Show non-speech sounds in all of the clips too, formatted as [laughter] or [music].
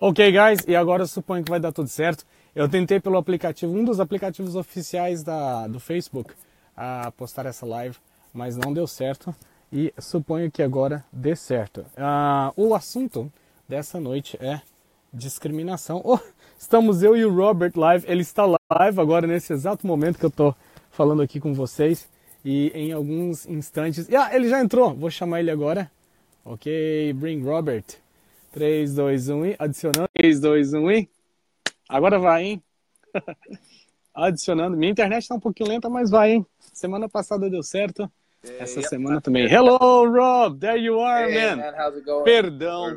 Ok, guys, e agora suponho que vai dar tudo certo. Eu tentei pelo aplicativo, um dos aplicativos oficiais da, do Facebook, a postar essa live, mas não deu certo e suponho que agora dê certo. Uh, o assunto dessa noite é discriminação. Oh, estamos eu e o Robert live, ele está live agora nesse exato momento que eu estou falando aqui com vocês e em alguns instantes. Ah, ele já entrou, vou chamar ele agora. Ok, bring Robert. 3, 2, 1 e adicionando. 3, 2, 1 e. Agora vai, hein? [laughs] adicionando. Minha internet está um pouquinho lenta, mas vai, hein? Semana passada deu certo. Essa semana também. Hello, Rob! There you are, hey, man. man. How's it going? Perdão.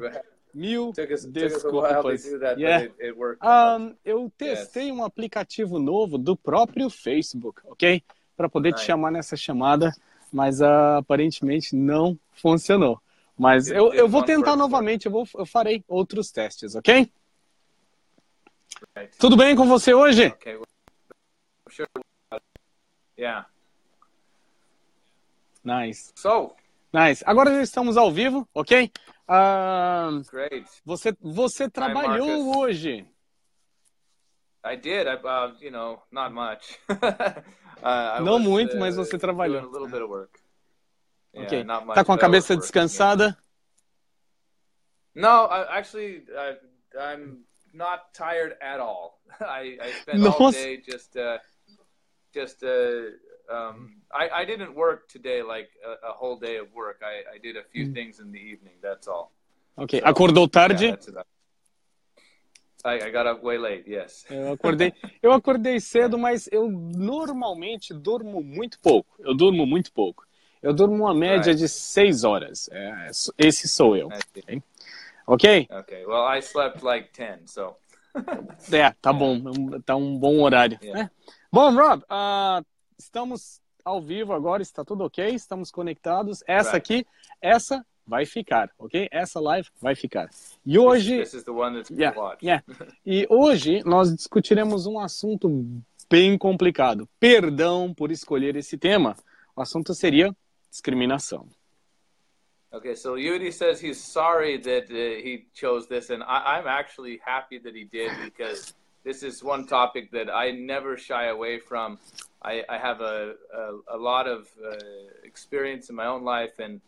Mil us, desculpas. that, yeah. it, it worked. Um, eu testei yes. um aplicativo novo do próprio Facebook, ok? Para poder nice. te chamar nessa chamada, mas uh, aparentemente não funcionou. Mas eu, eu vou tentar novamente, eu, vou, eu farei outros testes, ok? Right. Tudo bem com você hoje? Okay. Sure. Yeah. Nice. So. Nice. Agora já estamos ao vivo, ok? Uh, Great. Você, você trabalhou hoje? I did. I, uh, you know, not much. [laughs] uh, Não was, muito, uh, mas você trabalhou. A little bit of work. Ok. tá com a cabeça descansada? No, I, actually, I, I'm not tired at all. [laughs] I, I spent all Nossa. day just, uh, just, uh, um, I, I didn't work today like a, a whole day of work. I, I did a few things in the evening. That's all. Ok. So, Acordou tarde? Yeah, I got up way late. Yes. [laughs] Eu acordei, eu acordei cedo, mas eu normalmente durmo muito pouco. Eu durmo muito pouco. Eu durmo uma média Right. de seis horas. É, esse sou eu. Ok? Okay. Well, I slept like ten, so. [laughs] É, tá bom. Tá um bom horário. Yeah. É. Bom, Rob, ah, estamos ao vivo agora, está tudo ok? Estamos conectados. Essa Right. aqui, essa vai ficar, ok? Essa live vai ficar. E hoje. This is the one that's Yeah, watched. yeah. [laughs] E hoje nós discutiremos um assunto bem complicado. Perdão por escolher esse tema. O assunto seria discriminação. Okay, so Yudi says he's sorry that uh, he chose this, and I, I'm actually happy that he did because this is one topic that I never shy away from. I, I have a, a, a lot of uh, experience in my own life and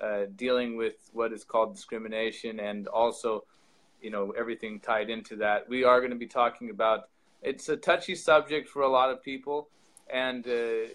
uh, dealing with what is called discrimination and also, you know, everything tied into that. We are going to be talking about it's a touchy subject for a lot of people, and, uh,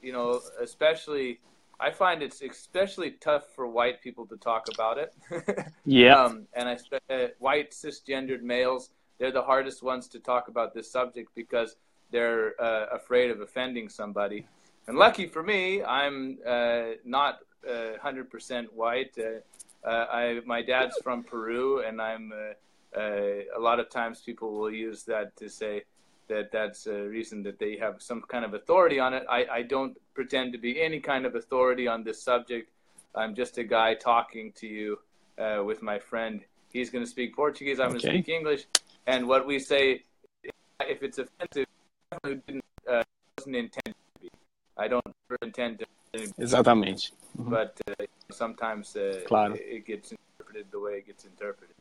you know, especially. I find it's especially tough for white people to talk about it. [laughs] Yeah. Um, and I uh, white cisgendered males, they're the hardest ones to talk about this subject because they're uh, afraid of offending somebody. And lucky for me, I'm uh, not uh, 100% white. Uh, uh, I, my dad's from Peru, and I'm uh, uh, a lot of times people will use that to say that that's a reason that they have some kind of authority on it. I, I don't pretend to be any kind of authority on this subject. I'm just a guy talking to you uh, with my friend. He's going to speak Portuguese. I'm going to speak English. And what we say, if it's offensive, definitely didn't uh, wasn't intended to be. I don't intend to, Exatamente. but uh, sometimes uh, Claro. it, it gets interpreted the way it gets interpreted.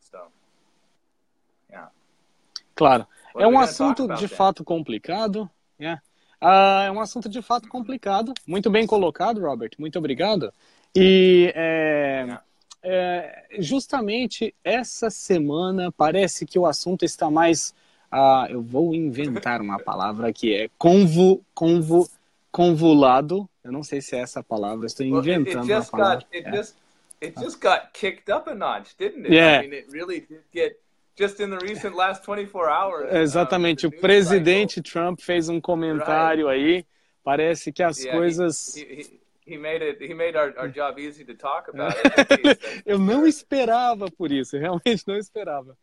So, yeah. Claro. É um assunto de fato complicado. né? Ah, é um assunto de fato complicado. Muito bem colocado, Robert. Muito obrigado. E é, Yeah. é, justamente essa semana parece que o assunto está mais. ah, eu vou inventar uma palavra que é convu, convu, convulado. Eu não sei se é essa a palavra, estou Well, it, it inventando uma just palavra. got it É. just it just got kicked up a notch, didn't it? Yeah. I mean, it really did get just in the recent last 24 hours. um, Exatamente. the O presidente Trump fez um comentário aí. Parece que as cycle- Yeah, coisas. He, he, he made it. He made our, our job easy to talk about [laughs] Eu não esperava por isso, realmente não esperava.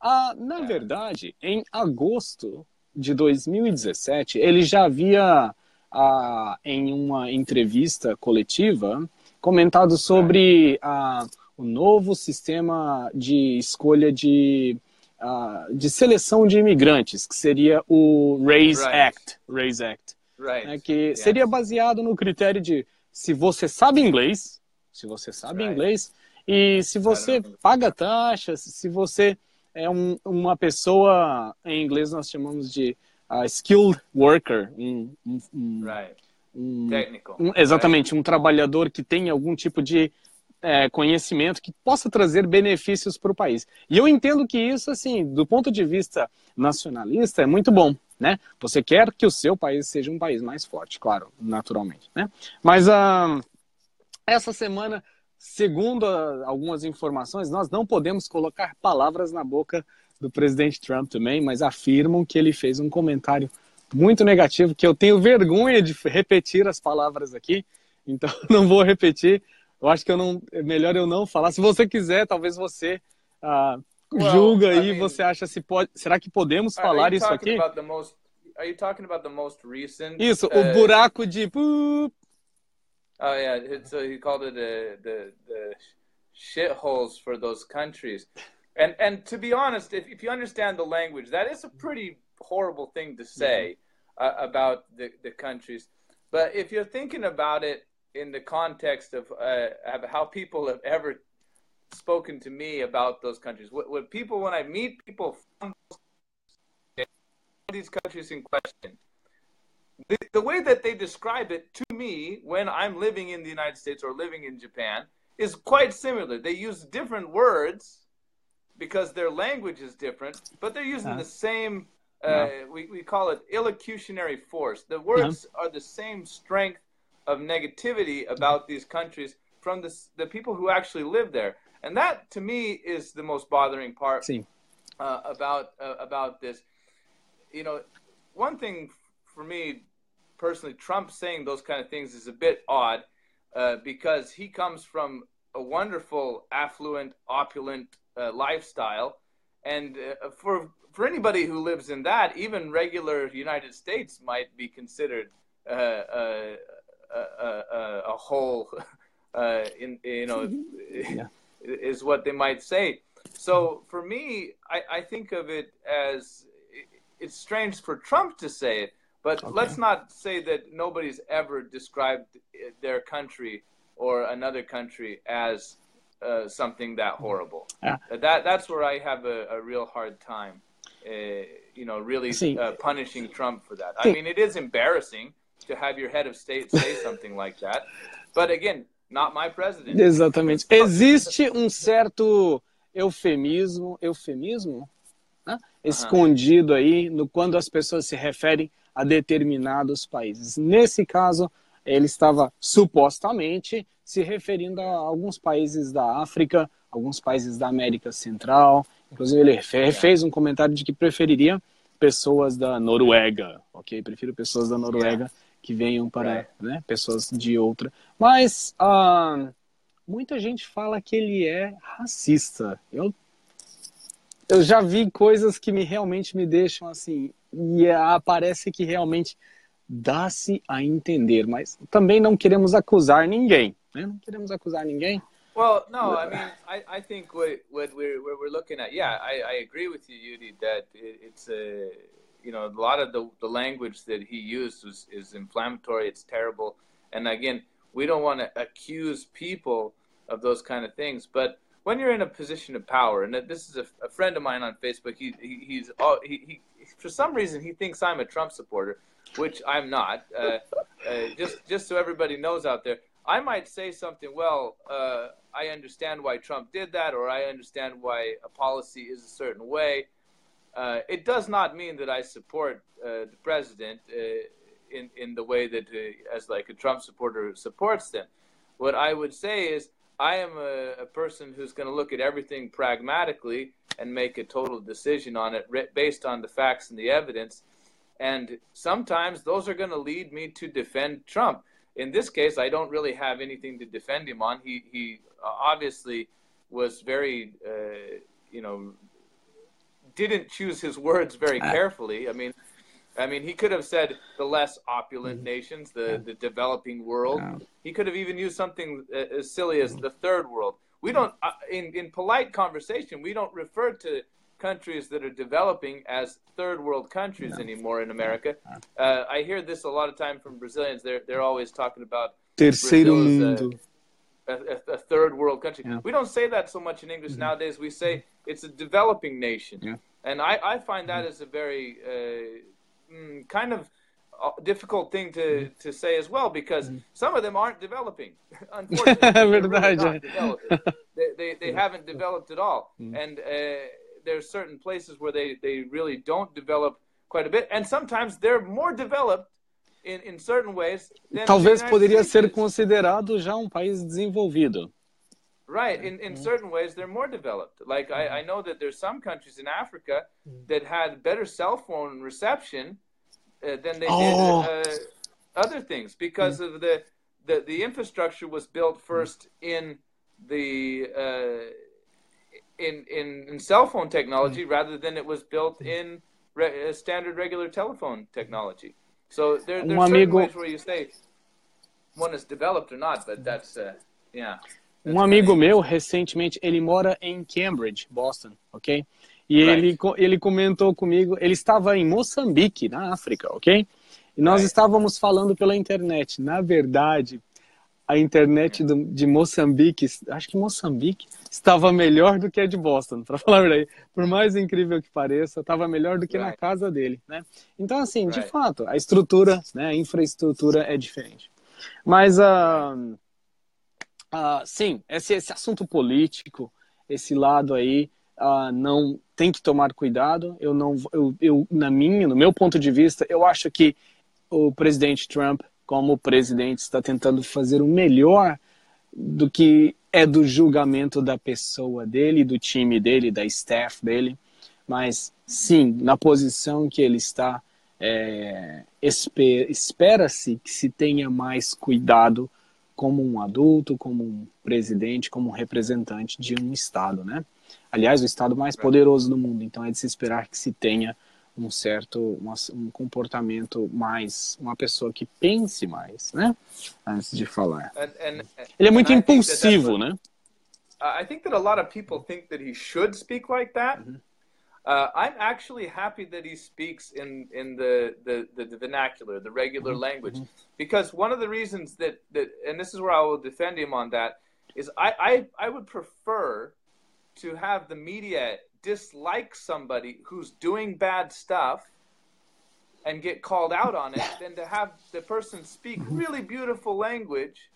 Ah, na É. verdade, em agosto de 2017, ele já havia, ah, em uma entrevista coletiva, comentado sobre ah, o novo sistema de escolha de, ah, de seleção de imigrantes, que seria o RAISE Right. Act. RAISE Act Right. né, que Yes. seria baseado no critério de se você sabe inglês, se você sabe Right. inglês E se você paga taxas, se você é um, uma pessoa, em inglês nós chamamos de uh, skilled worker, um, um, um, Right. um Technical. um- exatamente, um trabalhador que tem algum tipo de é, conhecimento que possa trazer benefícios para o país. E eu entendo que isso, assim, do ponto de vista nacionalista, é muito bom, né? Você quer que o seu país seja um país mais forte, claro, naturalmente, né? Mas ah, essa semana, segundo ah, algumas informações, nós não podemos colocar palavras na boca do presidente Trump também, mas afirmam que ele fez um comentário muito negativo, que eu tenho vergonha de repetir as palavras aqui, então [laughs] não vou repetir. Eu acho que eu não, é melhor eu não falar. Se você quiser, talvez você Well, julga aí, mean- você acha se pode. Será que podemos falar isso aqui? Most, are you talking about the most recent? Isso, uh, o buraco de. Oh yeah, it- so he called it uh, the the shitholes for those countries, and and to be honest, if, if you understand the language, that is a pretty horrible thing to say uh, about the the countries. But if you're thinking about it in the context of uh, of how people have ever spoken to me about those countries, what, what people when I meet people from these countries in question, the, the way that they describe it to me when I'm living in the United States or living in Japan is quite similar. They use different words because their language is different, but they're using Yeah. the same. Uh, we, we call it illocutionary force. The words are the same strength of negativity about these countries from the, the people who actually live there. And that, to me, is the most bothering part uh, about uh, about this. You know, one thing for me personally, Trump saying those kind of things is a bit odd uh, because he comes from a wonderful, affluent, opulent uh, lifestyle, and uh, for for anybody who lives in that, even regular United States might be considered uh, uh, a, a, whole. [laughs] Uh, in you know, [laughs] Yeah. [laughs] is what they might say. So for me, I, I think of it as it's strange for Trump to say it, but Okay. let's not say that nobody's ever described their country or another country as uh, something that horrible. Yeah. That that's where I have a, a real hard time. Uh, you know, really Sim. uh, punishing Trump for that. I mean, it is embarrassing to have your head of state say [laughs] something like that. But again, not my president. Exatamente. Existe um certo eufemismo, eufemismo, né? escondido aí no quando as pessoas se referem a determinados países. Nesse caso, ele estava supostamente se referindo a alguns países da África, alguns países da América Central. Inclusive, ele fe- fez um comentário de que preferiria pessoas da Noruega, ok? Prefiro pessoas da Noruega que venham para Right. né, pessoas de outra. Mas ah, muita gente fala que ele é racista. Eu, eu já vi coisas que me realmente me deixam assim, e ah, parece que realmente dá-se a entender, mas também não queremos acusar ninguém, né? Não queremos acusar ninguém. Well, no, I mean, I, I think what what we're what we're looking at, yeah, I, I agree with you, Yudi, that it, it's a you know a lot of the the language that he used is, is inflammatory. It's terrible, and again, we don't want to accuse people of those kind of things, but when you're in a position of power, and this is a, a friend of mine on Facebook, he, he he's all, he, he for some reason he thinks I'm a Trump supporter, which I'm not. Uh, uh, just just so everybody knows out there, I might say something. Well, uh, I understand why Trump did that, or I understand why a policy is a certain way. Uh, it does not mean that I support uh, the president uh, in in the way that, uh, as like a Trump supporter supports them. What I would say is, I am a, a person who's going to look at everything pragmatically and make a total decision on it based on the facts and the evidence. And sometimes those are going to lead me to defend Trump. In this case, I don't really have anything to defend him on. He he obviously was very, uh, you know, didn't choose his words very Uh, carefully. I mean, I mean, he could have said the less opulent nations, the the developing world. Yeah. He could have even used something uh, as silly as the third world. We don't, uh, in in polite conversation, we don't refer to countries that are developing as third world countries anymore in America. Uh, I hear this a lot of time from Brazilians. They're they're always talking about Terceiro Brazil uh, mundo. A, a third world country. Yeah. We don't say that so much in English mm-hmm. nowadays. We say it's a developing nation, yeah. and I, I find that as a very uh, mm, kind of uh, difficult thing to, to say as well because some of them aren't developing. [laughs] [laughs] Unfortunately, really [laughs] they, they, they haven't developed at all, and uh, there's certain places where they, they really don't develop quite a bit, and sometimes they're more developed Talvez poderia ser considerado já um país desenvolvido. Right. In, in certain ways, they're more developed. Like, I, I know that there's some countries in Africa that had better cell phone reception uh, than they oh. did uh, other things because of the, the, the infrastructure was built first in the uh, in, in, in cell phone technology rather than it was built in re standard regular telephone technology. So there, there's um certain ways where you say one is developed or not, but that's uh, yeah. Um amigo meu, recentemente, ele mora em Cambridge, Boston, ok? E right. ele, ele comentou comigo, ele estava em Moçambique, na África, ok? E nós right. estávamos falando pela internet. Na verdade, a internet do, de Moçambique, acho que Moçambique, estava melhor do que a de Boston, para [laughs] falar a verdade. Por mais incrível que pareça, estava melhor do que right. na casa dele, né? Então, assim, de fato, a estrutura, né, a infraestrutura é diferente. Mas, uh, uh, sim, esse, esse assunto político, esse lado aí, uh, não tem que tomar cuidado. Eu não, eu, eu, na minha, no meu ponto de vista, eu acho que o presidente Trump, como presidente, está tentando fazer o melhor do que é do julgamento da pessoa dele, do time dele, da staff dele. Mas sim, na posição que ele está, é, espera-se que se tenha mais cuidado como um adulto, como um presidente, como um representante de um estado, né? Aliás, o estado mais poderoso do mundo. Então é de se esperar que se tenha um certo um comportamento mais uma pessoa que pense mais, né? Antes de falar. And, and, Ele é muito impulsivo, né? I think that a lot of people think that he should speak like that. Uh, I'm actually happy that he speaks in in the the, the, the vernacular, the regular language, because one of the reasons that that and this is where I will defend him on that is I I, I would prefer to have the media dislike somebody who's doing bad stuff and get called out on it than to have the person speak really beautiful language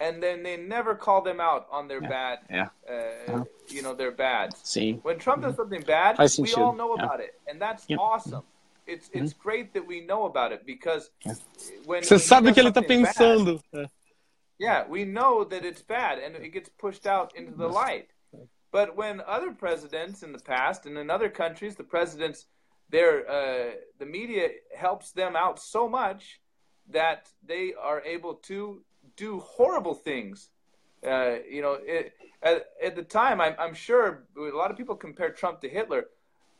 and then they never call them out on their yeah. bad yeah. Uh, yeah. you know their bad See. when trump does mm-hmm. something bad we all know about it and that's yep. awesome it's it's mm-hmm. great that we know about it because when você sabe que ele está pensando bad, yeah we know that it's bad and it gets pushed out into the light but when other presidents in the past and in other countries, the presidents, their uh, the media helps them out so much that they are able to do horrible things. Uh, you know, it, at, at, the time, I'm, I'm, sure a lot of people compare Trump to Hitler.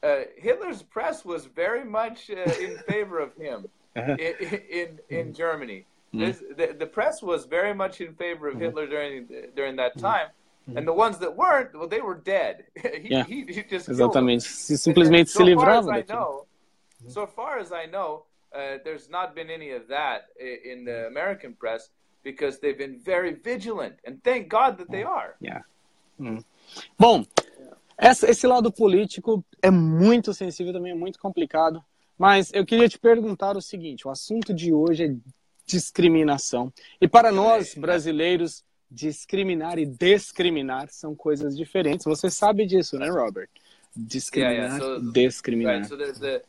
Uh, Hitler's press was very much uh, in [laughs] favor of him in, in, in Germany. Mm-hmm. the, the press was very much in favor of mm-hmm. Hitler during during that mm-hmm. time. And the ones that weren't, well, they were dead. [laughs] he, yeah. he, he just Exatamente. Se simplesmente so se livrava daquilo. So far as I know, uh, there's not been any of that in the American press because they've been very vigilant, and thank God that they are. Yeah. Hum. Bom, essa, esse lado político é muito sensível também, é muito complicado. Mas eu queria te perguntar o seguinte: o assunto de hoje é discriminação. E para nós brasileiros, discriminar e discriminar são coisas diferentes. Você sabe disso, né, Robert? Discriminar yeah, yeah. So, discriminar. Right. So there's the,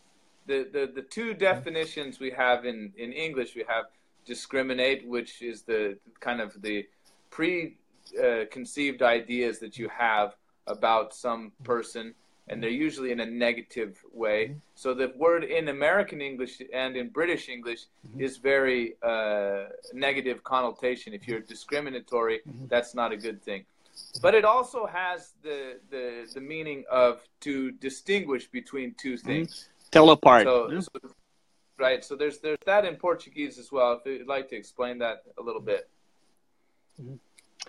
the, the, the two definitions we have in, in English. We have discriminate, which is the kind of the preconceived uh, ideas that you have about some person and they're usually in a negative way. Mm-hmm. So the word in American English and in British English mm-hmm. is very uh, negative connotation. If you're discriminatory, mm-hmm. that's not a good thing. But it also has the, the the meaning of to distinguish between two mm-hmm. things. Tell apart. So, yeah. so, right. So there's there's that in Portuguese as well. If you'd like to explain that a little bit. Mm-hmm.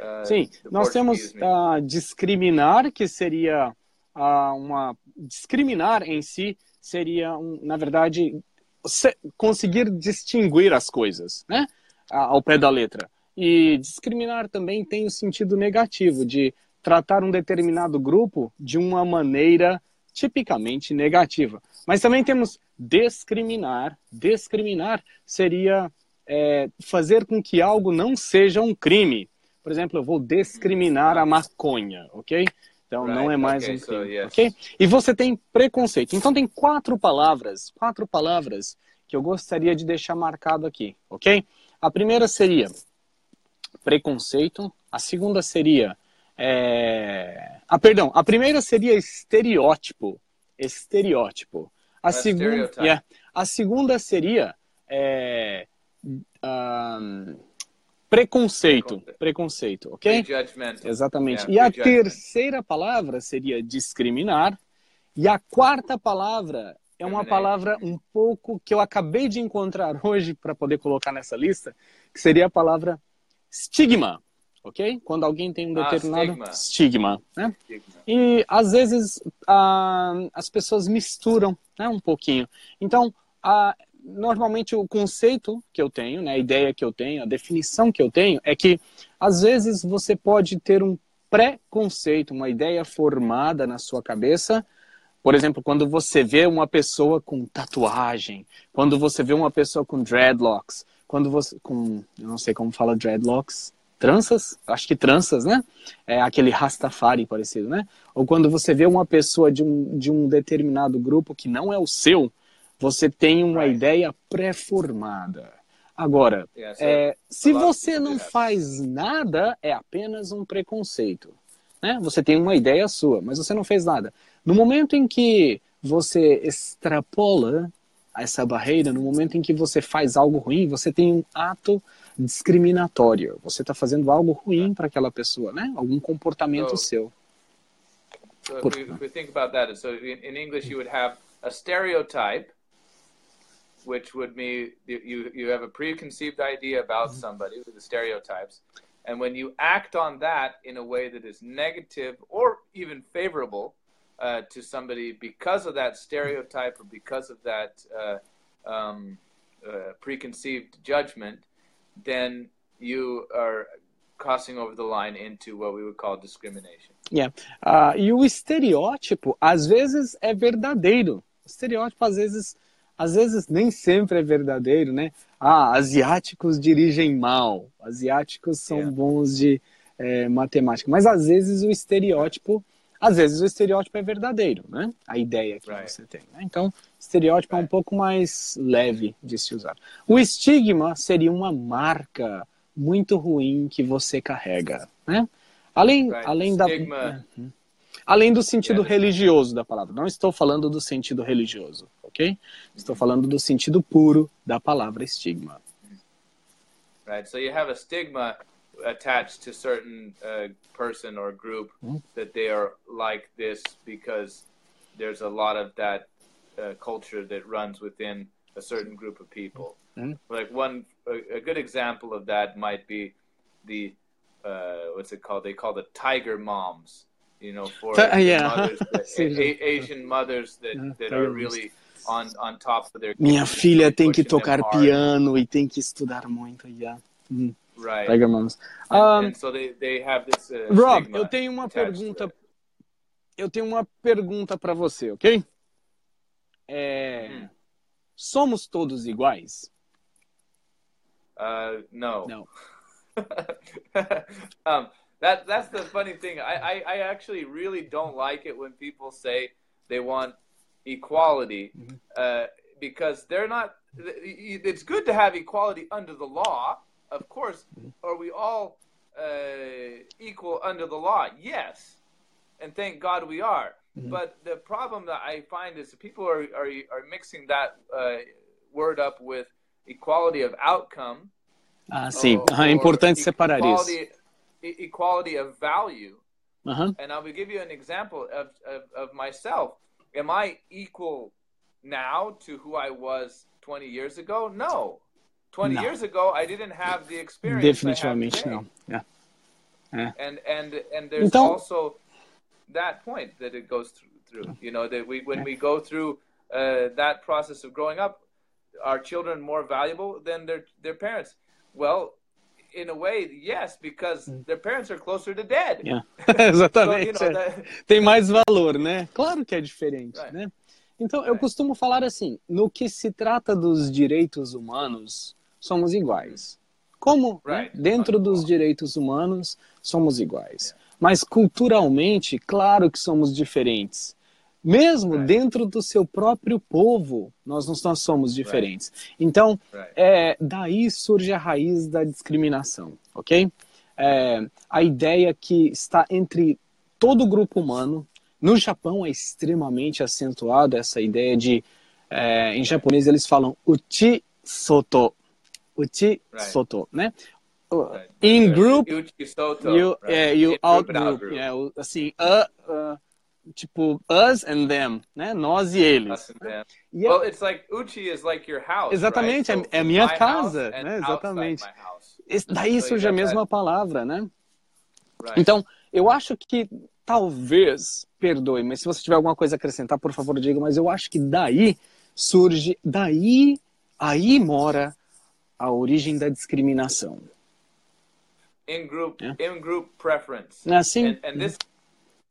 Uh, Sim, nós temos uh, discriminar, que seria uma discriminar em si seria, um, na verdade, conseguir distinguir as coisas, né? Ao pé da letra. E discriminar também tem o sentido negativo de tratar um determinado grupo de uma maneira tipicamente negativa. Mas também temos discriminar. Discriminar seria é, fazer com que algo não seja um crime. Por exemplo, eu vou discriminar a maconha, ok? Então right, não é mais okay, um crime, so, yes. ok? E você tem preconceito. Então tem quatro palavras, quatro palavras que eu gostaria de deixar marcado aqui, ok? A primeira seria preconceito, a segunda seria é... Ah, perdão. A primeira seria estereótipo. Estereótipo. A, segunda, yeah, a segunda seria é... um... preconceito. Preconceito, ok? Exatamente. Yeah, e a terceira palavra seria discriminar. E a quarta palavra é uma palavra um pouco que eu acabei de encontrar [laughs] hoje para poder colocar nessa lista, que seria a palavra estigma ok? Quando alguém tem um ah, determinado ah, estigma, né? E às vezes as pessoas misturam, né, um pouquinho. Então, normalmente o conceito que eu tenho, né, a ideia que eu tenho, a definição que eu tenho é que às vezes você pode ter um preconceito, uma ideia formada na sua cabeça. Por exemplo, quando você vê uma pessoa com tatuagem, quando você vê uma pessoa com dreadlocks, quando você com, eu não sei como fala dreadlocks, tranças, acho que tranças, né? É aquele Rastafari parecido, né? Ou quando você vê uma pessoa de um, de um determinado grupo que não é o seu, você tem uma ideia pré-formada. Agora, é, se você não faz nada, é apenas um preconceito. Né? Você tem uma ideia sua, mas você não fez nada. No momento em que você extrapola essa barreira, no momento em que você faz algo ruim, você tem um ato discriminatório. Você está fazendo algo ruim para aquela pessoa, né? Algum comportamento so, seu. So if we, if we think about that, so in, in English you would have a stereotype, which would mean you you have a preconceived idea about mm-hmm. somebody with the stereotypes, and when you act on that in a way that is negative or even favorable uh, to somebody because of that stereotype or because of that uh, um, uh, preconceived judgment, then you are crossing over the line into what we would call discrimination. Yeah. Uh, e o estereótipo, às vezes, é verdadeiro. O estereótipo, às vezes, às vezes nem sempre é verdadeiro, né? Ah, asiáticos dirigem mal, asiáticos são yeah. bons de é, matemática. Mas, às vezes, o estereótipo às vezes o estereótipo é verdadeiro, né? A ideia que right. você tem. Né? Então, estereótipo right. é um pouco mais leve de se usar. O estigma seria uma marca muito ruim que você carrega, né? Além, right. além da uhum. além do sentido religioso da palavra. Não estou falando do sentido religioso, ok? Estou falando do sentido puro da palavra estigma. Right. So you have a stigma attached to certain uh, person or group mm-hmm. that they are like this because there's a lot of that uh, culture that runs within a certain group of people. Mm-hmm. Like one, a, a, good example of that might be the uh, what's it called? They call the tiger moms. You know, for uh, yeah. mothers that, [laughs] a, Asian mothers that, uh, that are really Minha filha tem que tocar piano e tem que estudar muito. Yeah. Mm. Right. Tiger Moms. Um, and, so they, they have this, uh, Rob, eu tenho uma pergunta. Eu tenho uma pergunta para você, ok? É, hmm. Somos todos iguais? Uh, no. No. [laughs] um, that that's the funny thing. I, I, I actually really don't like it when people say they want equality mm-hmm. uh, because they're not. It's good to have equality under the law, of course, are we all uh, equal under the law? Yes, and thank God we are. Mm-hmm. But the problem that I find is people are are, are mixing that uh, word up with equality of outcome. Ah, sim. Or, é importante separar equality, isso. Equality of value. Uh-huh. And I will give you an example of, of, of myself. Am I equal now to who I was 20 years ago? No. 20 no. years ago, I didn't have the experience. Definitivamente não. Yeah. yeah. And and and there's então, also that point that it goes through. through. You know that we when yeah. we go through uh, that process of growing up, are children more valuable than their their parents? Well, in a way, yes, because their parents are closer to dead. Yeah. [laughs] [laughs] So, Exatamente. you know, é. that, Tem mais valor, né? Claro que é diferente, Right. né? Então, eu costumo falar assim, no que se trata dos direitos humanos, somos iguais. Como? né? Right. Dentro dos direitos humanos, somos iguais. Mas culturalmente, claro que somos diferentes. Mesmo Right. dentro do seu próprio povo, nós não nós somos diferentes. Então, right. é, daí surge a raiz da discriminação, ok? É, a ideia que está entre todo o grupo humano. No Japão é extremamente acentuado essa ideia de, é, em japonês eles falam uchi soto, uchi Right. soto, né? Right. In group, you, right. you In out group, o- assim, uh, uh, tipo us and them, né? Nós e eles. E é- Well, it's like Uchi is like your house. Exatamente, right? é- é minha my casa, né? Exatamente. esse- daí So surge a mesma palavra, né? Right. Então, eu acho que talvez, perdoe, mas se você tiver alguma coisa a acrescentar, por favor, diga, mas eu acho que daí surge, daí, aí mora a origem da discriminação. in group Yeah. in group preference. É assim? And, and this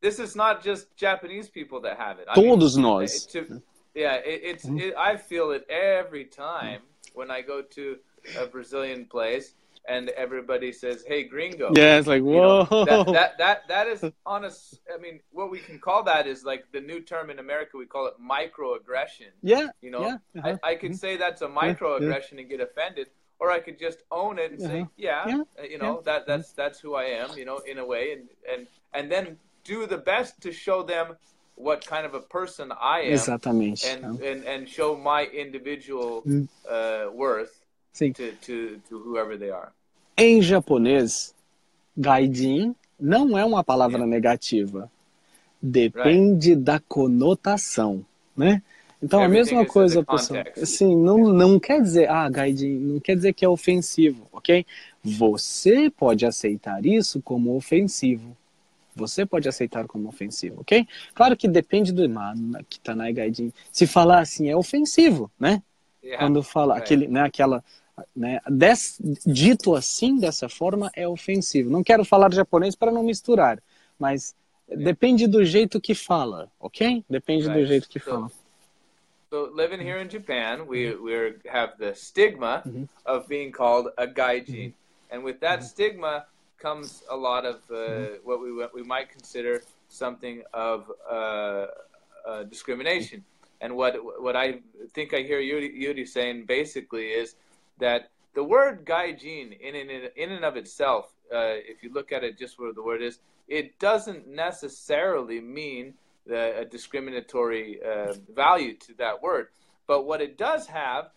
this is not just Japanese people that have it. I mean, Todos nós. it- to- yeah, it, it's it, I feel it every time when I go to a Brazilian place and everybody says, "Hey, gringo." Yeah, it's like, You know, whoa. that, that that that is on a s- I mean, what we can call that is like the new term in America. We call it microaggression. yeah, You know, yeah, uh-huh. I, I could say that's a microaggression and get offended, or I could just own it and say, Uh-huh. yeah, Yeah, uh, you know, that that's that's who I am, you know, in a way, and and and then do the best to show them what kind of a person I am, Exatamente. and and and show my individual Mm. uh, worth Sim. to to to whoever they are. Em japonês, gaijin não é uma palavra negativa. Depende da conotação, né? Então a Everything mesma is in coisa, pessoal. Assim, não, não quer dizer, ah, gaijin, não quer dizer que é ofensivo, ok? Você pode aceitar isso como ofensivo. Você pode aceitar como ofensivo, ok? Claro que depende do mano que tá na gaijin. Se falar assim é ofensivo, né? Yeah. quando fala right. aquele, né, aquela, né, des- dito assim dessa forma é ofensivo. Não quero falar japonês para não misturar, mas depende do jeito que fala, ok? Depende do Right. jeito que So- fala. So living here in Japan, we we have the stigma Mhm. of being called a gaijin, and with that stigma comes a lot of uh, what we we might consider something of uh, uh, discrimination. And what what I think I hear Yuri, Yuri saying basically is that the word gaijin in in, in and of itself, uh, if you look at it just where the word is, it doesn't necessarily mean the, a discriminatory uh, value to that word. But what it does have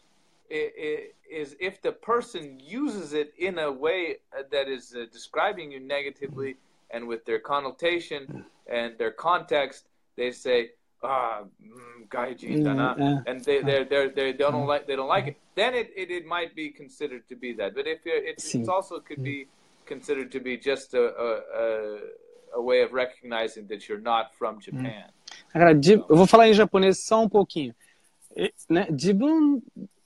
is if the person uses it in a way uh, that is uh, describing you negatively and with their connotation and their context, they say, ah, mm, gaijin da na," Mm, and they they they they don't like they don't like it. Then it, it, it might be considered to be that. But if it, it's, it's also could be considered to be just a, a, a, a way of recognizing that you're not from Japan. Agora, eu vou falar em japonês só um pouquinho. Né, 自分、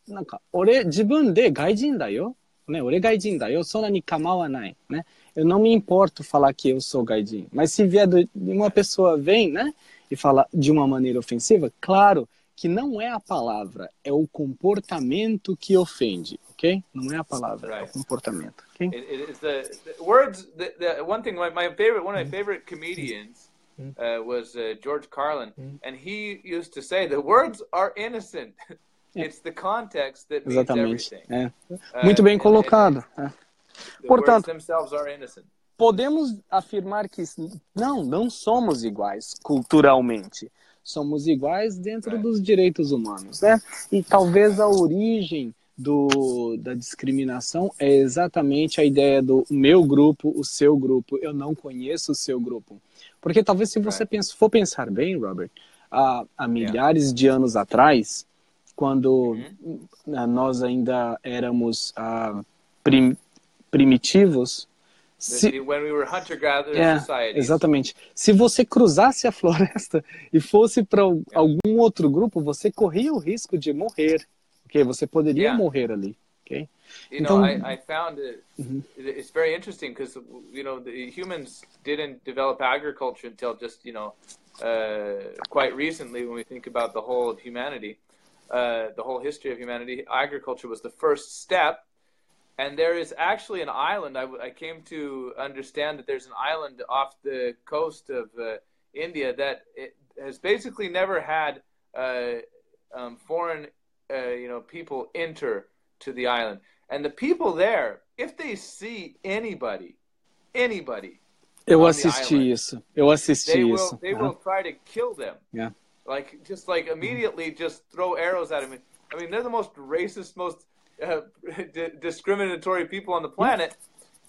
なんか、俺、自分で外人だよ。ね、俺外人だよ。そんなに構わない。Né? Eu não me importo falar que eu sou gaijin. Mas se vier do, de uma pessoa vem, né, e fala de uma maneira ofensiva, claro que não é a palavra, é o comportamento que ofende, ok? Não é a palavra, é o Right. comportamento, ok? It, it is the, the words. The, the one thing, my, my favorite, one of my favorite comedians uh, was uh, George Carlin, and he used to say, "The words are innocent. [laughs] It's the context that means Exatamente. everything." É. Uh, Muito bem and- colocado. é. and the Portanto- podemos afirmar que não, não somos iguais culturalmente. Somos iguais dentro Right. dos direitos humanos, né? E talvez a origem do, da discriminação é exatamente a ideia do meu grupo, o seu grupo. Eu não conheço o seu grupo. Porque talvez se você Right. pensa, for pensar bem, Robert, há, há milhares de anos atrás, quando Uhum. nós ainda éramos ah, prim- primitivos, se, when we were é, societies, exatamente. Se você cruzasse a [laughs] floresta e fosse para algum outro grupo, você corria o risco de morrer. Porque você poderia Yeah. morrer ali. Okay? You know, I, I found it, mm-hmm. it's very interesting because, you know, the humans didn't develop agriculture until just, you know, uh, quite recently when we think about the whole of humanity, uh, the whole history of humanity, agriculture was the first step. And there is actually an island. I, I came to understand that there's an island off the coast of uh, India that has basically never had uh, um, foreign, uh, you know, people enter to the island. And the people there, if they see anybody, anybody, eu assisti island, isso. Eu assisti they isso. Will, they will try to kill them. Yeah. Like just like immediately, just throw arrows at them. I mean, they're the most racist, most uh, [laughs] discriminatory people on the planet,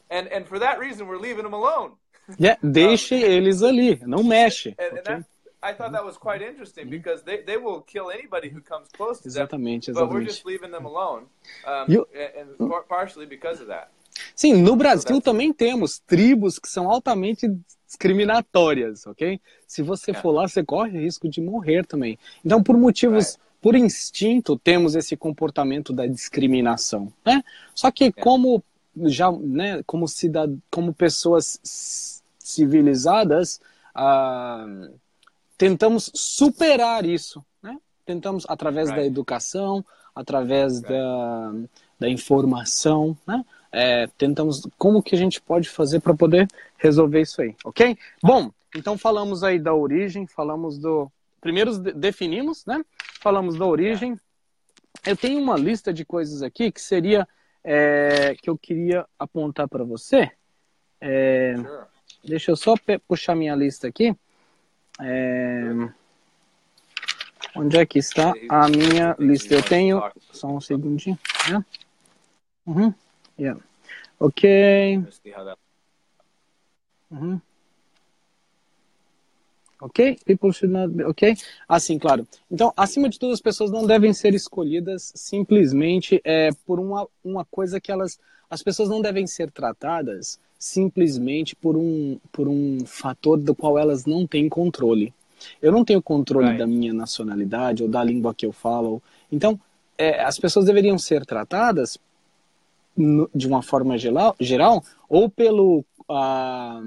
and and for that reason, we're leaving them alone. Yeah, [laughs] deixe um, eles ali, não mexe. And, and okay? I thought that was quite interesting because they, they will kill anybody who comes close to exatamente, them. Exatamente, But we're just leaving them alone. Um, you... and partially because of that. Sim, no Brasil também temos tribos que são altamente discriminatórias, ok? Se você for lá, você corre o risco de morrer também. Então, por motivos, por instinto, temos esse comportamento da discriminação, né? Só que como já, né, como cidad... como pessoas civilizadas, ah, tentamos superar isso, né? Tentamos através da educação, através da, da informação, né? É, tentamos como que a gente pode fazer para poder resolver isso aí, ok? Bom, então falamos aí da origem, falamos do primeiro definimos, né? Falamos da origem. Eu tenho uma lista de coisas aqui que seria é, que eu queria apontar para você. É, deixa eu só puxar minha lista aqui. É... Onde é que está a minha lista? Eu tenho. Só um segundinho. Né? Uhum. Yeah. Ok. Uhum. Ok? People should not be, ok? Assim, claro. Então, acima de tudo, as pessoas não devem ser escolhidas simplesmente é, por uma, uma coisa que elas. As pessoas não devem ser tratadas simplesmente por um, por um fator do qual elas não têm controle. Eu não tenho controle right. da minha nacionalidade ou da língua que eu falo. Então, é, as pessoas deveriam ser tratadas de uma forma geral, geral ou pelo. Ah,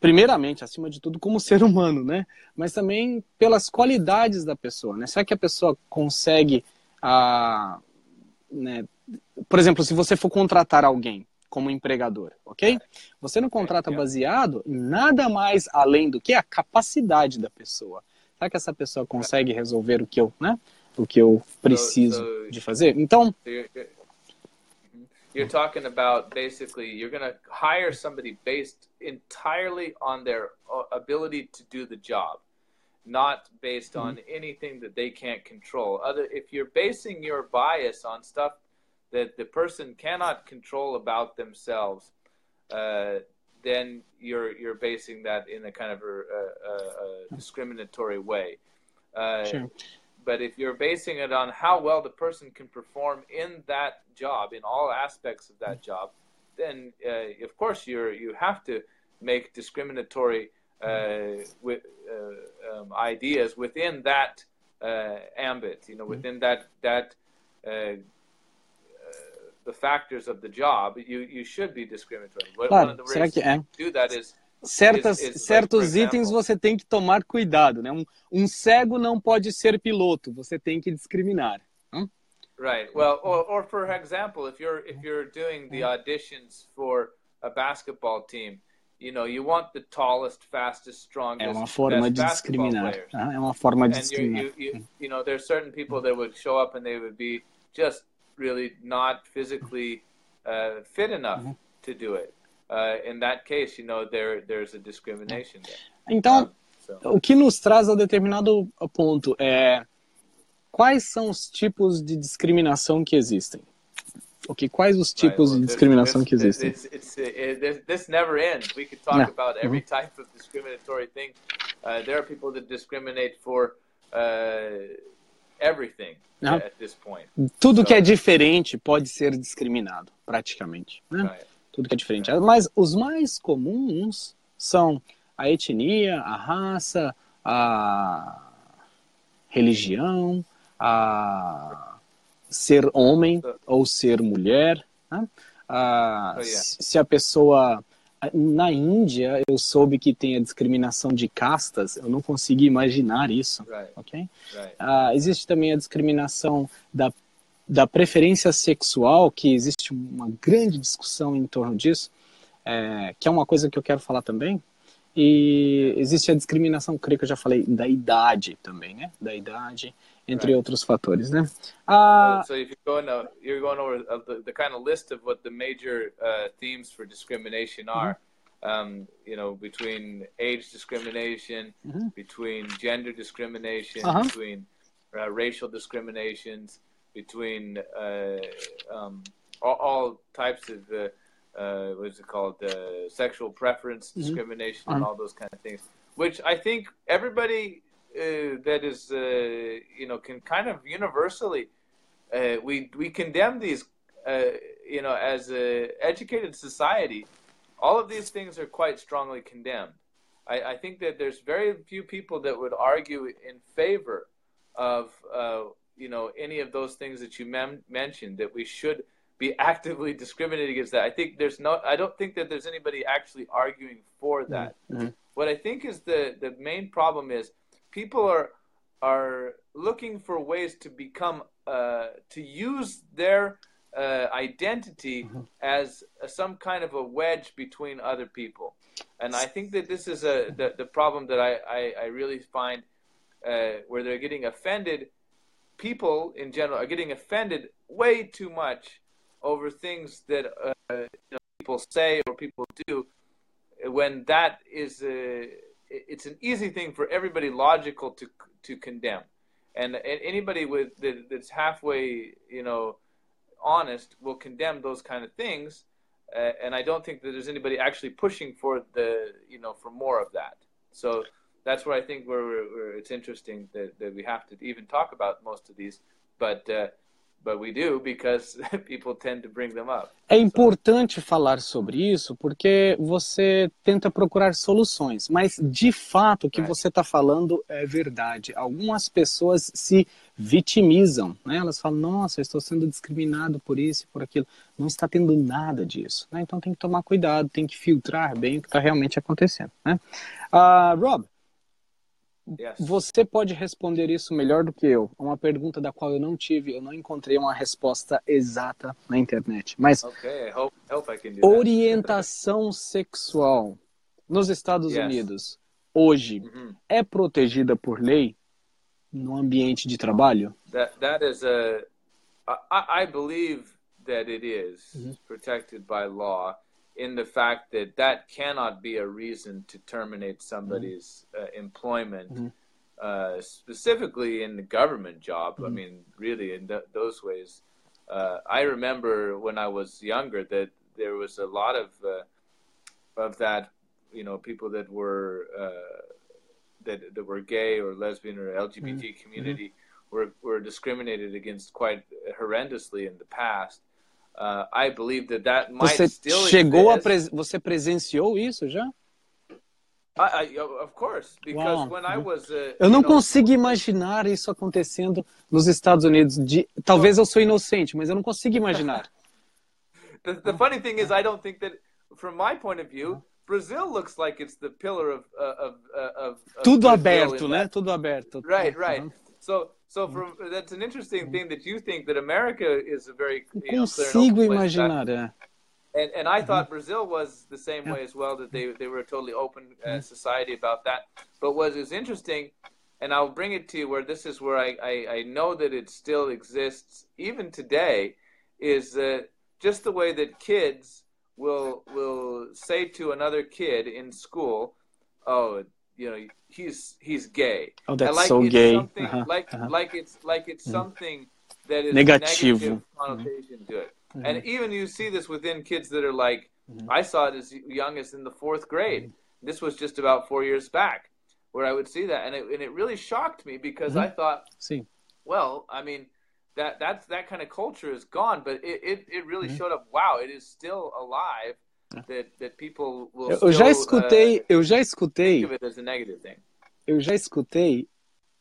primeiramente, acima de tudo, como [laughs] ser humano, né? Mas também pelas qualidades da pessoa, né? Será que a pessoa consegue. Ah, né? Por exemplo, se você for contratar alguém, como empregador, ok? Você não contrata baseado em nada mais além do que a capacidade da pessoa. Será que essa pessoa consegue resolver o que eu, né? O que eu preciso de fazer? Então. You're talking about basically you're going to hire somebody based entirely on their uh, ability to do the job, not based on mm-hmm. anything that they can't control. Other, if you're basing your bias on stuff that the person cannot control about themselves, uh, then you're you're basing that in a kind of a, a, a discriminatory way. Uh, sure. But if you're basing it on how well the person can perform in that job, in all aspects of that job, then uh, of course you're you have to make discriminatory uh, with, uh, um, ideas within that uh, ambit. You know, mm-hmm. within that that the factors of the job, you, you should be discriminatory. Claro, será que é? Do that is, Certas, is, is certos itens você tem que tomar cuidado, né? Um, um, cego não pode ser piloto, você tem que discriminar. Hum? Right. Well, or, or for example, if you're if you're doing the auditions for a basketball team, you know, you want the tallest, fastest, strongest. É uma forma de discriminar. É uma forma de discriminar. You, you, you know, there's certain people that would show up and they would be just really not physically uh, fit enough uhum. to do it. Uh, in that case, you know, there there's a discrimination there. Então, um, so. o que nos traz a determinado ponto é quais são os tipos de discriminação que existem? Ok, quais os tipos right, well, de discriminação this, que existem? It's, it's, it, this never ends. We could talk Não. about every uhum. type of discriminatory thing. Uh, there are people that discriminate for uh, everything Não. at this point. Tudo so, que é diferente pode ser discriminado, praticamente. Né? Right. Tudo que é diferente. Mas os mais comuns são a etnia, a raça, a religião, a ser homem ou ser mulher. Né? Oh, yeah. Se a pessoa. Na Índia, eu soube que tem a discriminação de castas, eu não consegui imaginar isso. Right, ok? right. Ah, existe também a discriminação da, da preferência sexual, que existe uma grande discussão em torno disso, é, que é uma coisa que eu quero falar também. E existe a discriminação, creio que eu já falei, da idade também, né? Da idade, entre Right. outros fatores, né? Ah, so if you go into, you're going over uh, the, the kind of list of what the major uh, themes for discrimination are. Um, you know, between age discrimination, between gender discrimination, Uh-huh. between uh, racial discriminations, between uh, um, all, all types of uh, uh, what is it called, uh, sexual preference discrimination, and Uh-huh. all those kind of things. Which I think everybody uh, that is, uh, you know, can kind of universally uh, we we condemn these, uh, you know, as a educated society. All of these things are quite strongly condemned. I, I think that there's very few people that would argue in favor of, uh, you know, any of those things that you mem- mentioned. That we should be [laughs] actively discriminating against that. I think there's no. I don't think that there's anybody actually arguing for that. What I think is the the main problem is people are are looking for ways to become uh, to use their uh, identity as a, some kind of a wedge between other people, and I think that this is a the, the problem that I I, I really find uh, where they're getting offended. People in general are getting offended way too much over things that uh, you know, people say or people do when that is a, it's an easy thing for everybody logical to to condemn. And, and anybody with that, that's halfway you know honest will condemn those kind of things uh, and i don't think that there's anybody actually pushing for the you know for more of that. So that's where i think where, where, it's interesting that, that we have to even talk about most of these but uh, but we do because [laughs] people tend to bring them up É importante falar sobre isso porque você tenta procurar soluções, mas de fato o que É. você está falando é verdade. Algumas pessoas se vitimizam, né? elas falam: Nossa, eu estou sendo discriminado por isso por aquilo. Não está tendo nada disso. Né? Então tem que tomar cuidado, tem que filtrar bem o que está realmente acontecendo. Né? Ah, Rob, você pode responder isso melhor do que eu. É uma pergunta da qual eu não tive, eu não encontrei uma resposta exata na internet. Mas okay hope hope orientação sexual nos Estados Yes. Unidos hoje Mhm. é protegida por lei no ambiente de trabalho? That that is a. I, I believe that it is protected by law, in the fact that that cannot be a reason to terminate somebody's uh, employment, uh, specifically in the government job. I mean, really, in th- those ways. Uh, I remember when I was younger that there was a lot of uh, of that. You know, people that were uh, that that were gay or lesbian or LGBT community were were discriminated against quite horrendously in the past. Uh, I believe that that might Você still chegou a pres... você presenciou isso já? I, I, of course, because when I was uh, Eu não know, consigo imaginar isso acontecendo nos Estados Unidos. De... Talvez eu sou inocente, mas eu não consigo imaginar. [laughs] the, the funny thing is, I don't think that, from my point of view, Brazil looks like it's the pillar of uh, of, uh, of, of Tudo Brazil aberto, né? Tudo aberto. Right, right. Uhum. So, so from that's an interesting thing that you think that America is a very you know, consigo open place. That- imaginar. É. and and I thought Brazil was the same way as well. That they they were a totally open uh, society about that. But what is interesting, and I'll bring it to you where this is where I I, I know that it still exists even today, is uh, just the way that kids will will say to another kid in school, oh. You know he's he's gay. Oh, that's like so gay. Uh-huh, Like uh-huh. like it's like it's mm. something that is negative mm-hmm. connotation to it. Mm-hmm. And even you see this within kids that are like, mm-hmm. I saw it as young as in the fourth grade. This was just about four years back, where I would see that, and it and it really shocked me because I thought, Sim. well, I mean, that that's that kind of culture is gone, but it it, it really showed up. Wow, it is still alive. Will. Eu, já escutei, uh, eu já escutei, eu já escutei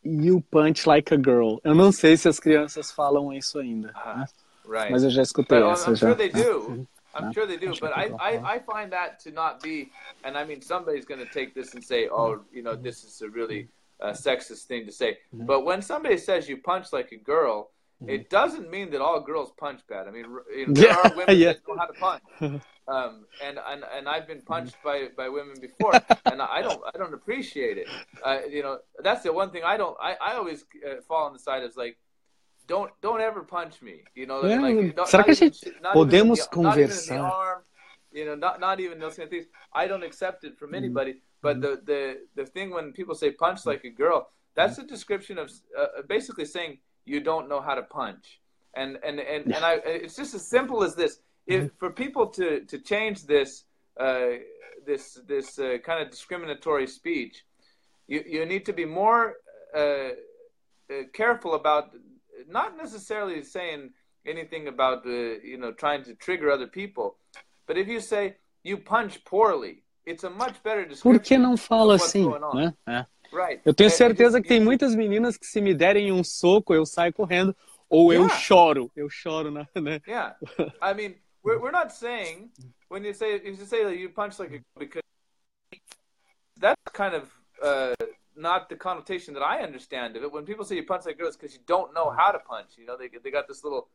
You punch like a girl. Eu não sei se as crianças falam isso ainda. Uh, né? Right. Mas eu já escutei but, essa. I'm já. sure they do. [laughs] I'm sure they do, but I, I, I find that to not be, and I mean, somebody's going to take this and say, oh, you know, this is a really uh, sexist thing to say. But when somebody says you punch like a girl, it doesn't mean that all girls punch bad. I mean, you know, there Yeah, are women [laughs] yeah. that know how to punch, [laughs] um, and, and and I've been punched by, by women before, and I don't I don't appreciate it. [laughs] Uh, you know, that's the one thing I don't. I, I always uh, fall on the side of like, don't don't ever punch me. You know, É, like, not, será que a even- gente even in podemos even conversar? arm, you know, not not even those kind of things. I don't accept it Mm-hmm. from anybody. But the the the thing when people say punch like a girl, that's Mm-hmm. a description of uh, basically saying you don't know how to punch. And and and, and I it's just as simple as this. If Mm-hmm. for people to to change this uh, this this uh, kind of discriminatory speech, you you need to be more uh, uh, careful about not necessarily saying anything about uh, you know trying to trigger other people, but if you say you punch poorly, it's a much better description. Por que não fala assim? Né? É. Right. Eu tenho certeza que tem muitas meninas que se me derem um soco, eu saio correndo. Ou eu Yeah. choro. Eu choro, na- [laughs] né? Yeah, I mean, we're we're not saying when you say if you say that you punch like a because that's kind of uh, not the connotation that I understand of it. When people say you punch like girls, because you don't know how to punch. You know, they they got this little,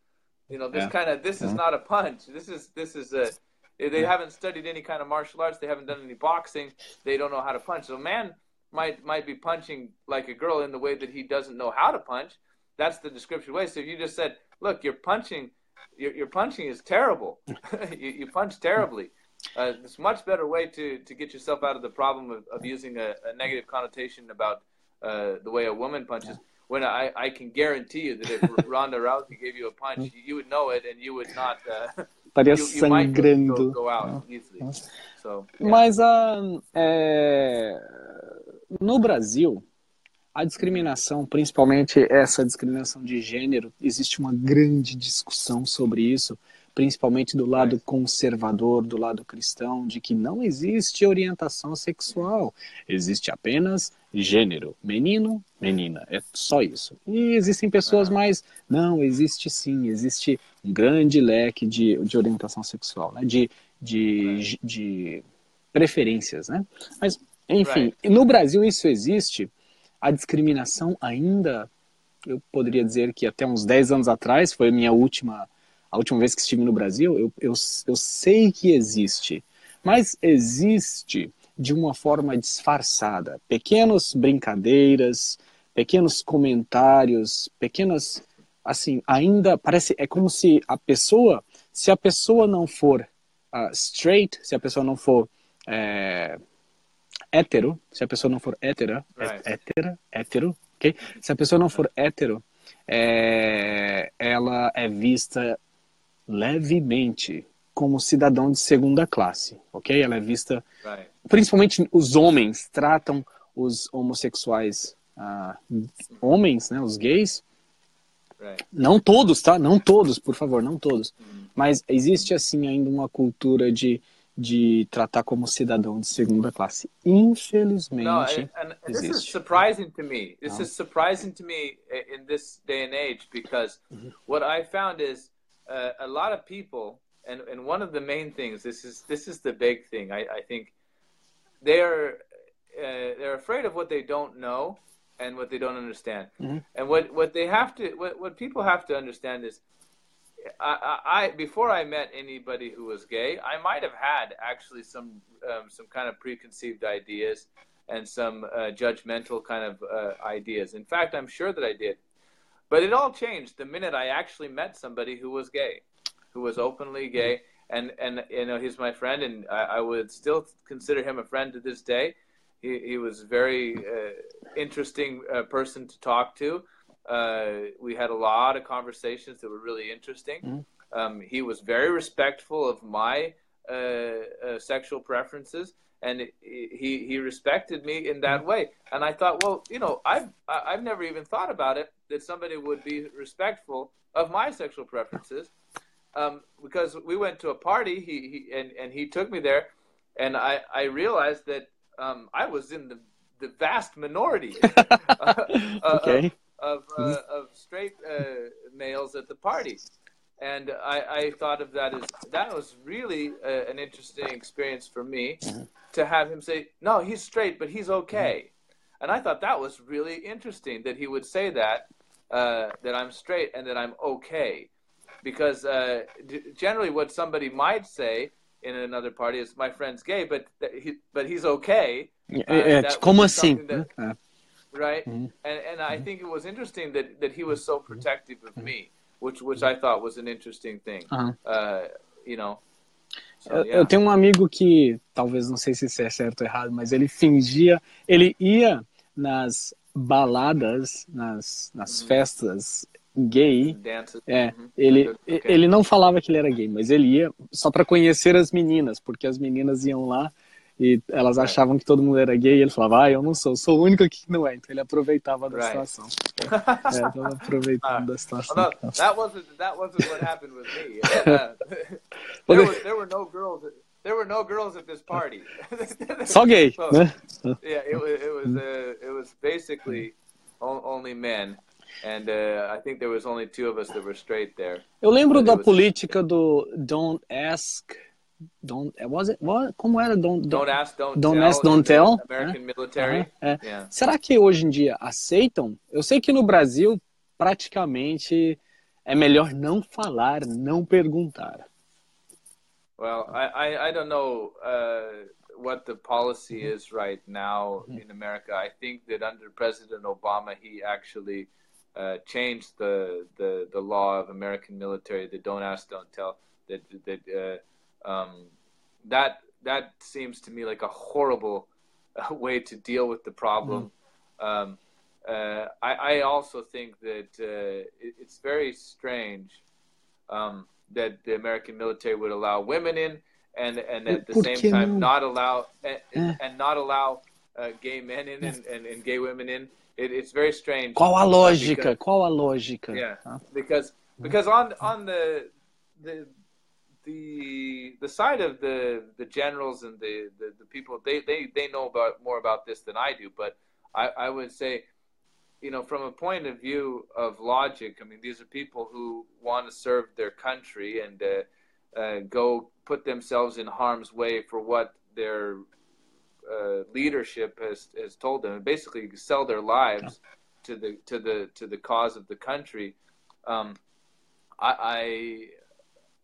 you know, this Yeah. kind of this is Yeah. not a punch. This is this is a. They haven't studied any kind of martial arts. They haven't done any boxing. They don't know how to punch. So man might might be punching like a girl in the way that he doesn't know how to punch. That's the description way. So if you just said, "Look, you're punching, your, your punching is terrible. [laughs] you, you punch terribly." Uh, it's much better way to, to get yourself out of the problem of, of using a, a negative connotation about uh, the way a woman punches. When I, I can guarantee you that if [laughs] Ronda Rousey gave you a punch, you, you would know it and you would not. Uh, [laughs] Estaria you, you might go, sangrando. go out easily. So yeah. Mas ah, é, no Brasil, a discriminação, principalmente essa discriminação de gênero, existe uma grande discussão sobre isso, principalmente do lado conservador, do lado cristão, de que não existe orientação sexual, existe apenas gênero, menino, menina, é só isso. E existem pessoas mais, não, existe sim, existe um grande leque de, de orientação sexual, né? de, de, de preferências, né? Mas, enfim, no Brasil isso existe, a discriminação ainda, eu poderia dizer que até uns 10 anos atrás, foi a minha última, a última vez que estive no Brasil, eu, eu, eu sei que existe, mas existe de uma forma disfarçada. Pequenas brincadeiras, pequenos comentários, pequenas, assim, ainda parece, é como se a pessoa, se a pessoa não for uh, straight, se a pessoa não for é, hétero, se a pessoa não for hétera, Right. hétera, hétero, ok? Se a pessoa não for hétero, é, ela é vista levemente como cidadão de segunda classe, ok? Ela é vista, right. principalmente os homens tratam os homossexuais, ah, homens, né, os gays, Right. não todos, tá? Não todos, por favor, não todos. Mas existe, assim, ainda uma cultura de, de tratar como cidadão de segunda classe. Infelizmente, No, and, and this is surprising to me. This is surprising to me in this day and age because what I found is uh, a lot of people, and, and one of the main things. This is this is the big thing. I, I think they're uh, they're afraid of what they don't know and what they don't understand. Mhm. And what what they have to what what people have to understand is. I, I, before I met anybody who was gay, I might have had actually some um, some kind of preconceived ideas and some uh, judgmental kind of uh, ideas. In fact, I'm sure that I did. But it all changed the minute I actually met somebody who was gay, who was openly gay, and and you know he's my friend, and I, I would still consider him a friend to this day. He he was a very uh, interesting uh, person to talk to. Uh, we had a lot of conversations that were really interesting. Mhm. Um, he was very respectful of my uh, uh, sexual preferences, and he he respected me in that way. And I thought, well, you know, I've I've never even thought about it that somebody would be respectful of my sexual preferences, um, because we went to a party. He, he and and he took me there, and I I realized that um, I was in the the vast minority [laughs] [laughs] okay. Of, uh, of straight uh, males at the party. And I, I thought of that as that was really a, an interesting experience for me to have him say, no, he's straight, but he's okay. And I thought that was really interesting that he would say that, uh, that I'm straight and that I'm okay. Because uh, d- generally, what somebody might say in another party is, my friend's gay, but, he, but he's okay. Uh, é, como assim? that-. Right? Mhm. And and I think it was interesting that that he was so protective of me, which which I thought was an interesting thing. Aham. Uh, you know. So, Eu, yeah. eu tenho um amigo que, talvez não sei se isso é certo ou errado, mas ele fingia, ele ia nas baladas, nas, nas Uhum. festas gay, Dances. é, Mhm. ele, Okay. ele não falava que ele era gay, mas ele ia só para conhecer as meninas, porque as meninas iam lá e elas achavam que todo mundo era gay, e ele falava, ah, eu não sou, sou o único aqui que não é, então ele aproveitava da Right. situação. [laughs] É, tava aproveitando da situação. No, that wasn't that wasn't what happened with me. Uh, [laughs] there, was, there were no girls. There were no girls at this party. [laughs] Só gay, So, né? yeah, it was it was uh, it was basically only men, and uh, I think there was only two of us that were straight there. Eu lembro But da was- política do don't ask, don't was it what? Como era don't Don't ask, don't, Don't tell. ask, don't the tell, American military. Aham, é. Yeah. Será que hoje em dia aceitam? Eu sei que no Brasil praticamente é melhor não falar, não perguntar. Well, I, I, I don't know uh, what the policy is right now in America. I think that under President Obama, he actually uh, changed the, the, the law of American military that don't ask, don't tell. That that uh, um, that that seems to me like a horrible uh, [laughs] way to deal with the problem. Um, uh, I, I also think that uh, it, it's very strange um, that the American military would allow women in, and and at the same time not allow and, Eh. and not allow uh, gay men in and, and, and gay women in. It, it's very strange. Qual a lógica? because- Qual a lógica? yeah, Ah, because because on on the the the the side of the the generals and the, the, the people they, they they know about more about this than I do, but I, I would say, you know, from a point of view of logic, I mean, these are people who want to serve their country and uh, uh, go put themselves in harm's way for what their uh, leadership has has told them, and basically sell their lives to the to the to the cause of the country. Um, I,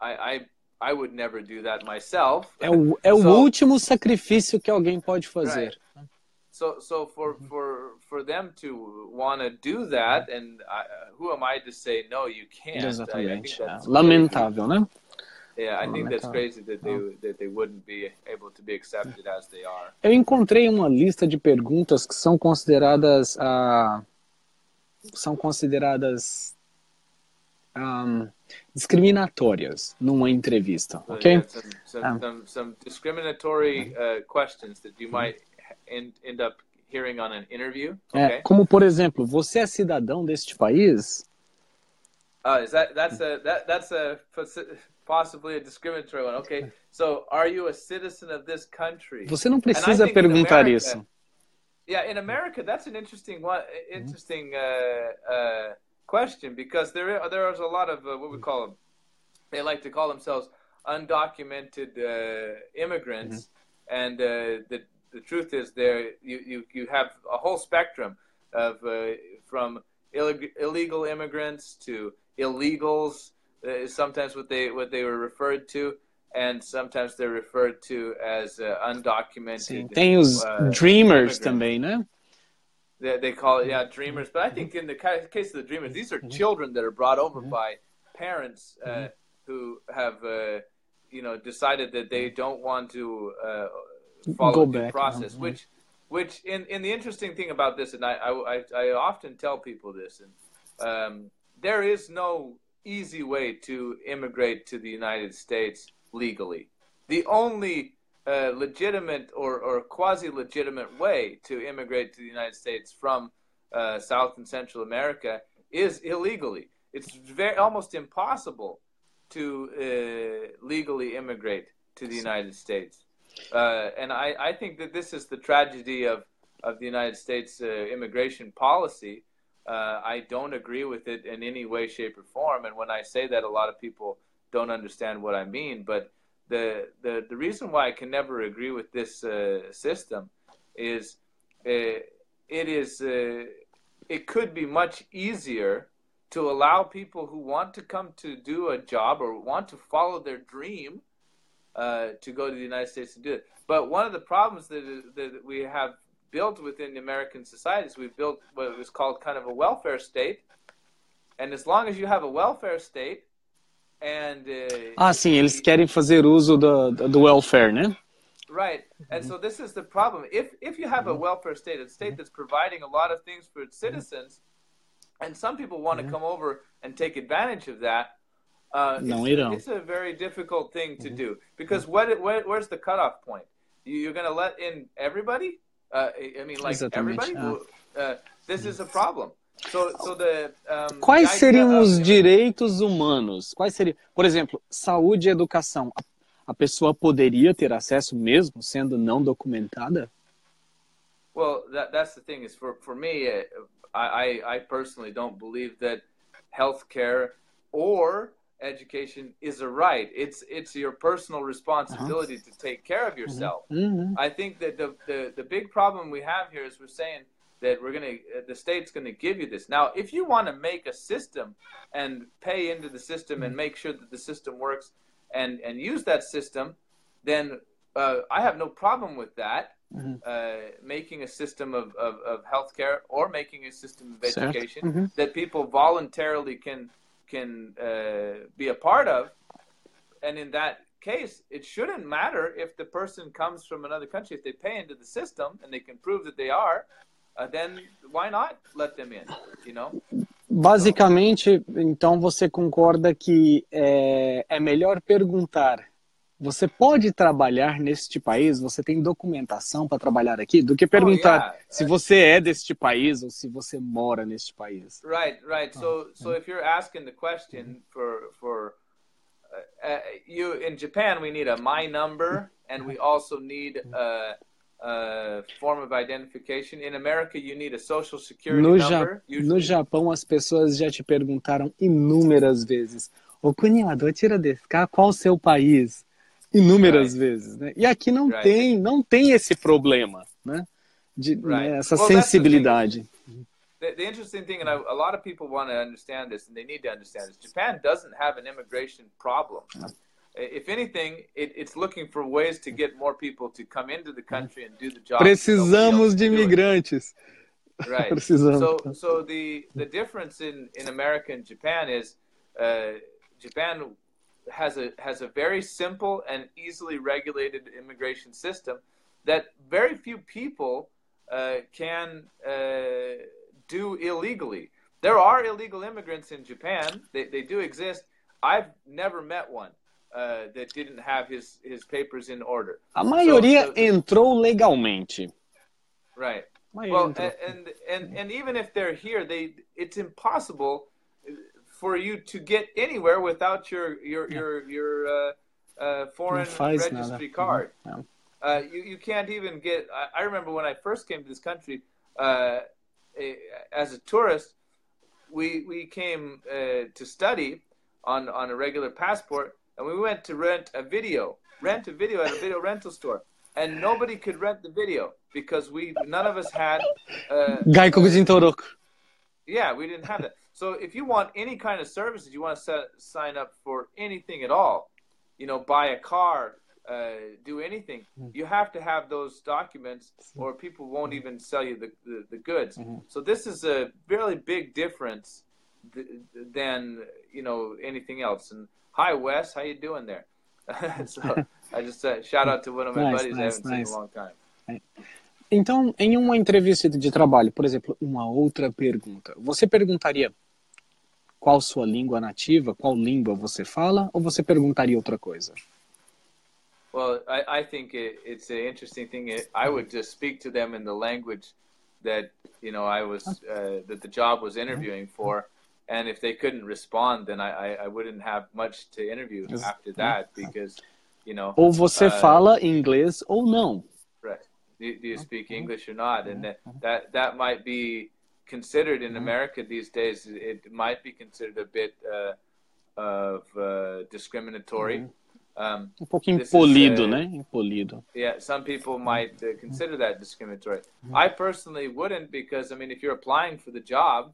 I I I I would never do that myself. É o, é o [laughs] So- último sacrifício que alguém pode fazer. So so for for for them to want to do that, and I, who am I to say no? You can't. I- I, Exatamente. that's É lamentável, né? crazy. Yeah, I think that's crazy that they that they wouldn't be able to be accepted as they are. Eu encontrei uma lista de perguntas que são consideradas ah, são consideradas ahm, discriminatórias numa entrevista, So, ok? yeah, some, some, Um, some, some discriminatory uh, questions that you might end, end up hearing on an interview. É, Okay. como por exemplo, você é cidadão deste país? Uh, is that that's a that that's a possi- possibly a discriminatory one? Okay. So, are you a citizen of this country? Você não precisa perguntar America- isso. Yeah, in America, that's an interesting one. Interesting uh, uh, question because there are, there is a lot of uh, what we call them. They like to call themselves undocumented uh, immigrants, and uh, the the truth is there you, you, you have a whole spectrum of uh, from illeg- illegal immigrants to illegals. Uh, sometimes what they what they were referred to, and sometimes they're referred to as uh, undocumented. Sim, tem os dreamers immigrants. também, né? They, they call it yeah dreamers, but I think in the case of the dreamers, these are children that are brought over by parents uh, who have uh, you know decided that they don't want to uh, follow due back, process. Which which in in the interesting thing about this, and I I, I, I often tell people this, and um, there is no easy way to immigrate to the United States legally. The only uh, legitimate or, or quasi legitimate way to immigrate to the United States from uh, South and Central America is illegally. It's very almost impossible to uh, legally immigrate to the United States. Uh, and I, I think that this is the tragedy of of the United States uh, immigration policy. Uh, I don't agree with it in any way, shape, or form. And when I say that, a lot of people don't understand what I mean. But the the, the reason why I can never agree with this uh, system is uh, it is uh, it could be much easier to allow people who want to come to do a job or want to follow their dream uh, to go to the United States to do it. But one of the problems that, that we have built within the American society is we've built what was called kind of a welfare state. And as long as you have a welfare state, ah, sim, eles querem fazer uso do, do welfare, né? Right. And so this is the problem. If if you have a welfare state, a state that's providing a lot of things for its citizens, and some people want to come over and take advantage of that, uh, no, it's, don't. It's a very difficult thing to do because what, what where's the cutoff point? You're going to let in everybody? Uh, I mean, like everybody? Uh, this is a problem. So, so the, um, Quais seriam os direitos humanos? Quais seriam, por exemplo, saúde e educação? A pessoa poderia ter acesso mesmo sendo não documentada? Well, that, that's the thing is for for me, uh, I, I personally don't believe that healthcare or education is a right. It's it's your personal responsibility uh-huh. to take care of yourself. Mm-hmm. I think that the, the the big problem we have here is we're saying that we're gonna the state's gonna give you this. Now, if you want to make a system and pay into the system and make sure that the system works and and use that system, then uh, I have no problem with that. Mm-hmm. Uh, making a system of, of, of healthcare or making a system of education mm-hmm. that people voluntarily can can uh, be a part of. And in that case, it shouldn't matter if the person comes from another country. If they pay into the system and they can prove that they are, uh, then why not let them in? You know. Basicamente, então você concorda que é, é melhor perguntar você pode trabalhar neste país? Você tem documentação para trabalhar aqui? Do que perguntar oh, yeah. se você é deste país ou se você mora neste país. Right, right. So, so if you're asking the question for for uh, uh, you in Japan, we need a my number, and we also need a, a form of identification. In America, you need a social security no number. Ja no Japão, as pessoas já te perguntaram inúmeras vezes. O cunhado, tira desse qual o seu país? inúmeras right. vezes, né? E aqui não right. tem, não tem esse problema, né? De right. né, essa well, sensibilidade. The, the, interesting thing, and I, a lot of people want to understand this, and they need to understand this. Japan doesn't have an immigration problem. If anything, it, it's looking for ways to get more people to come into the country and do the job. Precisamos de imigrantes. Right. [laughs] Precisamos. So, so the the difference in in America and Japan is, uh, Japan has a has a very simple and easily regulated immigration system that very few people uh, can uh, do illegally. There are illegal immigrants in Japan. They, they do exist. I've never met one uh, that didn't have his, his papers in order. A maioria so, so, entrou legalmente. Right. Well, and, and, and and even if they're here, they it's impossible for you to get anywhere without your your your your uh, uh, foreign registry card. Yeah. Uh, you you can't even get. I, I, remember when I first came to this country uh, as a tourist, we we came uh, to study on on a regular passport, and we went to rent a video, rent a video at a video rental store, and nobody could rent the video because we none of us had. Uh, yeah, we didn't have that. So if you want any kind of services, you want to set, sign up for anything at all, you know, buy a car, uh, do anything, mm-hmm. you have to have those documents or people won't even sell you the, the, the goods. Mm-hmm. So this is a really big difference th- than, you know, anything else. And hi, Wes, how you doing there? [laughs] so I just uh, shout out to one of my nice, buddies nice, I haven't nice. seen in a long time. Então, em uma entrevista de trabalho, por exemplo, uma outra pergunta, você perguntaria qual sua língua nativa, qual língua você fala, ou você perguntaria outra coisa? Well, I, I think it, it's an interesting thing. I would just speak to them in the language that you know I was uh, that the job was interviewing for, and if they couldn't respond, then I, I, I wouldn't have much to interview after that because you know. Ou você uh, fala inglês ou não. Right. do, do you speak English or not? And that, that that might be considered in America these days. It might be considered a bit uh, of uh, discriminatory. Um, um pouco impolido, is, uh, né? Impolido. Yeah, some people might uh, consider that discriminatory. I personally wouldn't because I mean, if you're applying for the job,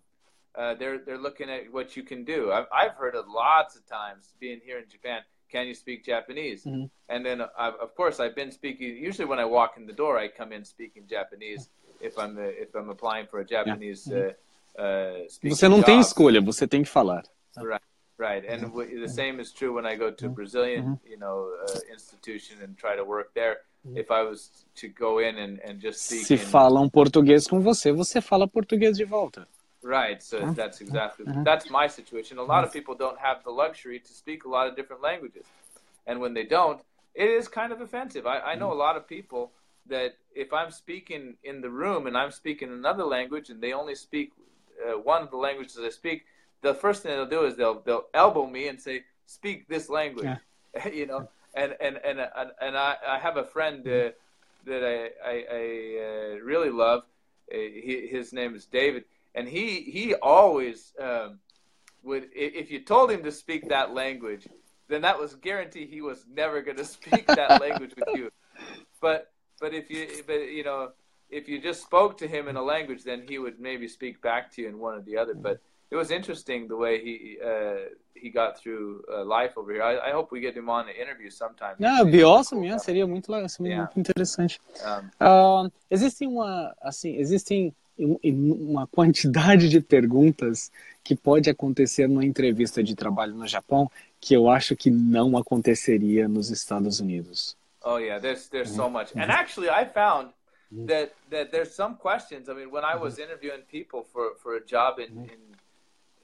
uh, they're they're looking at what you can do. I've I've heard it lots of times being here in Japan. Can you speak Japanese? Mm-hmm. And then, I've, of course, I've been speaking. Usually, when I walk in the door, I come in speaking Japanese. If I'm if I'm applying for a Japanese yeah. uh, uh, Você não job. tem escolha. Você tem que falar. Right. Right, and mm-hmm. the same is true when I go to a mm-hmm. Brazilian, mm-hmm. you know, uh, institution and try to work there. If I was to go in and, and just speak. Se in... falam português com você, você fala português de volta. Right, so that's exactly that's my situation. A lot of people don't have the luxury to speak a lot of different languages, and when they don't, it is kind of offensive. I, I know a lot of people that if I'm speaking in the room and I'm speaking another language and they only speak uh, one of the languages I speak, the first thing they'll do is they'll they'll elbow me and say, "Speak this language," yeah. [laughs] you know. And and and and I, I have a friend uh, that I I, I uh, really love. Uh, he, his name is David, and he he always um, would if you told him to speak that language, then that was guarantee he was never going [laughs] to speak that language with you. But but if you but you know if you just spoke to him in a language, then he would maybe speak back to you in one or the other. But it was interesting the way he uh, he got through uh, life over here. I, I, hope we get him on the interview sometime. Yeah, it'd be awesome. Yeah, seria muito legal, seria yeah. muito interessante. Um, uh, existem uma assim, existem uma quantidade de perguntas que pode acontecer numa entrevista de trabalho no Japão que eu acho que não aconteceria nos Estados Unidos. Oh yeah, there's there's so much. And actually I found that that there's some questions. I mean, when I was interviewing people for for a job in in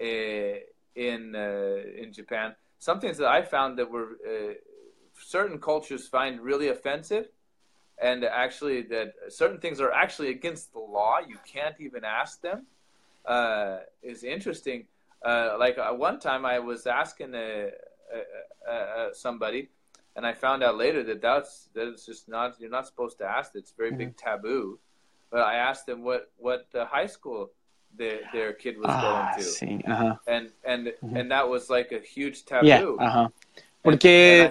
uh, in uh, in Japan. Some things that I found that were uh, certain cultures find really offensive, and actually that certain things are actually against the law. You can't even ask them. Uh, is interesting. Uh, like uh, one time, I was asking a, a, a, somebody, and I found out later that that's that's just not you're not supposed to ask. It's very mm-hmm. big taboo. But I asked them what what the high school their, their kid was ah, going to. Sim, uh -huh. And and mm-hmm. and that was like a huge taboo. Yeah, uh -huh. Porque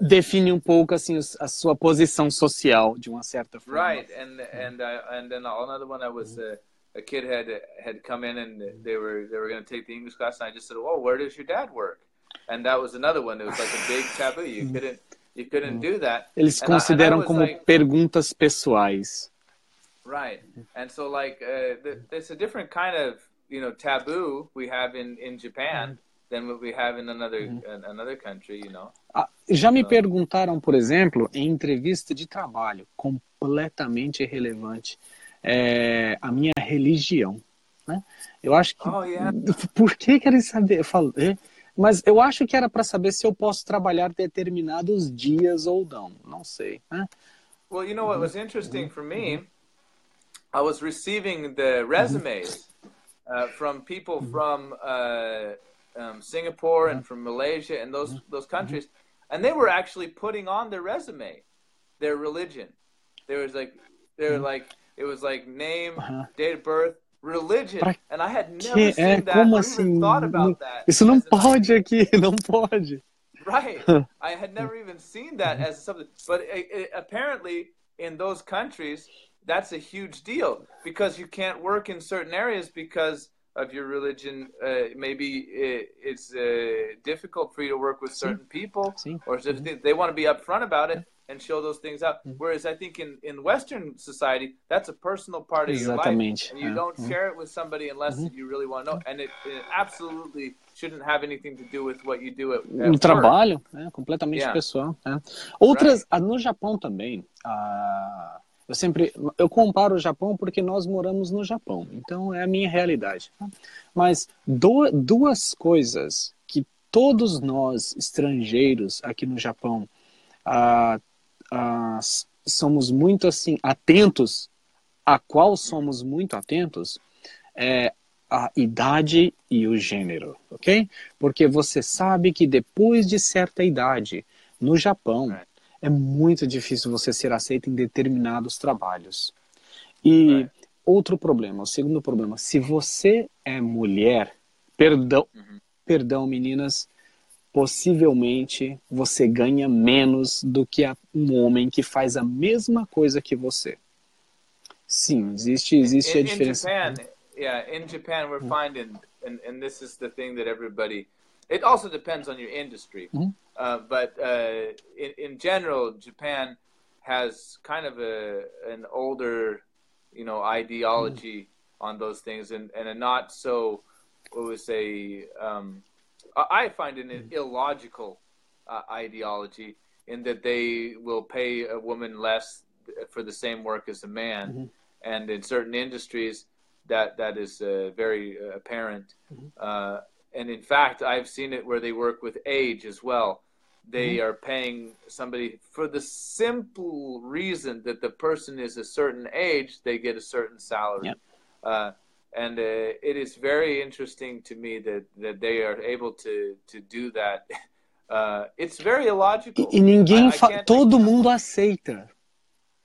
define um pouco assim a sua posição social de uma certa forma. Right, and and uh, and then another one I was uh, a kid had had come in and they were they were going to take the English class and I just said, "Oh, where does your dad work?" And that was another one. It was like a big taboo. You mm-hmm. couldn't you couldn't do that. Eles and consideram I, como like, perguntas pessoais. Right, and so like uh, it's a different kind of you know taboo we have in in Japan than what we have in another in another country, you know. Ah, já me perguntaram, por exemplo, em entrevista de trabalho, completamente irrelevante, é, a minha religião. Né? Eu acho que. Oh, yeah. [laughs] Por que querem saber? Eu falo, é, mas eu acho que era para saber se eu posso trabalhar determinados dias ou não. Não sei. Né? Well, you know what was interesting for me I was receiving the resumes uh, from people mm-hmm. from uh, um, Singapore and from Malaysia and those mm-hmm. those countries, and they were actually putting on their resume their religion. There was like they were mm-hmm. like it was like name, uh-huh. date of birth, religion, and I had never seen that or even thought about that. Isso não pode aqui, não pode. Right, [laughs] I had never even seen that as something, but it, it, apparently in those countries that's a huge deal because you can't work in certain areas because of your religion. Uh, maybe it, it's uh, difficult for you to work with certain people, or if mm-hmm. they, they, want to be upfront about it and show those things out. Mm-hmm. Whereas I think in, in Western society, that's a personal part of your life, and you don't mm-hmm. share it with somebody unless you really want to know. And it, it, absolutely shouldn't have anything to do with what you do at, at um trabalho, é completamente yeah. pessoal. É. Outras, right. no Japão também. Uh eu sempre eu comparo o Japão porque nós moramos no Japão, então é a minha realidade. Tá? Mas do, duas coisas que todos nós estrangeiros aqui no Japão ah, ah, somos muito assim atentos, a qual somos muito atentos, é a idade e o gênero, ok? Porque você sabe que depois de certa idade no Japão é muito difícil você ser aceito em determinados trabalhos. E outro problema, o segundo problema, se você é mulher, perdão, uhum. perdão meninas, possivelmente você ganha menos do que um homem que faz a mesma coisa que você. Sim, existe existe in, a diferença. In Japan, yeah, in Japan we're finding and and this is the thing that everybody it also depends on your industry. -hmm. Uh, but uh, in, in general, Japan has kind of a an older, you know, ideology mm on those things, and, and a not so, what would say, um, I find an mm illogical uh, ideology in that they will pay a woman less for the same work as a man, mm-hmm. and in certain industries, that that is uh, very uh, apparent. Mm-hmm. And in fact, I've seen it where they work with age as well. They mm-hmm. are paying somebody for the simple reason that the person is a certain age, they get a certain salary. Yep. Uh, and uh, it is very interesting to me that, that they are able to, to do that. [laughs] Uh, it's very illogical. E, ninguém, I, todo mundo aceita.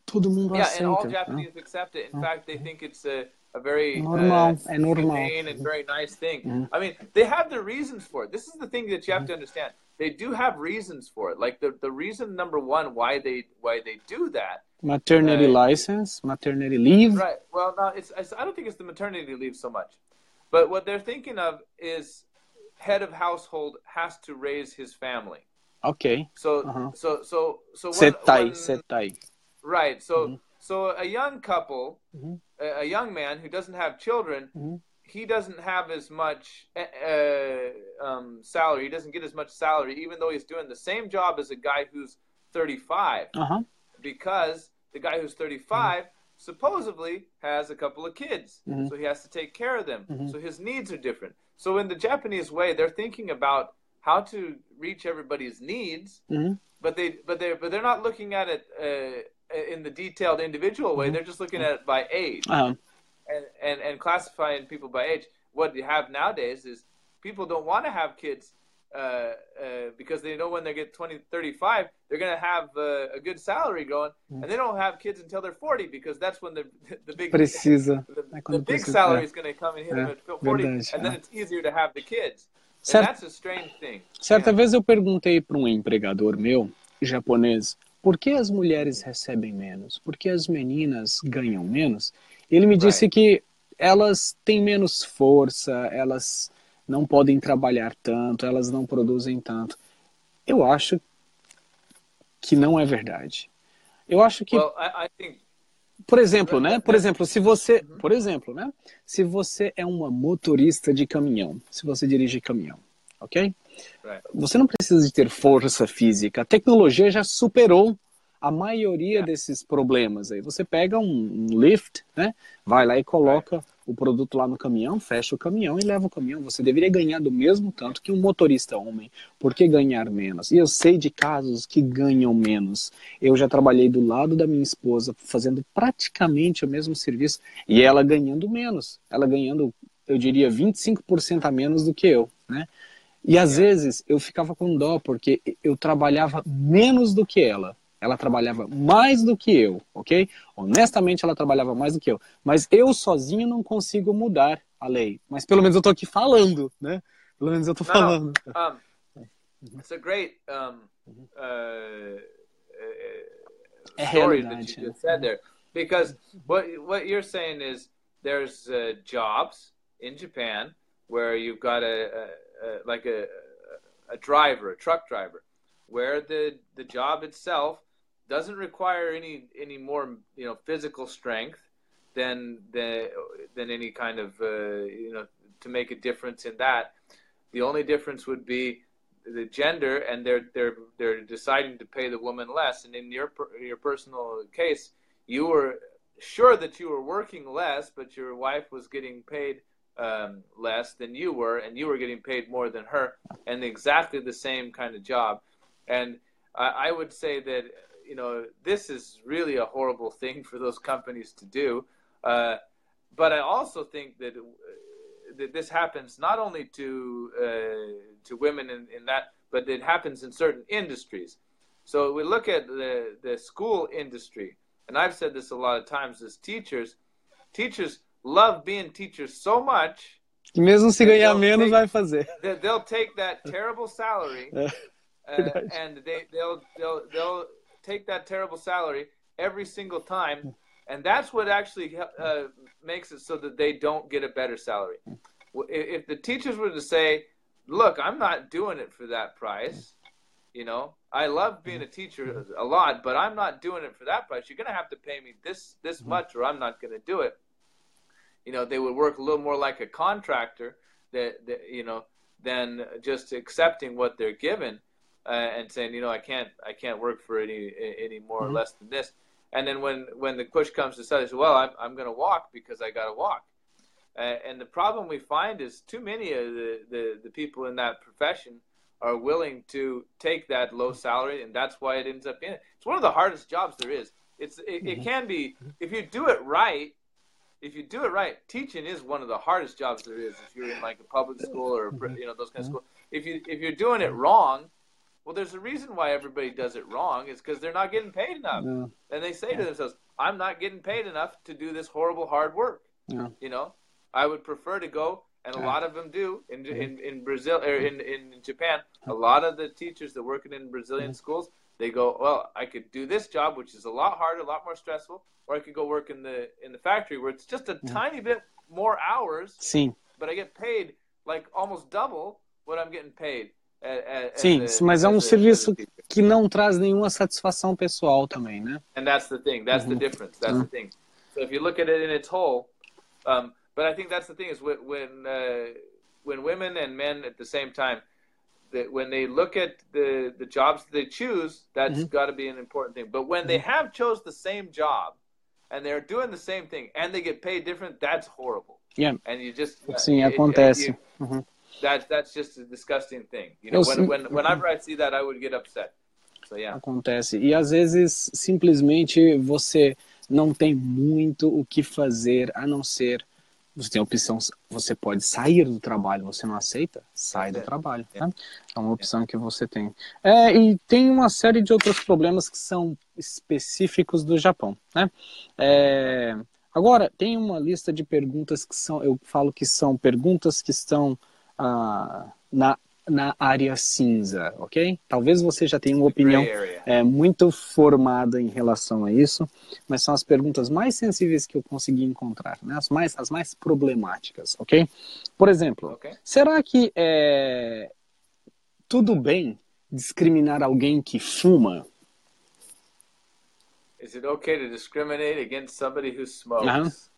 Todo mundo yeah, aceita. Yeah, and all Japanese accept it. In fact, they think it's a a very normal uh, and normal and very nice thing. Mm. I mean, they have their reasons for it. This is the thing that you have to understand. They do have reasons for it. Like the the reason number one why they why they do that. Maternity uh, license, maternity leave. Right. Well, no, it's, it's I don't think it's the maternity leave so much, but what they're thinking of is head of household has to raise his family. Okay. So uh-huh. so so so when, setai, when, setai. Right. So mm-hmm. so a young couple mm-hmm a, young man who doesn't have children, mm-hmm. he doesn't have as much uh, um, salary. He doesn't get as much salary, even though he's doing the same job as a guy who's 35. Uh-huh. Because the guy who's 35 mm-hmm. supposedly has a couple of kids, mm-hmm. so he has to take care of them. Mm-hmm. So his needs are different. So in the Japanese way, they're thinking about how to reach everybody's needs, mm-hmm. but they but they but they're not looking at it. Uh, in the detailed individual way. Mm-hmm. They're just looking at it by age uh-huh. and, and, and classifying people by age. What you have nowadays is people don't want to have kids uh, uh, because they know when they get 20, 35, they're going to have uh, a good salary going, mm-hmm. and they don't have kids until they're 40 because that's when the [laughs] the big precisa. the, the big salary is going to come and hit them at 40, verdade, and then it's easier to have the kids. And that's a strange thing. Certa yeah. vez eu perguntei para um empregador meu japonês por que as mulheres recebem menos? Por que as meninas ganham menos? Ele me disse right. que elas têm menos força, elas não podem trabalhar tanto, elas não produzem tanto. Eu acho que não é verdade. Eu acho que well, I, I think... Por exemplo, né? Por exemplo, se você, uhum. por exemplo, né? Se você é uma motorista de caminhão, se você dirige caminhão, ok? Você não precisa de ter força física. A tecnologia já superou a maioria desses problemas aí. Você pega um, lift, né? Vai lá e coloca o produto lá no caminhão, fecha o caminhão e leva o caminhão. Você deveria ganhar do mesmo tanto que um motorista homem. Por que ganhar menos? E eu sei de casos que ganham menos. Eu já trabalhei do lado da minha esposa fazendo praticamente o mesmo serviço e ela ganhando menos. Ela ganhando, eu diria, 25% a menos do que eu, né? E às vezes eu ficava com dó porque eu trabalhava menos do que ela. Ela trabalhava mais do que eu, ok? Honestamente, ela trabalhava mais do que eu. Mas eu sozinho não consigo mudar a lei. Mas pelo menos eu estou aqui falando, né? Pelo menos eu estou falando. Um, it's a great um, uh, uh, story that you just said there. Because what, what you're saying is there's uh, jobs in Japan where you've got a, uh, like a, a driver, a truck driver, where the the job itself doesn't require any any more you know physical strength than than than any kind of uh, you know to make a difference in that. The only difference would be the gender, and they're they're they're deciding to pay the woman less. And in your your personal case, you were sure that you were working less, but your wife was getting paid um, less than you were, and you were getting paid more than her, and exactly the same kind of job. And I, I would say that you know this is really a horrible thing for those companies to do. Uh, but I also think that uh, that this happens not only to uh, to women in, in that, but it happens in certain industries. So we look at the the school industry, and I've said this a lot of times as teachers. Teachers love being teachers so much. Que mesmo se ganhar menos, take, vai fazer. They'll take that terrible salary, [laughs] uh, and they they'll they'll they'll take that terrible salary every single time, and that's what actually uh, makes it so that they don't get a better salary. If the teachers were to say, "Look, I'm not doing it for that price," you know, I love being a teacher a lot, but I'm not doing it for that price. You're going to have to pay me this this mm-hmm. much, or I'm not going to do it. You know, they would work a little more like a contractor that, that you know than just accepting what they're given uh, and saying, you know, I can't I can't work for any any more mm-hmm. or less than this. And then when when the push comes to shove, they say, well, I'm I'm going to walk because I got to walk. Uh, and the problem we find is too many of the, the, the people in that profession are willing to take that low salary, and that's why it ends up in it. It's one of the hardest jobs there is. It's it, it mm-hmm. can be if you do it right. If you do it right, teaching is one of the hardest jobs there is. If you're in like a public school or you know those kind of mm-hmm. schools, if you if you're doing it wrong, well, there's a reason why everybody does it wrong. It's because they're not getting paid enough, yeah. and they say to themselves, "I'm not getting paid enough to do this horrible hard work." Yeah. You know, I would prefer to go and a lot of them do in mm-hmm. in, in Brazil or in, in Japan. A lot of the teachers that working in Brazilian mm-hmm. schools, they go, well, I could do this job, which is a lot harder, a lot more stressful, or I could go work in the in the factory where it's just a mm-hmm. tiny bit more hours. Sim. But I get paid like almost double what I'm getting paid. Sim, a, mas é um serviço que não traz nenhuma satisfação pessoal também, né? And that's the thing. That's the difference. That's the thing. So if you look at it in its whole, um, but I think that's the thing is when when, uh, when women and men at the same time that when they look at the the jobs that they choose, that's mm-hmm. got to be an important thing. But when they mm-hmm. have chose the same job and they're doing the same thing and they get paid different, that's horrible. Yeah. And you just Sim, it, acontece. It, you, mm-hmm. That that's just a disgusting thing. You know, when, when whenever I see that, I would get upset. So, yeah. Acontece. E às vezes simplesmente você não tem muito o que fazer a não ser Você tem a opção, você pode sair do trabalho, você não aceita? Sai do é. trabalho. Né? É uma opção que você tem. É, e tem uma série de outros problemas que são específicos do Japão. Né? É, agora, tem uma lista de perguntas que são, eu falo que são perguntas que estão ah, na na área cinza, ok? Talvez você já tenha uma opinião é, muito formada em relação a isso, mas são as perguntas mais sensíveis que eu consegui encontrar, né? as, mais, as mais problemáticas, ok? Por exemplo, okay. será que é tudo bem discriminar alguém que fuma? Is it okay to discriminate against somebody who smokes?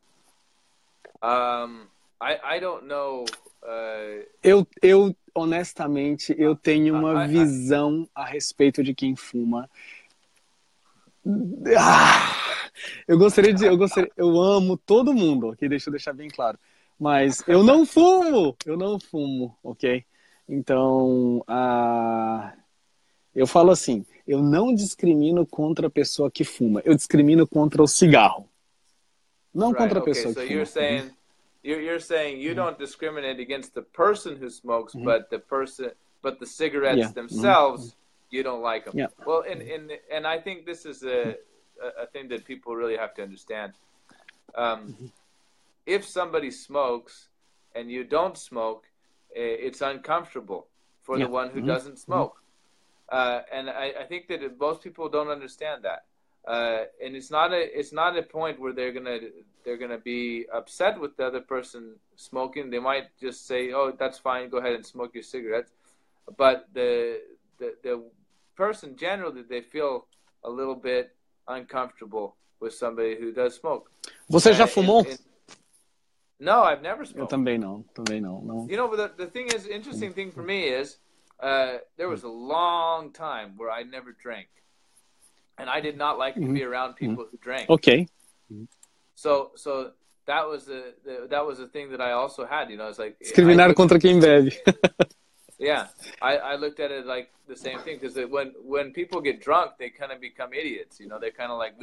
Uh -huh. um, I, I don't know. Uh... Eu, eu honestamente, eu tenho uma visão a respeito de quem fuma. Ah, eu gostaria de, eu gostaria, eu amo todo mundo, ok? Deixa eu deixar bem claro. Mas eu não fumo, eu não fumo, ok? Então, ah, eu falo assim, eu não discrimino contra a pessoa que fuma, eu discrimino contra o cigarro, não right, contra a pessoa okay, que so fuma. You're saying You're, you're saying you mm-hmm. don't discriminate against the person who smokes, mm-hmm. but the person, but the cigarettes yeah. themselves, mm-hmm. you don't like them. Yeah. Well, and and and I think this is a a thing that people really have to understand. Um, mm-hmm. if somebody smokes and you don't smoke, it's uncomfortable for yeah. the one who mm-hmm. doesn't mm-hmm. smoke. Uh, and I, I, think that most people don't understand that. Uh, and it's not a it's not a point where they're gonna they're gonna be upset with the other person smoking. They might just say, "Oh, that's fine. Go ahead and smoke your cigarettes." But the the the person generally they feel a little bit uncomfortable with somebody who does smoke. Você já fumou? In, in, no, I've never smoked. Eu também não, também não, não. You know, but the, the thing is, interesting thing for me is, uh, there was a long time where I never drank and I did not like to be mm-hmm. around people mm-hmm. who drank. Okay. So so that was the, the that was the thing that I also had. You know, it's like discriminar contra quem bebe. [laughs] yeah, I, I looked at it like the same thing because when when people get drunk, they kind of become idiots. You know, they're kind of like.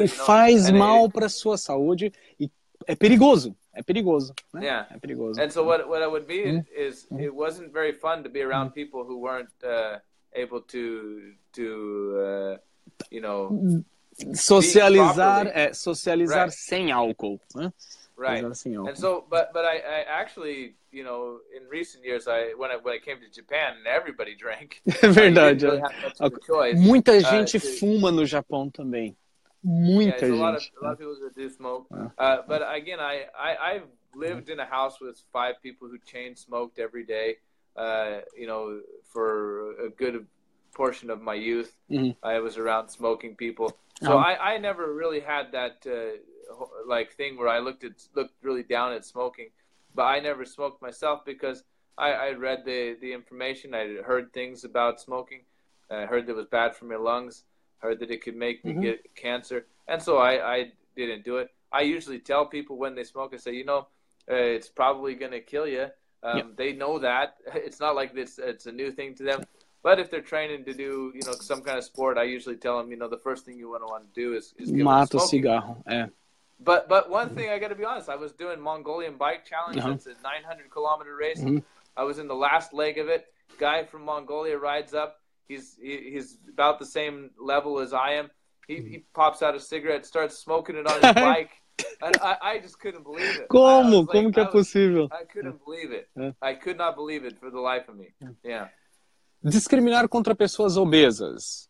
E faz mal para sua saúde e é perigoso. É perigoso. Né? Yeah, é perigoso. And so what what I would be mm-hmm. is it wasn't very fun to be around people who weren't. Uh, able to to uh, you know socializar é socializar right. sem álcool, né? Right. And so, but but I, I actually, you know, in recent years, I when I when I came to Japan, everybody [laughs] drank. [laughs] É verdade. Really Muita gente uh, fuma no Japão também. Muita yeah, gente. A lot, of, a lot of people do smoke. Uh, but again, I, I I've lived in a house with five people who chain smoked every day. Uh, you know, for a good portion of my youth, mm-hmm. I was around smoking people. So um, I, I never really had that uh, like thing where I looked at looked really down at smoking, but I never smoked myself because I, I read the the information. I heard things about smoking. I heard that it was bad for my lungs. Heard that it could make me mm-hmm. get cancer, and so I, I didn't do it. I usually tell people when they smoke, I say, you know, uh, it's probably going to kill you. Um, yep. They know that. [laughs] It's not like this. It's a new thing to them. But if they're training to do, you know, some kind of sport, I usually tell them, you know, the first thing you want to want to do is, is Mata o cigarro. É. But but one thing I got to be honest, I was doing Mongolian bike challenge. Uh-huh. It's a 900 kilometer race. Mm-hmm. I was in the last leg of it. Guy from Mongolia rides up. He's he, he's about the same level as I am. He, he pops out a cigarette, starts smoking it on his [laughs] bike. And I, I just couldn't believe it. Como? Like, Como que é possível? I couldn't believe it. I could not believe it for the life of me. Yeah. Discriminar contra pessoas obesas.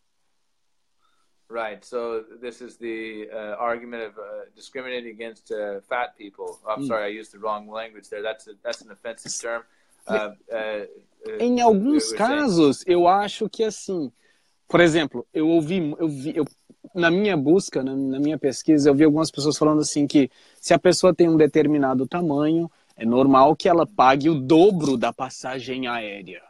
Right. So this is the uh, argument of uh, discriminating against uh, fat people. Oh, I'm mm. sorry, I used the wrong language there. That's a, that's an offensive term. Uh, uh, uh, em alguns casos, eu acho que assim, por exemplo, eu ouvi, eu vi, eu, na minha busca, na, na minha pesquisa, eu vi algumas pessoas falando assim que se a pessoa tem um determinado tamanho, é normal que ela pague o dobro da passagem aérea.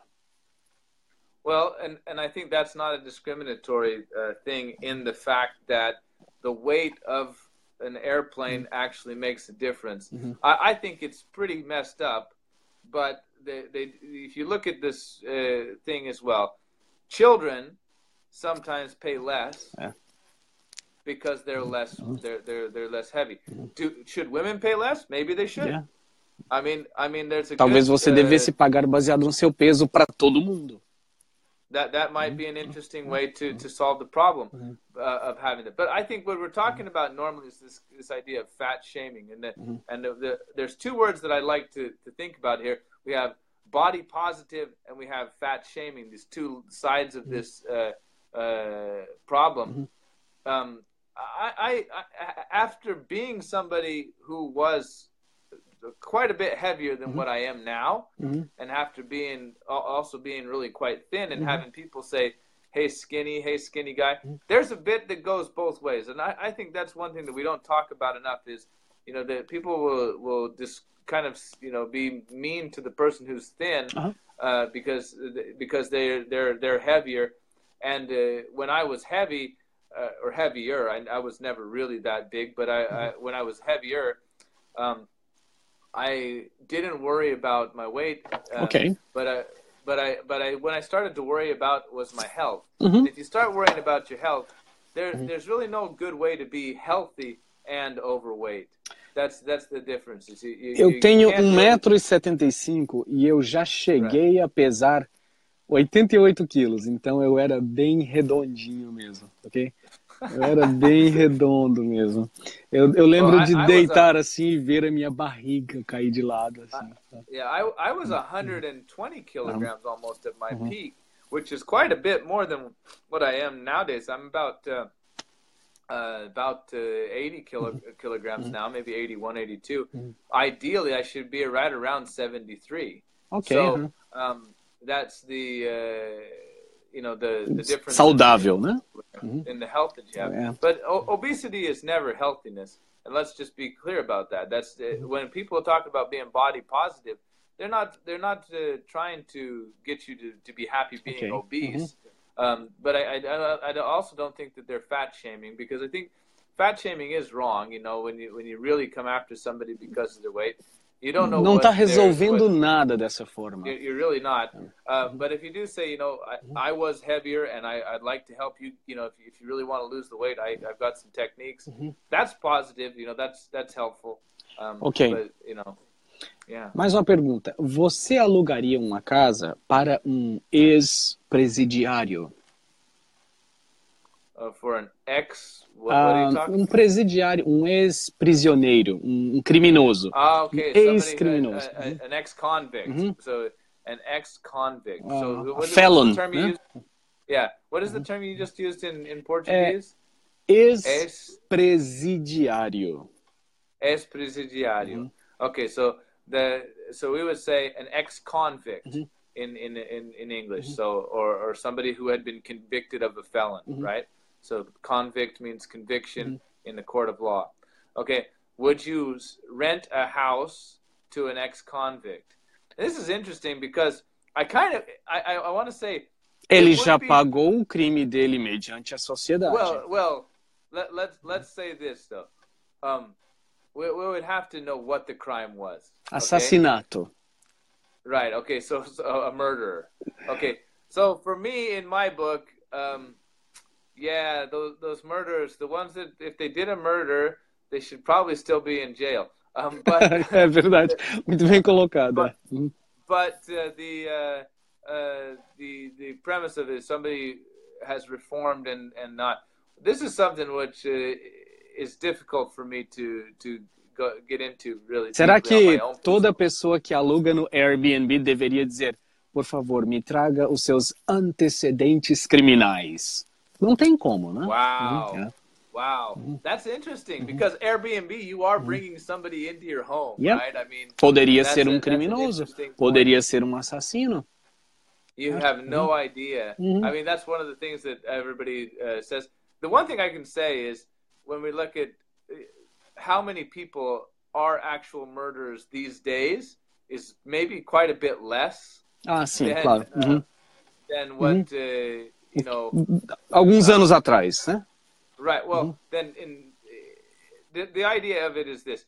Well, and, and I think that's not a discriminatory uh, thing in the fact that the weight of an airplane mm-hmm. actually makes a difference. Mm-hmm. I, I, think it's pretty messed up, but they, they, if you look at this uh, thing as well, children sometimes pay less yeah. because they're mm-hmm. less mm-hmm. they're they're they're less heavy. Do should women pay less? Maybe they should. Yeah. I mean, I mean, there's a Talvez good, você uh, devesse pagar baseado no seu peso para todo mundo that that might mm-hmm. be an interesting way to to solve the problem mm-hmm. uh, of having it. But I think what we're talking about normally is this this idea of fat shaming, and the, mm-hmm. and the, the, there's two words that I like to to think about here. We have body positive, and we have fat shaming. These two sides of this uh, uh, problem. Um, I, I, I after being somebody who was quite a bit heavier than mm-hmm. what I am now, mm-hmm. and after being also being really quite thin and mm-hmm. having people say, "Hey, skinny, hey, skinny guy," mm-hmm. there's a bit that goes both ways, and I, I, think that's one thing that we don't talk about enough is, you know, that people will will just kind of you know be mean to the person who's thin uh-huh. uh, because because they're they're they're heavier, and uh, when I was heavy. Uh, or heavier. I, I, was never really that big, but I, I mm-hmm. when I was heavier, um, I didn't worry about my weight. Um, okay. But I, but I, but I, when I started to worry about was my health. Mm-hmm. If you start worrying about your health, there, mm-hmm. there's really no good way to be healthy and overweight. That's, that's the difference. You, you, eu tenho 1,75m e eu já cheguei right. a pesar 88 quilos, então eu era bem redondinho mesmo, ok? Era bem redondo mesmo. Eu, eu lembro well, I, de deitar a, assim e ver a minha barriga cair de lado. Assim. I, yeah, I, I was 120 kilograms almost at my uh-huh. peak, which is quite a bit more than what I am nowadays. I'm about uh, uh, about uh, 80 kilo, mm-hmm. kilograms mm-hmm. now, maybe 81, 82. Mm-hmm. Ideally, I should be right around 73. Okay. So um, that's the uh, you know the the difference saudável, né? In the health that you have, yeah. but o- obesity is never healthiness, and let's just be clear about that. That's mm-hmm. when people talk about being body positive, they're not they're not uh, trying to get you to, to be happy being okay. obese. Mm-hmm. Um, but I, I, I also don't think that they're fat shaming because I think fat shaming is wrong. You know, when you when you really come after somebody because of their weight, não está resolvendo nada dessa forma. You're really not. Uh, but if you do say, you know, I, I was heavier and I, would like to help you, you know, if, if you really want to lose the weight, I, have got some techniques. That's positive. You know, that's that's helpful. Um, ok. But, you know. Yeah. Mais uma pergunta. Você alugaria uma casa para um ex-presidiário? Uh, for an ex, what, what are Ah, you talking? um presidiário, um ex-prisioneiro, um, um criminoso. Ah, okay. Somebody, Ex-criminoso. a- a- an ex-convict. So an ex-convict. Uh, so what is felon, the term you né? used? Yeah. What is the term you just used in, in Portuguese? Presidiário. ex-presidiário. Mhm. Okay, so the so we would say an ex-convict in, in in in English. So or or somebody who had been convicted of a felon, right? So convict means conviction in the court of law. Okay, would you rent a house to an ex-convict? This is interesting because I kind of I I, I want to say Ele já be- pagou o crime dele mediante a sociedade. Well, well, let, let's let's say this though. Um, we, we would have to know what the crime was. okay? Assassinato. Right. Okay. So, so a murderer. Okay. So for me, in my book, um, yeah, those those murderers, the ones that if they did a murder, they should probably still be in jail. Um, [laughs] but é verdade. [laughs] Muito bem colocado. But- but uh, the uh, uh, the the premise of it is somebody has reformed and and not. This is something which uh, is difficult for me to to go, get into really. Será que toda pessoa que aluga no Airbnb deveria dizer, por favor, me traga os seus antecedentes criminais? Não tem como, né? Wow. Uhum. Wow, that's interesting because Airbnb, you are bringing somebody into your home, Yep. right? I mean, Poderia ser um that's criminoso, poderia ser um assassino. you have no idea. Mhm. I mean, that's one of the things that everybody uh, says. The one thing I can say is when we look at uh, how many people are actual murderers these days, is maybe quite a bit less Ah, sim, Then, claro. uh, Uhum. than what uh, [laughs] Alguns anos atrás, né? Right. Well, then in the the idea of it is this.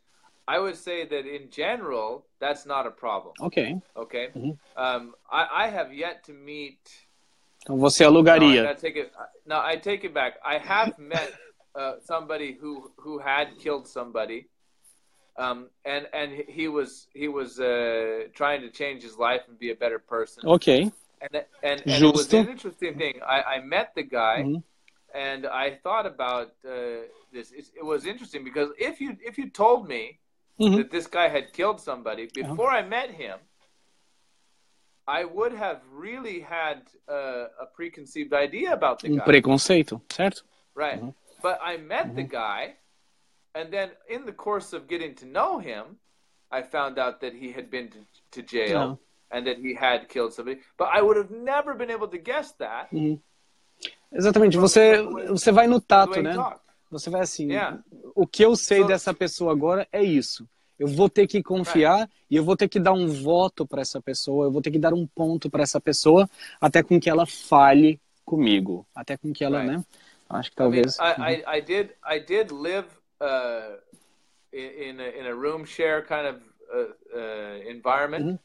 I would say that in general, that's not a problem. Ok. Okay. Mhm. Um, I, I have yet to meet. Então você No, I, alugaria. take it. No, I take it back. I have met uh, somebody who who had killed somebody, um, and and he was he was uh, trying to change his life and be a better person. Ok. And and, and it was an interesting thing. I, I met the guy, Mhm. and I thought about uh, this. It, it was interesting because if you if you told me Uhum. that this guy had killed somebody before I met him, I would have really had uh, a preconceived idea about the Um guy. preconceito, certo? Right. Mhm. But I met the guy, and then in the course of getting to know him, I found out that he had been to, to jail Não. And that he had killed somebody. But I would have never been able to guess that. Exatamente. Você, você vai no tato, né? Você vai assim, Yeah. o que eu sei So- dessa pessoa agora é isso. Eu vou ter que confiar e eu vou ter que dar um voto para essa pessoa, eu vou ter que dar um ponto para essa pessoa até com que ela fale comigo, até com que ela, Right. né? Acho que I mean, talvez. I, I, I did I did live uh, in a, in a room share kind of uh, uh, environment Mhm.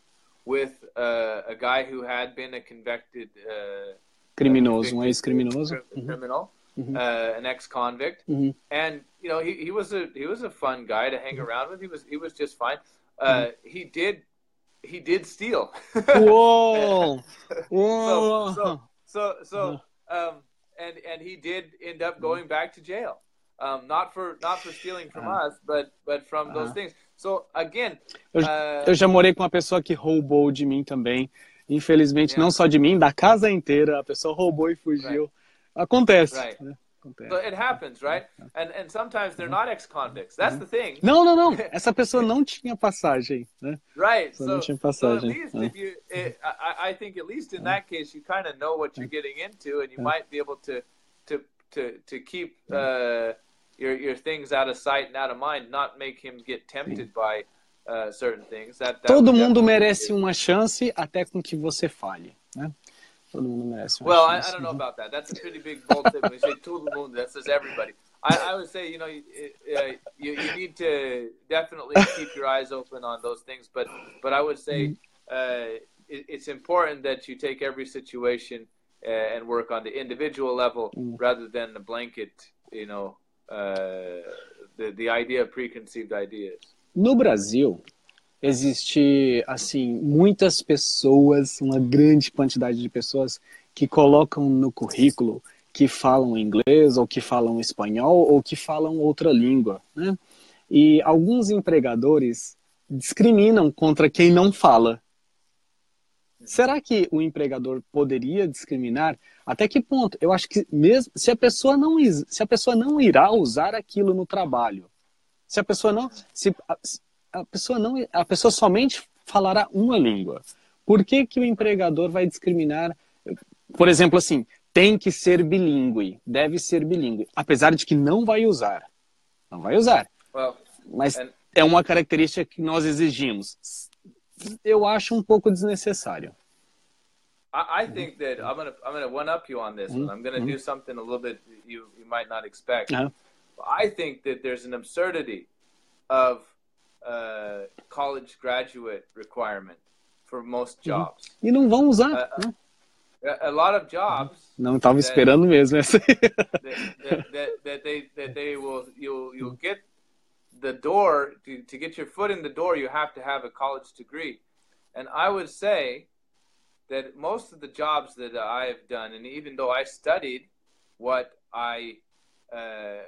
With uh, a guy who had been a convicted uh, criminoso, um ex-criminoso. cri- Uhum. criminal, Mhm. uh, an ex-convict, Uhum. and you know he, he was a he was a fun guy to hang around with. He was he was just fine. Uh, He did he did steal. Uou! so Uou! so so so um and and he did end up going back to jail um not for not for stealing from Uh-huh. us but but from those Uh-huh. things so again Eu, uh, eu já morei com uma pessoa que roubou de mim também. Infelizmente, Yeah. não só de mim, da casa inteira. A pessoa roubou e fugiu. Acontece. Right. né? Acontece. so it happens right and and sometimes they're not ex-convicts that's the thing Não, não, não. [laughs] Essa pessoa não tinha passagem, né? right So não tinha so at passagem. least Uh. if you it, I, I think at least in that case you kind of know what you're getting into and you Uh. might be able to to to to keep uh your your things out of sight and out of mind not make him get tempted by uh, certain things that, that Todo mundo merece be- uma chance até com que você fale, né? Todo mundo merece uma Well, I, chance. I don't know about that. That's a pretty big bold statement. You say todo mundo, that says everybody. I, I would say, you know, you, uh, you, you need to definitely keep your eyes open on those things. But but I would say uh, it, it's important that you take every situation uh, and work on the individual level Mm. rather than the blanket, you know, uh, the the idea preconceived ideas. No Brasil, existe assim muitas pessoas, uma grande quantidade de pessoas que colocam no currículo que falam inglês ou que falam espanhol ou que falam outra língua, né? E alguns empregadores discriminam contra quem não fala. Será que o empregador poderia discriminar? Até que ponto? Eu acho que mesmo se a pessoa não se a pessoa não irá usar aquilo no trabalho, se a pessoa não se a, a pessoa não a pessoa somente falará uma língua, por que que o empregador vai discriminar? Por exemplo, assim, tem que ser bilíngue, deve ser bilíngue, apesar de que não vai usar, não vai usar. Well, Mas é uma característica que nós exigimos eu acho um pouco desnecessário. I, I think that I'm gonna I'm gonna one up you on this one. I'm gonna mm-hmm. do something a little bit you you might not expect. Uh-huh. I think that there's an absurdity of uh, college graduate requirement for most mm-hmm. jobs. E não vão usar. Uh, a, a lot of jobs. Não estava esperando mesmo essa. that, that, that, that, they that they will you'll you'll get the door to, to get your foot in the door you have to have a college degree and i would say that most of the jobs that i've done and even though i studied what i uh,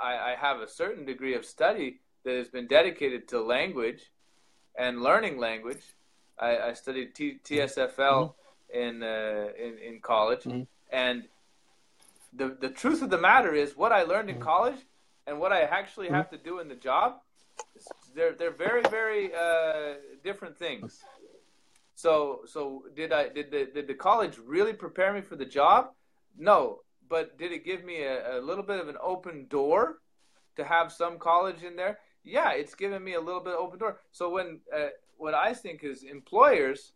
I, I have a certain degree of study that has been dedicated to language and learning language i, I studied T, tsfl mm-hmm. in, uh, in in college mm-hmm. and the the truth of the matter is what i learned in mm-hmm. college and what I actually have to do in the job, they're they're very very uh, different things. So so did I did the did the college really prepare me for the job? No, but did it give me a, a little bit of an open door to have some college in there? Yeah, it's given me a little bit open door. So when uh, what I think is employers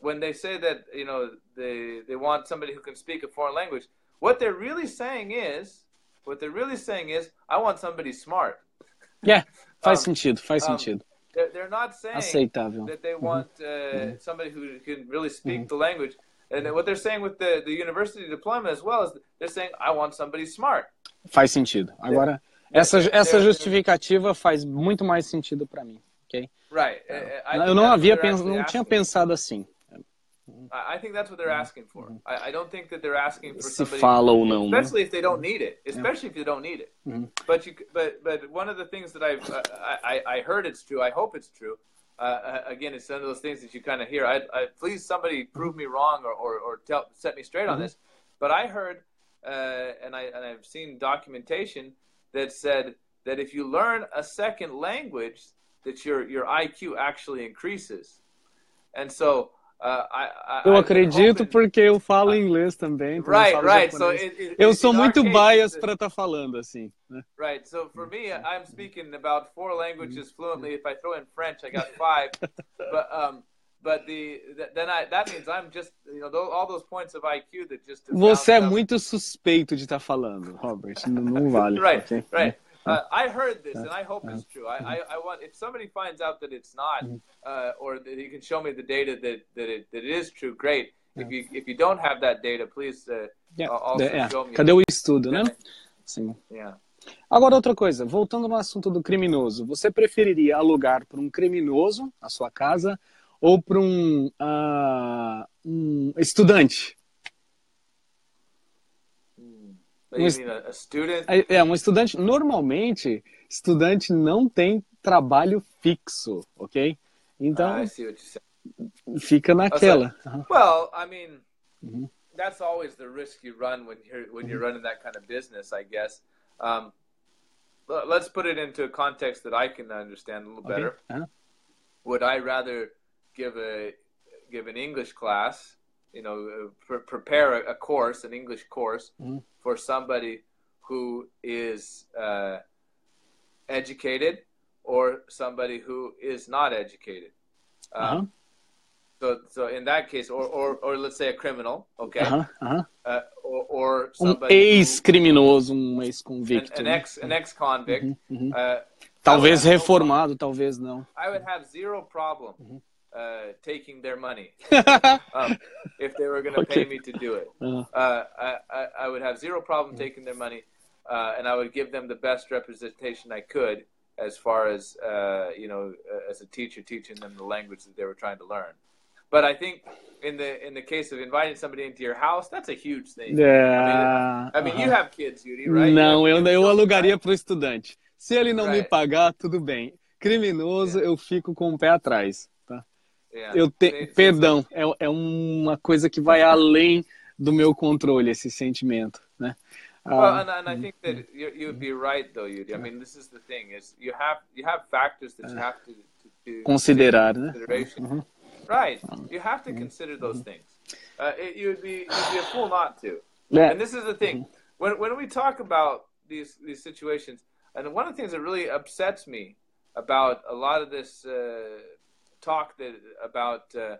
when they say that you know they they want somebody who can speak a foreign language, what they're really saying is what they're really saying is, I want somebody smart. Yeah, faz um, sentido, faz um, sentido. They're, they're not saying Aceitável. that they want uh, mm-hmm. somebody who can really speak mm-hmm. the language. And what they're saying with the, the university diploma as well is they're saying, I want somebody smart. Faz sentido. Agora, essa, essa justificativa faz muito mais sentido para mim, ok? Right. Eu não havia pens... não tinha pensado assim. I think that's what they're asking for. Mm-hmm. I, I don't think that they're asking for Se somebody, fala ou não, especially if they don't need it. Especially yeah. if you don't need it. Mm-hmm. But you, but but one of the things that I've uh, I, I heard it's true. I hope it's true. Uh, uh again, it's one of those things that you kind of hear. I, I, please somebody prove me wrong or or, or tell set me straight mm-hmm. on this. But I heard uh, and I and I've seen documentation that said that if you learn a second language, that your your IQ actually increases. And so Uh, I, eu acredito porque eu falo inglês também. Então right, right. So it, it, eu sou muito bias para estar tá falando assim. Né? Right. So for me, I'm speaking about four languages fluently. If I throw in French, I got five. [laughs] but um, but the then I that means I'm just you know all those points of IQ that just. Você é muito suspeito de estar tá falando, Robert. Não, não vale. [laughs] right, okay? right. Uh, I heard this, and I hope it's true. I, I, I, want if somebody finds out that it's not, mm-hmm. uh, or that you can show me the data that that it, that it is true. Great. If you if you don't have that data, please uh, yeah. also yeah. show me. Cadê o estudo, né? Sim. Yeah. Agora outra coisa, voltando no assunto do criminoso, você preferiria alugar para um criminoso a sua casa ou para um, uh, um estudante? Um, student? É, um estudante. Normalmente, estudante não tem trabalho fixo, ok? Então, ah, fica naquela. well, I mean, that's always the risk you run when you're when you're running that kind of business, I guess. Um, let's put it into a context that I can understand a little okay. better. Uh -huh. Would I rather give a give an English class you know, pre- prepare a, course, an English course, mm-hmm. for somebody who is uh, educated or somebody who is not educated. Um, uh-huh. So, so in that case, or, or, or let's say a criminal, okay, uh-huh, uh-huh. Uh, or, or somebody um ex-criminoso, um ex-convicto, an, an, ex, an ex-convict, mm-hmm, mm-hmm. Uh, talvez reformado, talvez não. I would have zero problem uh, taking their money um, [laughs] if they were going to okay. pay me to do it. Uh-huh. Uh, I, I, would have zero problem taking their money, uh, and I would give them the best representation I could as far as uh, you know, uh, as a teacher teaching them the language that they were trying to learn. But I think in the in the case of inviting somebody into your house, that's a huge thing. Yeah. I mean, I mean you have kids, Yudi, right? Não, you eu, eu alugaria para o estudante. Se ele não Right. me pagar, tudo bem. Criminoso, eu fico com o pé atrás. Yeah. Eu te... Sim, sim, Perdão, é, é uma coisa que vai além do meu controle, esse sentimento. Né? Well, Ah, and, and I think that you you would be right though, Yudi. I mean, this is the thing: is you have you have factors that you have to, to, to Considerar, né? consideration. Right. You have to consider those things. Uh, it, you would be you'd be a fool not to. É, And this is the thing: when when we talk about these these situations, and one of the things that really upsets me about a lot of this uh, talk that about, uh,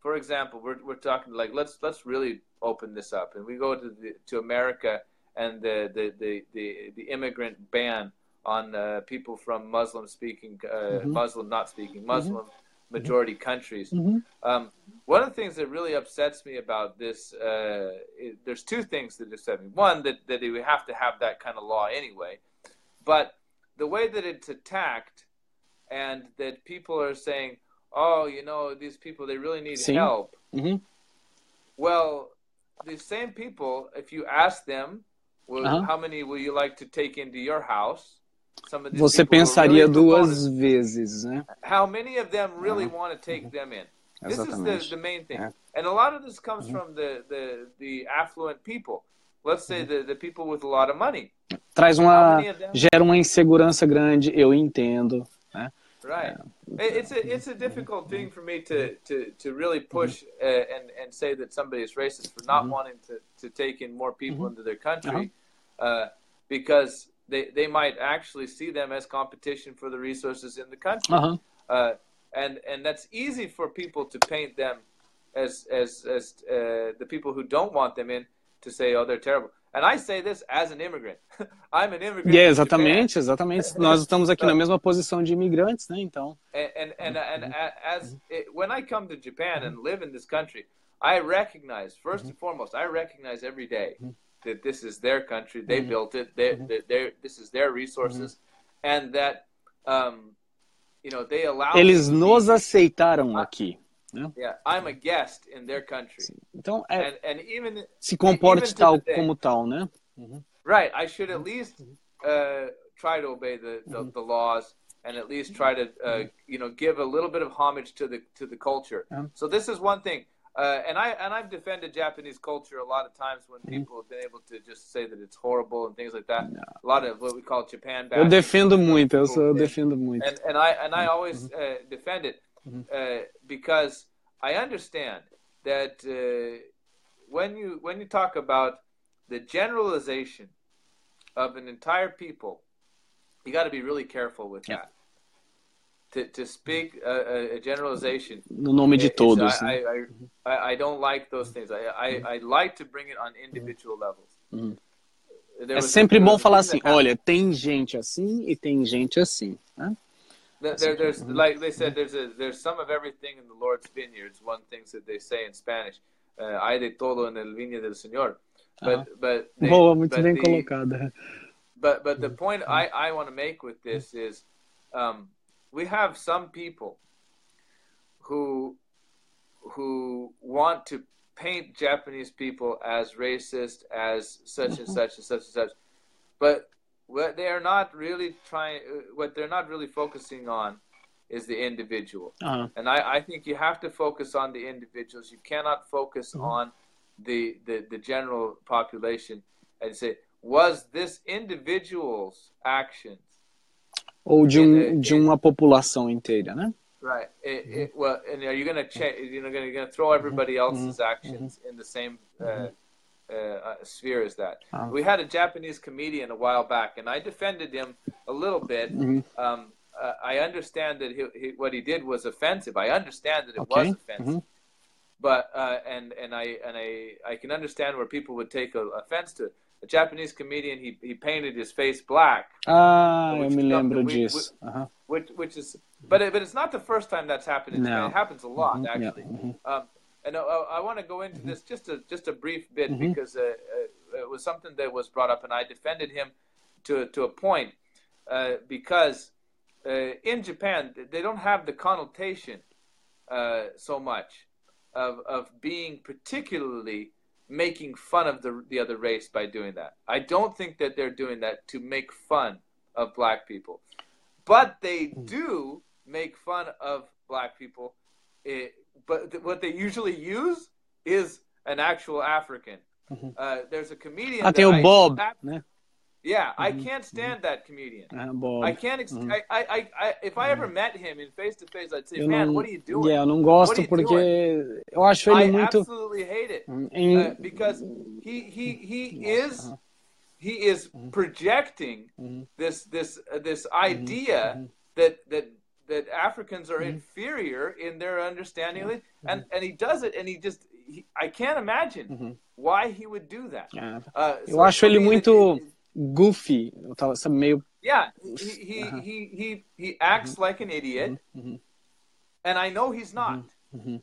for example, we're we're talking like let's let's really open this up, and we go to the, to America and the the the the, the immigrant ban on uh, people from Muslim speaking, uh, Muslim not speaking, Muslim majority countries. Mhm. Um, one of the things that really upsets me about this, uh, is, there's two things that upset me. One, that, that we have to have that kind of law anyway, but the way that it's attacked and that people are saying, oh, you know, these people, they really need Sim. help. uhum. Well, the same people, if you ask them, well, Uh-huh. how many will you like to take into your house? Some of these Você pensaria really duas vezes, né? How many of them really want to take them in? This is Exatamente. the, the main thing. Yeah. And a lot of this comes from the, the, the affluent people. Let's say the, the people with a lot of money. Traz uma. gera uma insegurança grande, eu entendo. Né? Right. It- It's a it's a difficult thing for me to to, to really push uh, and and say that somebody is racist for not wanting to, to take in more people into their country, uh, because they they might actually see them as competition for the resources in the country. Aham. uh, and and that's easy for people to paint them as as as uh, the people who don't want them in to say oh they're terrible and I say this as an immigrant [laughs] I'm an immigrant Japan. exatamente, exatamente. Nós estamos aqui na mesma posição de imigrantes, né? Então. and and and, and as it, when I come to Japan and live in this country I recognize 1st and foremost I recognize every day that this is their country they built it they they they're, this is their resources and that um, you know they allow Eles nos aceitaram aqui. Yeah, I'm a guest in their country, Então, é, and and even se comporte even tal day- como tal, né? right, I should at least uh, try to obey the, the, the laws and at least try to uh, you know give a little bit of homage to the to the culture. Yeah. So this is one thing, uh, and I and I've defended Japanese culture a lot of times when people have been able to just say that it's horrible and things like that. A lot of what we call Japan Eu bashing. defendo muito, eu, sou, eu defendo muito. and and I and I always uh, defend it Mm-hmm. uh, because I understand that uh, when you when you talk about the generalization of an entire people, you got to be really careful with Yeah. that. To to speak a, a- generalization, No nome de eh, it's- todos, I. I, I, I don't like those things. I, I, mm-hmm. I like to bring it on individual mm-hmm. levels. Uhum. There É sempre bom falar assim, olha, tem gente assim e tem gente assim. Né? There, there- there's like they said, there's a there's some of everything in the Lord's vineyards. One things that they say in Spanish, uh, "Hay de todo en el viña del Señor." But but they, Boa, muito but bem the, colocada. But but the point I I want to make with this is, um, we have some people who who want to paint Japanese people as racist, as such and such and such and such, but what they are not really trying, uh, what they're not really focusing on, is the individual. Aham. And I, I think you have to focus on the individuals. You cannot focus on the, the, the general population and say, was this individual's actions Ou de, um, de uma população inteira, né? right? It, it, well, and are you going to change? You know, going to throw everybody else's actions in the same uh, uh, uh, sphere is that? Ah. We had a Japanese comedian a while back, and I defended him a little bit. Mhm. Um, uh, I understand that he, he, what he did was offensive. I understand that it Okay. was offensive. but uh, and and I and I I can understand where people would take a, offense to it. A Japanese comedian, he he painted his face black, Ah, Which me stuff lembro that we- disso. Which which is but it, but it's not the first time that's happened. In No. It happens a lot Mhm, yeah, actually. mhm. Um, and I, I want to go into this just a just a brief bit because uh, uh, it was something that was brought up, and I defended him to to a point. uh, because uh, in Japan they don't have the connotation uh, so much of of being particularly making fun of the the other race by doing that. I don't think that they're doing that to make fun of black people, but they do make fun of black people. It, but th- what they usually use is an actual African. Uh, there's a comedian. That tem o I Bob, ab- né? Yeah, I can't stand that comedian. Ah, Bob. I can't. Ex- I, I, I, I, if I ever met him in face to face, I'd say, Eu "Man, não, what are you doing?" yeah, eu não What gosto are you porque doing? eu acho ele I muito absolutely hate it em, uh, because he he he is he is projecting this this uh, this idea that that that Africans are mm-hmm. inferior in their understanding of it, and and he does it, and he just he, I can't imagine mm-hmm. why he would do that. Ah, Uh, eu so acho for ele muito it- it- goofy, eu tava, sabe, meio Yeah, he he uh-huh. he he, he acts mm-hmm. like an idiot, and I know he's not.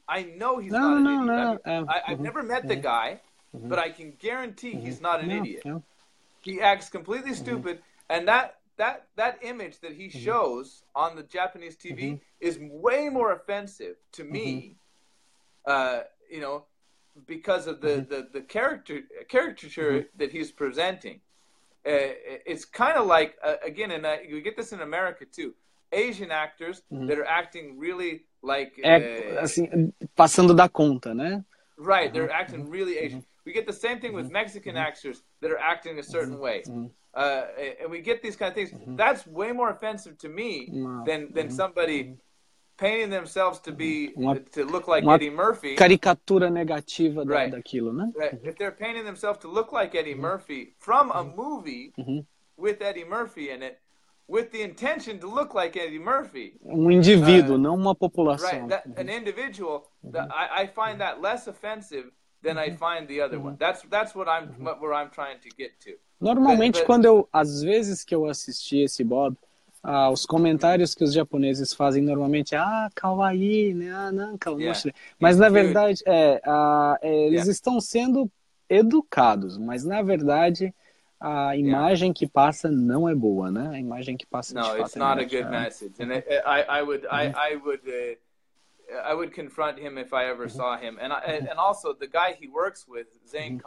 I know he's No, not an no, idiot. no, I mean, um, I, I've never met the guy, but I can guarantee he's not an idiot. He acts completely stupid, and that that that image that he shows on the Japanese TV is way more offensive to me. Uh, you know, because of the the, the character caricature that he's presenting. Uh, it's kind of like uh, again, and uh, you get this in America too. Asian actors that are acting really like É uh, assim, passando da conta, né? Right, they're acting really Asian. We get the same thing with Mexican actors that are acting a certain way, uh, and we get these kind of things. That's way more offensive to me Wow. than than somebody painting themselves to be Uma- to look like Eddie Murphy. Caricatura negativa da, Right. daquilo, né? Right, If they're painting themselves to look like Eddie Murphy from a movie with Eddie Murphy in it, with the intention to look like Eddie Murphy, Um indivíduo, Uh, não uma população. right that, an individual I, I find that less offensive than I find the other one. That's that's what i'm what, where i'm trying to get to Normalmente, quando eu, às vezes que eu assisti esse Bob, ah, os comentários que os japoneses fazem normalmente, ah, kawaii, né? Ah, não, kawaii. Yeah. Mas na verdade, é, ah, é, eles Yeah. estão sendo educados, mas na verdade a imagem que passa não é boa, né? A imagem que passa de no fato it's é not a negativa. good message and I, I, I would I, I would uh, I would confront him if I ever saw him and I, and also the guy he works with Zane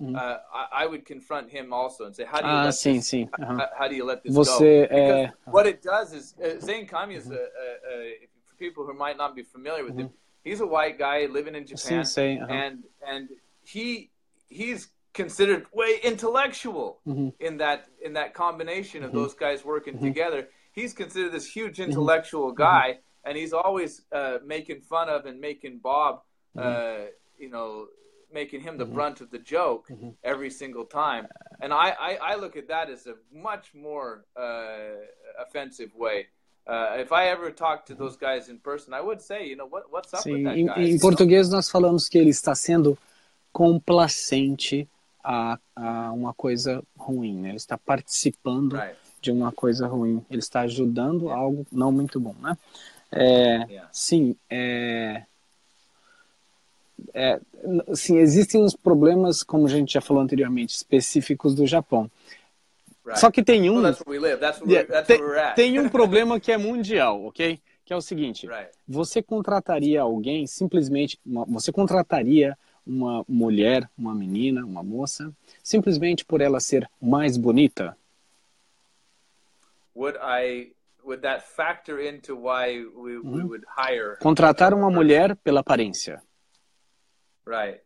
Comyu uh, I, I would confront him also and say how do you Ah, let sim, this, sim. how, uh-huh. how do you let this Você, go? Because é, uh-huh. what it does is uh, Zane Comyu is mm-hmm. a, a, a, for people who might not be familiar with him mm-hmm. he's a white guy living in Sim, Japan sei. aham. and and he he's considered way intellectual in that in that combination of those guys working together. He's considered this huge intellectual guy, and he's always uh, making fun of and making Bob, uh, you know, making him the brunt of the joke every single time. And I, I, I look at that as a much more uh, offensive way. Uh, if I ever talked to those guys in person, I would say, you know, what, what's up with Sim, that em, guy? em português nós falamos que ele está sendo complacente a, a uma coisa ruim, né? Ele está participando Right. de uma coisa ruim. Ele está ajudando algo não muito bom, né? É, Yeah. Sim, é, é, sim, existem uns problemas, como a gente já falou anteriormente, específicos do Japão. Right. Só que tem um, Well, Yeah, tem, tem um [laughs] problema que é mundial, ok? Que é o seguinte: Right. você contrataria alguém simplesmente, uma- você contrataria uma mulher, uma menina, uma moça, simplesmente por ela ser mais bonita? Would I? Would that factor into why we, we would hire? Contratar uma mulher pela aparência. Right.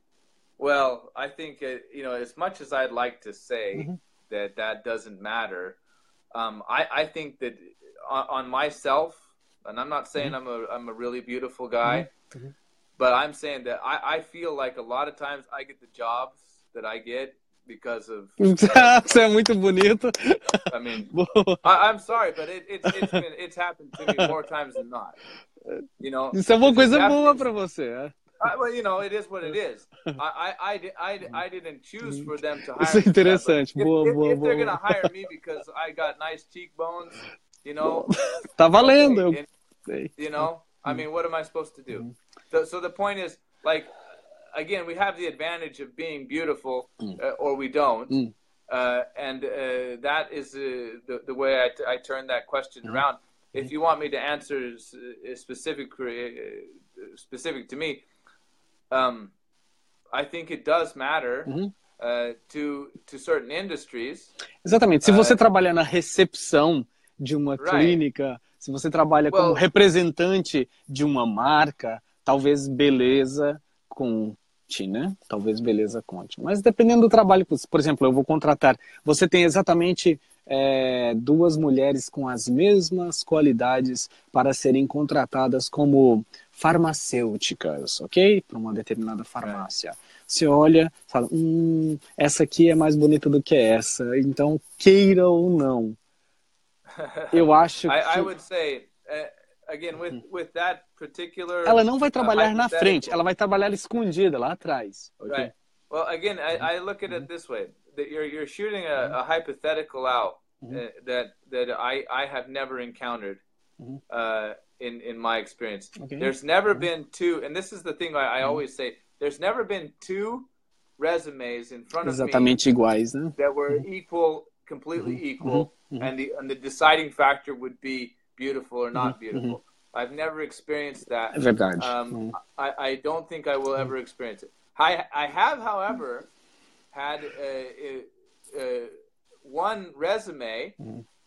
Well, I think uh, you know, as much as I'd like to say mm-hmm. that that doesn't matter, um, I I think that on, on myself, and I'm not saying mm-hmm. I'm a I'm a really beautiful guy, mm-hmm. but I'm saying that I I feel like a lot of times I get the jobs that I get because of [laughs] Você é muito bonito. I mean [laughs] I, I'm sorry, but it, it, it's been it's happened to me more times than not. You know, Isso é uma coisa boa para você. I, well, you know, it is what it is. I, I, I, I, I didn't choose for them to hire. Isso é me. If, Boa, if, boa, if they're gonna hire me because I got nice cheekbones, you know, [laughs] Tá valendo. Okay, and, you know, I mean, what am I supposed to do? So, so the point is, like, again, we have the advantage of being beautiful, uh, or we don't. Mm. uh, and uh, that is uh, the, the way I, t- I turn that question mm-hmm. around. If you want me to answer specific uh, specific to me, um, I think it does matter. Mm-hmm. Uh, to, to certain industries. Exatamente. Se você uh, trabalha na recepção de uma right. clínica, se você trabalha well, como representante de uma marca, talvez beleza conte, né? Talvez beleza conte. Mas dependendo do trabalho, por exemplo, eu vou contratar. Você tem exatamente é, duas mulheres com as mesmas qualidades para serem contratadas como farmacêuticas, ok? Para uma determinada farmácia. Você olha, fala, hum, essa aqui é mais bonita do que essa, então queira ou não. [laughs] Eu acho que. I, I would say, uh, again, with, with that particular. Ela não vai trabalhar uh, na frente, ela vai trabalhar escondida lá atrás. Okay? Right. Well, again, I, I look at it this way: that you're you're shooting a, a hypothetical out uh, that that I I have never encountered. Uh, in in my experience. Okay. There's never mm-hmm. been two, and this is the thing I, I mm-hmm. always say. There's never been two resumes in front of me iguais, né? that were mm-hmm. equal, completely mm-hmm. equal, mm-hmm. and the and the deciding factor would be beautiful or not beautiful. I've never experienced that. verdade. Um, I, I don't think I will ever experience it. I I have, however, had a, a, a one resume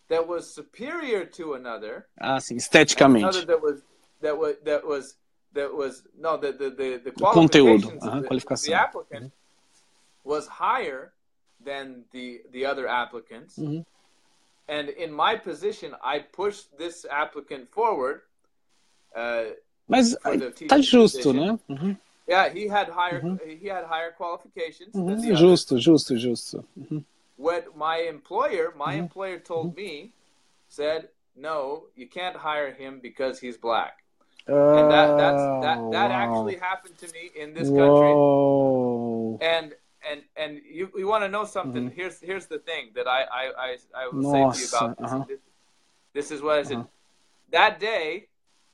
that was superior to another. Ah, sim, esteticamente. Another that was that was that was that was no the the the, the qualifications uh -huh, the, the, applicant mm -hmm. was higher than the the other applicants. Mm -hmm. And in my position, I pushed this applicant forward. Uh, Mas tá justo, né? Uhum. Yeah, he had higher he had higher qualifications. Uhum. Justo, justo, justo. What my employer, my mm-hmm. employer told mm-hmm. me, said, no, you can't hire him because he's black. Uh, and that that's, that that wow. actually happened to me in this Whoa. country. And and and you, you want to know something? Mm-hmm. Here's here's the thing that I I I, I will Nossa. say to you about this. Uh-huh. this. this. is what I said. Uh-huh. That day,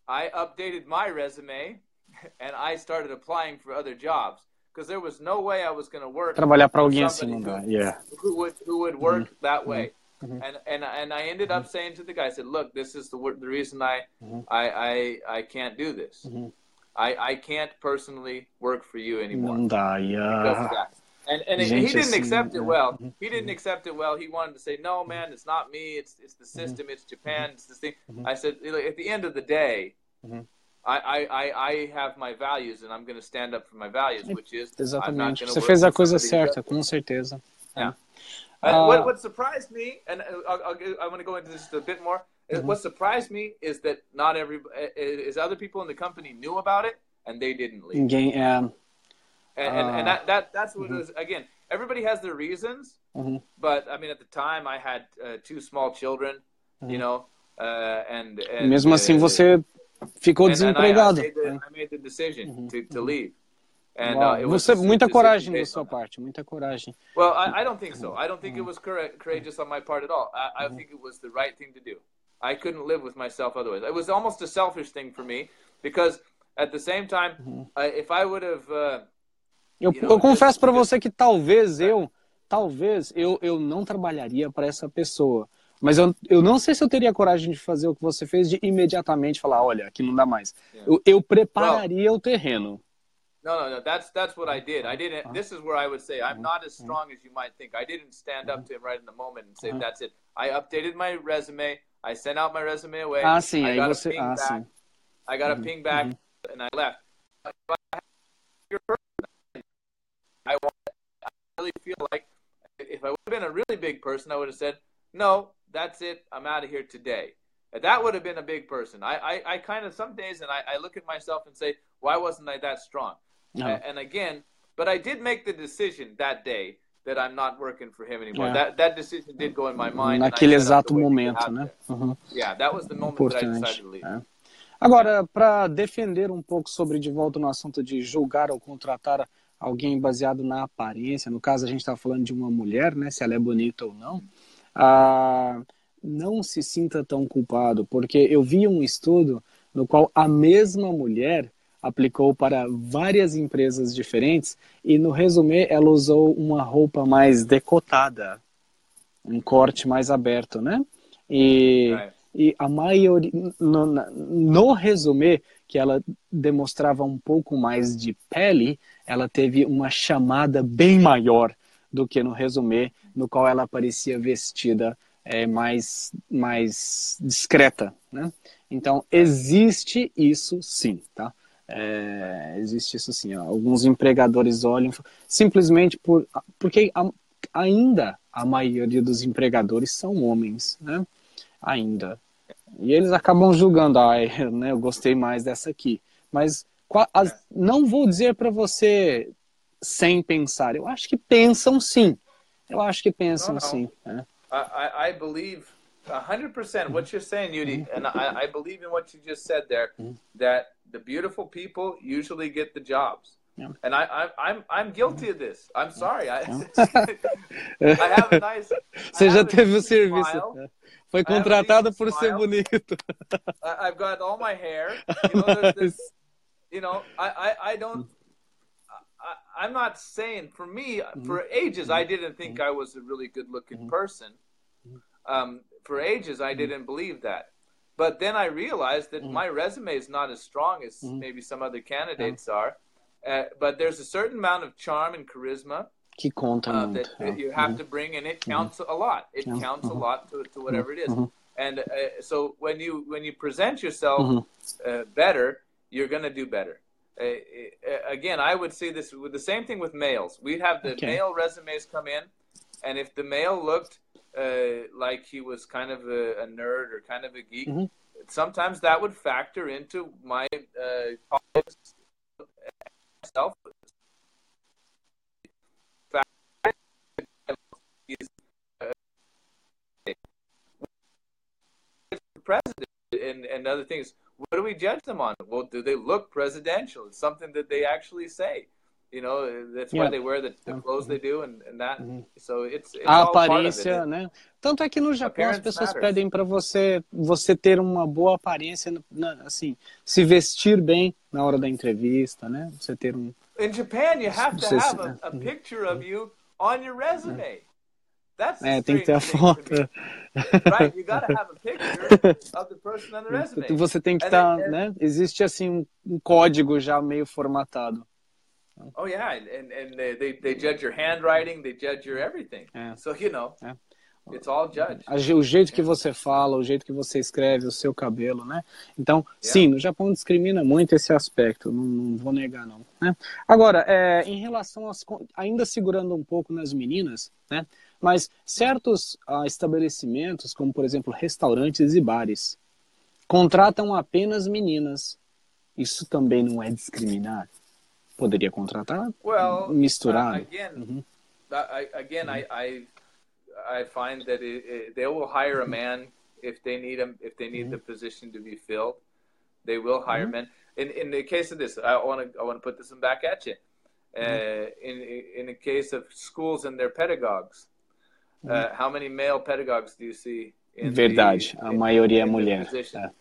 I updated my resume, [laughs] and I started applying for other jobs because there was no way I was going to work. Trabalhar para alguém assim não dá. Yeah. Who would who would work mm-hmm. that way? Mm-hmm. And and and I ended up saying to the guy, I said, "Look, this is the the reason I mm-hmm. I, I I can't do this. Mm-hmm. I I can't personally work for you anymore." Não dá, yeah. And and it, he didn't accept it well. Mm-hmm. He didn't accept it well. He wanted to say, "No, man, it's not me. It's it's the mm-hmm. system. It's Japan. It's this thing." I said, "At the end of the day." I, I, I have my values and I'm going to stand up for my values, which is Exatamente. Você fez a coisa certa, com certeza. Yeah. Uh, what, what surprised me, and I'll, I'll, to go into this a bit more. Mm-hmm. What surprised me is that not every is other people in the company knew about it and they didn't leave. Um, and, and, and, that, that that's what mm-hmm. it was. Again, everybody has their reasons, mm-hmm. but I mean, at the time, I had uh, two small children, you mm-hmm. know, uh, and, and mesmo assim você ficou and, desempregado. And I, I, the, uhum. to, to leave. And, wow. uh, Você, muita coragem da sua parte, muita coragem. Well, I, I, don't think so. I don't think it was courageous on my part at all. I, I think it was the right thing to do. I couldn't live with myself otherwise. It was almost a selfish thing for me because at the same time, uhum. uh, if I would have. Uh, eu, you know, eu confesso para você que talvez eu, talvez eu, eu não trabalharia para essa pessoa. Mas eu, eu não sei se eu teria coragem de fazer o que você fez, de imediatamente falar, olha, aqui não dá mais. Yeah. Eu, eu, prepararia well, o terreno. No, no, no. That's that's what I did. I didn't. Uh-huh. This is where I would say I'm not as strong as you might think. I didn't stand up to him right in the moment and say that's it. I updated my resume. I sent out my resume away. Ah, sim. I got você... a ping ah, back. Sim. I got a ping back mm-hmm. and I left. I really feel like if I would have been a really big person, I would have said, no, that's it. I'm out of here today. That would have been a big person. I, I, I kind of some days and I, I look at myself and say, why wasn't I that strong? No. And again, but I did make the decision that day that I'm not working for him anymore. Yeah. That that decision did go in my mind. Naquele exato momento, né? Uhum. Yeah, that was the moment Importante. that I decided to leave. É. Agora, para defender um pouco sobre de volta no assunto de julgar ou contratar alguém baseado na aparência, no caso a gente está falando de uma mulher, né? Se ela é bonita ou não. Ah, não se sinta tão culpado, porque eu vi um estudo no qual a mesma mulher aplicou para várias empresas diferentes e no resumê ela usou uma roupa mais decotada, um corte mais aberto, né? E, right. e a maioria, no, no resumê, que ela demonstrava um pouco mais de pele, ela teve uma chamada bem maior do que no resumê, no qual ela aparecia vestida é, mais, mais discreta, né? Então, existe isso sim, tá? É, existe isso sim. Ó. Alguns empregadores olham simplesmente por, porque a, ainda a maioria dos empregadores são homens, né? Ainda. E eles acabam julgando, ah, né, eu gostei mais dessa aqui. Mas as, não vou dizer para você sem pensar. Eu acho que pensam sim. Eu acho que pensam sim. Né? I, I believe 100% what you're saying, Yudi, and I, I believe in what you just said there, that the beautiful people usually get the jobs. Yeah. And I, I, I'm, I'm guilty of this. I'm sorry. I, [laughs] I have a nice. [laughs] Você já teve o serviço. Foi contratado por ser bonito. I've got all my hair. You know, [laughs] this, you know I, I, I don't. I'm not saying for me, for ages, I didn't think I was a really good looking person. Um, for ages, I didn't believe that. But then I realized that my resume is not as strong as maybe some other candidates are. Uh, but there's a certain amount of charm and charisma uh, that, that, you have to bring, and it counts a lot. It counts a lot to, to whatever it is. And uh, so when you when you present yourself uh, better, you're going to do better. Again, I would say this with the same thing with males. We'd have the okay. male resumes come in, and if the male looked uh, like he was kind of a, a, nerd or kind of a geek, mm-hmm. sometimes that would factor into my uh, self. President and, and other things. What do we judge them on? Well, do they look presidential? It's something that they actually say. You know, that's why yeah. they wear the, the clothes they do and, and that. Mm-hmm. So it's, it's a aparência, né? Tanto é que no Japão as pessoas matters. pedem para você você ter uma boa aparência, assim, se vestir bem na hora da entrevista, né? Você ter um In Japan, you have to have a, a picture of you on your resume. That's é, tem que ter a foto. right? You gotta have a picture of the person on the resume. Você tem que estar, tá, né? Existe assim um código já meio formatado. Oh yeah, and and they they judge your handwriting, they judge your everything. É. So you know, é. it's all judged. O jeito que você fala, o jeito que você escreve, o seu cabelo, né? Então, yeah. sim, no Japão discrimina muito esse aspecto. Não, não vou negar não. Né? Agora, é, em relação às, ainda segurando um pouco nas meninas, né? Mas certos ah, estabelecimentos, como por exemplo restaurantes e bares, contratam apenas meninas. Isso também não é discriminar? Poderia contratar? Well, misturar. Uh, again, mm-hmm. I, again, I, I, I find that it, it, they will hire a man if they need him, if they need mm-hmm. the position to be filled. They will hire mm-hmm. men. In in the case of this, I want to I want to put this one back at you. Uh, mm-hmm. in in the case of schools and their pedagogues, uh, mm-hmm. how many male pedagogues do you see? In verdade, the, a maioria é mulher. É.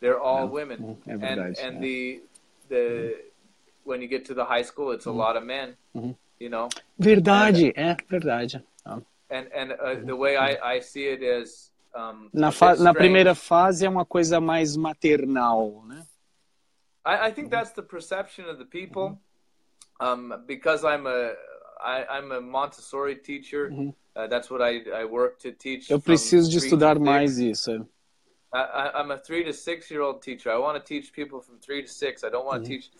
They're all women. É verdade. And, and the the when you get to the high school, it's a lot of men. You know. Verdade, and, é verdade. Ah. And and uh, the way I, I see it is. Um, na, na primeira fase é uma coisa mais maternal, né? I, I think that's the perception of the people. Um, because I'm a I, I'm a Montessori teacher. Mm-hmm. Uh, that's what I, I work to teach. Eu preciso de estudar mais isso. I, I'm a three to six year old teacher. I want to teach people from three to six. I don't want to mm-hmm. teach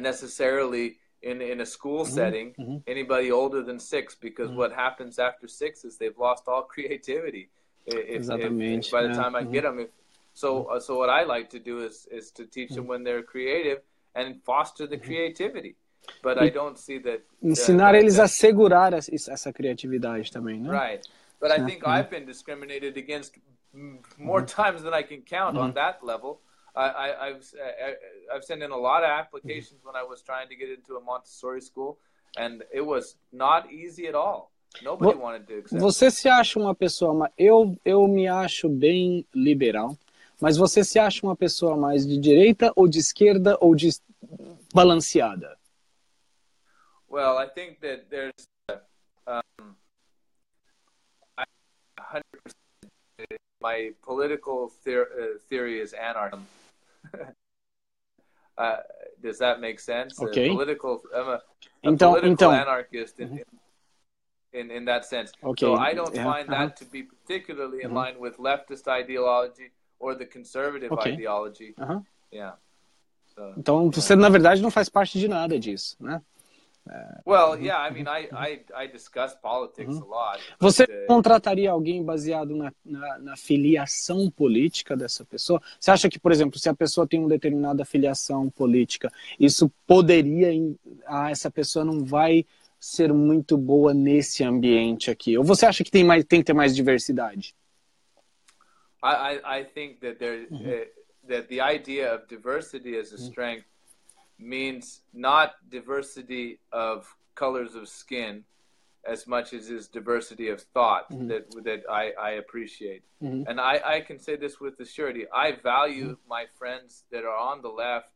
necessarily in in a school mm-hmm. setting mm-hmm. anybody older than six because what happens after six is they've lost all [laughs] creativity. If, if, if by the time I get them, if, so uh, so what I like to do is is to teach them when they're creative and foster the creativity. But I don't see that. Ensinar eles a segurar essa criatividade também, né? Right. But I think I've been discriminated against more times than I can count on that level. I, have I've sent in a lot of applications when I was trying to get into a Montessori school, and it was not easy at all. Nobody wanted to accept. Você se acha uma pessoa, eu eu me acho bem liberal, mas você se acha uma pessoa mais de direita ou de esquerda ou de balanceada? Well, I think that there's um, I, my political ther- uh, theory is anarchism. [laughs] uh, does that make sense? Okay. A political, I'm a, a Então, political então, anarchist in, in, in that sense. Okay. So I don't Yeah, find uh-huh. that to be particularly in line with leftist ideology or the conservative Okay. ideology. Aham. Yeah. So, então você na verdade não faz parte de nada disso, né? Você uh, contrataria alguém baseado na, na, na filiação política dessa pessoa? Você acha que, por exemplo, se a pessoa tem uma determinada filiação política, isso poderia. Ah, essa pessoa não vai ser muito boa nesse ambiente aqui? Ou você acha que tem, mais, tem que ter mais diversidade? I, I, I think that there Mm-hmm. uh, that the idea of diversity as a strength means not diversity of colors of skin as much as is diversity of thought Mm-hmm. that that I, I appreciate. Mhm. And I, I can say this with the surety. I value Mm-hmm. my friends that are on the left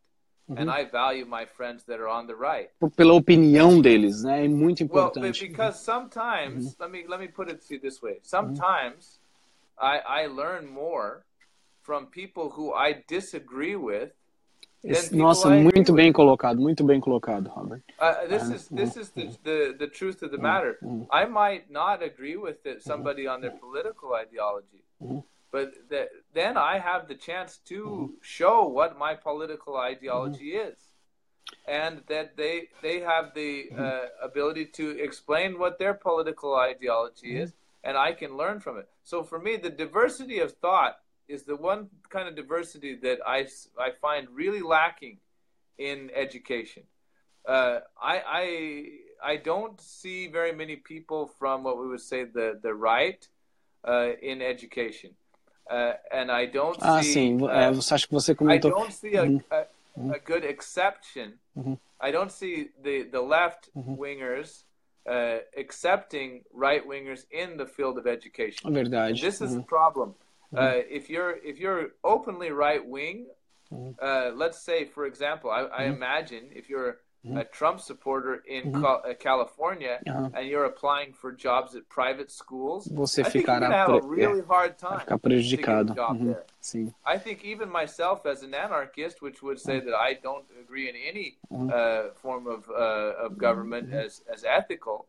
and I value my friends that are on the right. Pela opinião deles, né? É muito importante. Well, because sometimes let me let me put it to you this way. Sometimes I I learn more from people who I disagree with. Esse- nossa, muito bem colocado, muito bem colocado, Robert. Uh, this is this is the, mm-hmm. the the truth of the mm-hmm. matter. Mm-hmm. I might not agree with it, somebody on their political ideology, but that, then I have the chance to show what my political ideology is, and that they they have the uh, ability to explain what their political ideology is, and I can learn from it. So for me, the diversity of thought is the one kind of diversity that I, I find really lacking in education. Uh, I, I I don't see very many people from what we would say the the right uh, in education, uh, and I don't Ah, see. sim. uh, acha que você I don't see a, a, a good exception. I don't see the the left wingers uh, accepting right wingers in the field of education. Verdade. This is the problem. Uh, if you're if you're openly right wing, uh, let's say, for example, I, I imagine if you're a Trump supporter in Cal- uh, California Uh-huh. and you're applying for jobs at private schools, Você I think you're ficará have pre- really hard time ficar to get a prejudicado. Uhum, there. Sim. I think even myself as an anarchist, which would say that I don't agree in any uh, form of uh, of government as as ethical,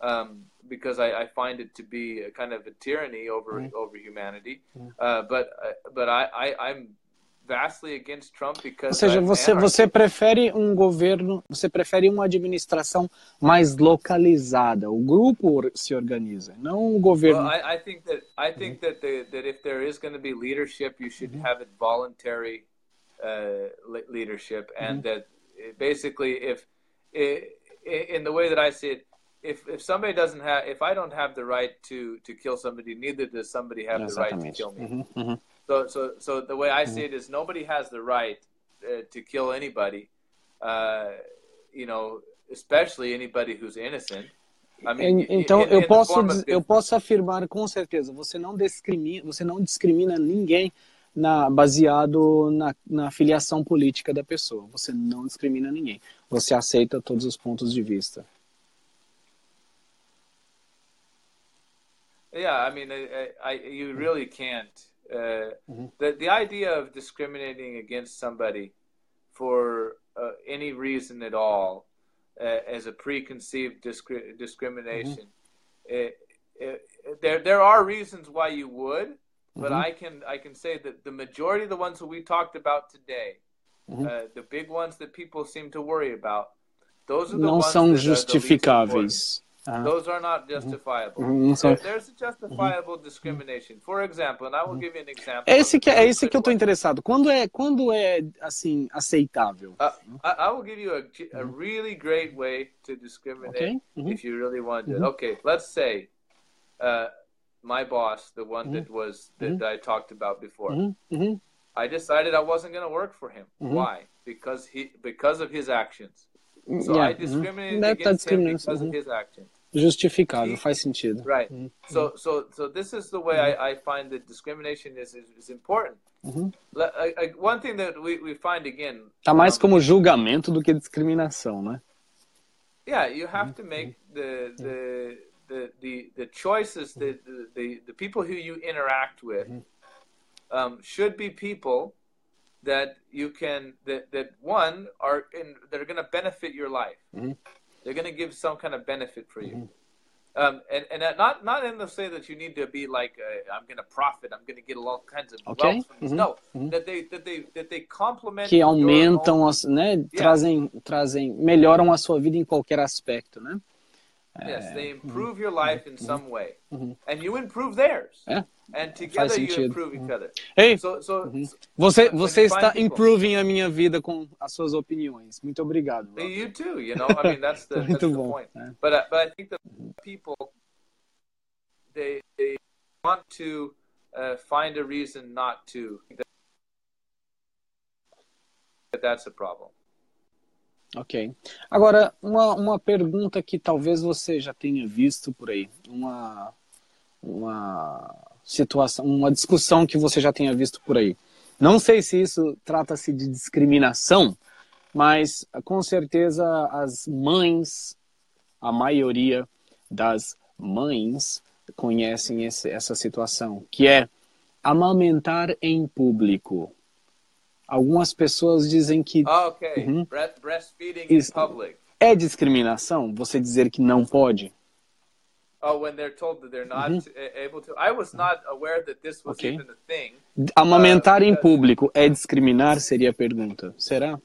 um, because I, I find it to be a kind of a tyranny over over humanity. Uh, but uh, but I, I I'm vastly against Trump Ou because seja, você, você prefere um governo, você prefere uma administração mais localizada. O grupo se organiza, não o governo. Well, I, I think that I think that the, that if there is going to be leadership, you should have it voluntary uh, le- leadership, and that uh, basically, if in the way that I see it, if if somebody doesn't have, if I don't have the right to to kill somebody, neither does somebody have the right to kill me. Uhum, uhum. So so so the way I see it is nobody has the right uh, to kill anybody, uh, you know, especially anybody who's innocent. I mean, En- Então in- in eu posso eu posso afirmar com certeza, você não discrimina, você não discrimina ninguém na, baseado na, na filiação política da pessoa. Você não discrimina ninguém. Você aceita todos os pontos de vista. Yeah, I mean, I, I, you really can't. Uh, the the idea of discriminating against somebody for uh, any reason at all uh, as a preconceived discri- discrimination, it, it, there there are reasons why you would, but I can I can say that the majority of the ones that we talked about today, uh, the big ones that people seem to worry about, those are the Não ones são that are the least justificáveis. Ah, Those are not mm-hmm. justifiable. Mm-hmm. Não são- There- there's a mm-hmm. justifiable discrimination. For example, and I will give you an example. É esse que é esse que eu one. interessado. Quando é quando é assim aceitável? Uh, I, I will give you a, a really great way to discriminate Okay. Mhm. if you really want to. Okay, let's say uh, my boss, the one that was that I talked about before. I decided I wasn't going to work for him. Why? Because he because of his actions. So Yeah, I uhum. discriminated Deve tá against him discriminando, because uhum. of his. Justificável, faz sentido. Right. So so so this is the way I, I find that discrimination is is, is important. Le- I- I- one thing that we, we find again. Tá mais um, como julgamento do que discriminação, né? Yeah, you have to make the the the the, the choices that the, the the people who you interact with um, should be people that you can that that one are in that are going to benefit your life. Mm-hmm. They're going to give some kind of benefit for you. Um, and and not not in the say that you need to be like uh, I'm going to profit, I'm going to get all kinds of Ok. wealth from this. Uhum. No, Uhum. that they that they that they complement Que aumentam, as, né? Trazem, trazem, melhoram a sua vida em qualquer aspecto, né? Yes, they improve your life in some way, and you improve theirs, É, and together you sentido. improve each other. Ei, So so você, você you está improving a minha vida com as suas opiniões. Muito obrigado. Hey, Rob. you too. You know, I mean, that's the, [laughs] that's Muito the bom. point. É. But uh, but I think that people they they want to uh, find a reason not to. That that's a problem. Ok. Agora, uma, uma pergunta que talvez você já tenha visto por aí. Uma, uma situação, uma discussão que você já tenha visto por aí. Não sei se isso trata-se de discriminação, mas com certeza as mães, a maioria das mães conhecem esse, essa situação, que é amamentar em público. Algumas pessoas dizem que Okay, Mhm. Breast, breastfeeding in public. é discriminação você dizer que não pode. Oh, when they're told that they're not uh, able to. I was not aware that this was Okay. even a thing. Amamentar Ah, em público é discriminar? Seria a pergunta. Será?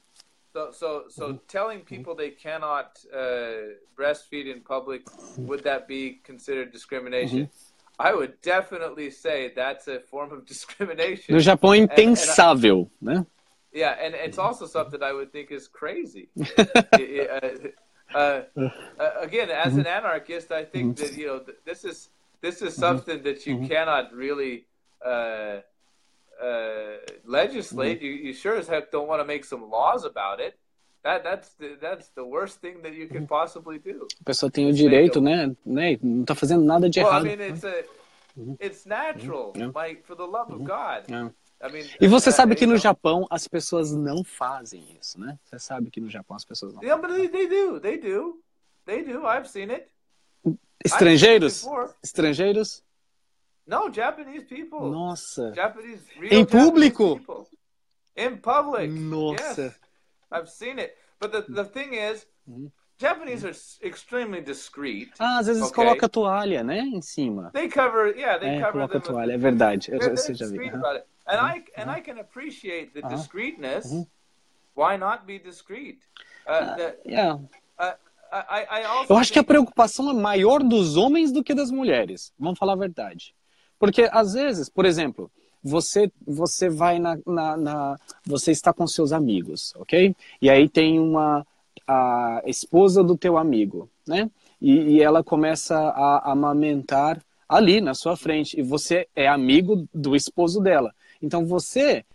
So, so, so Mm-hmm. telling people they cannot uh, breastfeed in public would that be considered discrimination? Mm-hmm. I would definitely say that's a form of [laughs] discrimination. No Japão é impensável, né? Yeah, and it's also something I would think is crazy. [laughs] uh, uh, uh, again, as Mm-hmm. an anarchist, I think that you know th- this is this is something that you Mm-hmm. cannot really uh, uh, legislate. Mm-hmm. You, you sure as heck don't want to make some laws about it. That that's the, that's the worst thing that you Mm-hmm. can possibly do. A pessoa tem o direito, né? né? Não tá fazendo nada de Well, I mean, it's a it's natural. Yeah. Like for the love of God. É. E você sabe you que no know- Japão as pessoas não fazem isso, né? Você sabe que no Japão as pessoas não. Yeah, but they, do. They do. They do. I've seen it. Estrangeiros? Before. Estrangeiros? No, Japanese people. Nossa. Japanese. Real Em Japanese público? people. In public. Nossa. Yes, I've seen it. But the, the thing is, Mm-hmm. Japanese are extremely discreet. Ah, às vezes Ok. coloca toalha, né? Em cima. They cover, yeah, they É, cover coloca them. toalha, é verdade. Eu, eu, já about it. And I and I can appreciate the Uh-huh. discreetness. Mm-hmm. Why not be discreet? Uh, the, Yeah. uh, I, I also Eu acho que a preocupação é maior dos homens do que das mulheres. Vamos falar a verdade. Porque às vezes, por exemplo, você você vai na, na, na- você está com seus amigos, ok? E aí tem uma a esposa do teu amigo, né? E, e ela começa a amamentar ali na sua frente e você é amigo do esposo dela. Então você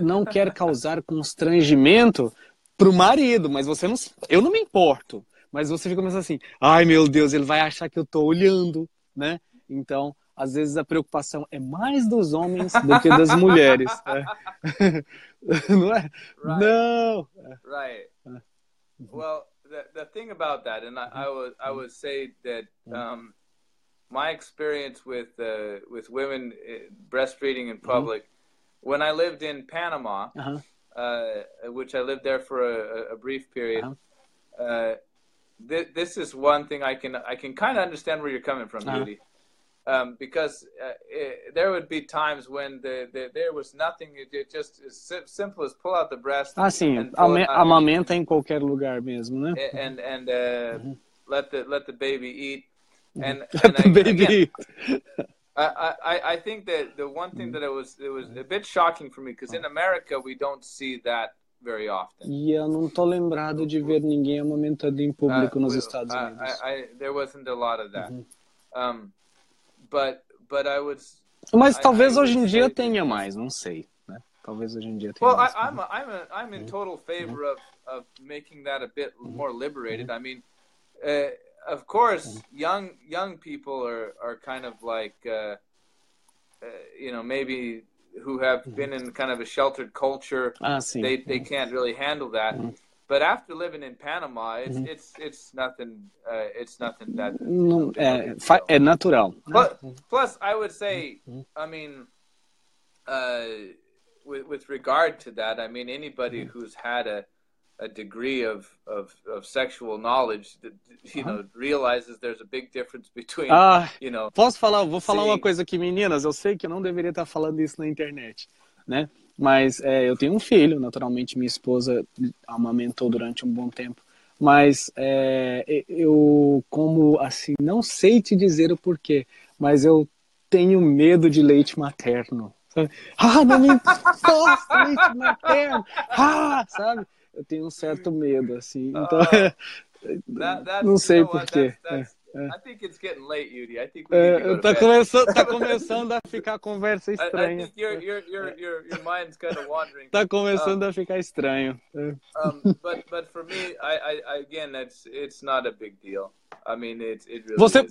não quer causar constrangimento pro marido, mas você não, eu não me importo. Mas você fica pensando assim, ai meu Deus, ele vai achar que eu tô olhando, né? Então, às vezes a preocupação é mais dos homens do que das [laughs] mulheres. é. [laughs] Não é? Right. Não. Right. Uh, Well, the the thing about that, and I, I would I would say that um, my experience with uh, with women uh, breastfeeding in public, when I lived in Panama, Aham. uh, which I lived there for a, a brief period. Uh-huh. Uh, th- this is one thing I can I can kind of understand where you're coming from, Uh-huh. Yudi. Um, because uh, it, there would be times when the, the, there was nothing, it, it just as sim- simple as pull out the breast Ah, sim, and pull ame- it out amamenta em qualquer lugar mesmo, né? and and uh, let the let the baby eat. And, Let and the I, baby. again, I, I I think that the one thing that it was it was a bit shocking for me because in America we don't see that very often. E eu não tô lembrado de ver ninguém amamentando em público Uh, nos Estados Unidos. I, I, there wasn't a lot of that. Mm-hmm. Um, but but I was Mas I- talvez hoje em dia tenha mais, não sei. Né? Talvez hoje em dia tenha well. Mais. I'm a, I'm a, I'm in total favor of of making that a bit more liberated. I mean, uh, of course, Mm-hmm. young young people are are kind of like uh, uh, you know maybe who have Mm-hmm. been in kind of a sheltered culture. Ah. They they can't really handle that. Mm-hmm. But after living in Panama, it's it's it's nothing. Uh, it's nothing that. Não, that é, fa- é natural. Plus, plus, I would say, Mm-hmm. I mean, uh, with, with regard to that, I mean, anybody Mm-hmm. who's had a, a degree of, of, of sexual knowledge, that, you know, realizes there's a big difference between, Ah, you know, posso falar? Vou falar Sim. uma coisa aqui, meninas. Eu sei que eu não deveria estar falando isso na internet, né? Mas é, eu tenho um filho, naturalmente minha esposa amamentou durante um bom tempo. Mas é, eu, como assim, não sei te dizer o porquê, mas eu tenho medo de leite materno. sabe? Ah, não me encosta leite materno! Ah, sabe? Eu tenho um certo medo, assim. Então, that, [laughs] não you sei know porquê. that's- that's- É, é. I think it's getting late, Yudi. I think we need to go É, to tá, começando, tá [laughs] começando a ficar conversa I, I estranha. think your, your, your, your, your mind's kind of wandering. Tá começando a ficar estranho. É. Um, but but for me, I, I, I again, it's it's not a big deal. I mean, it's it really Você,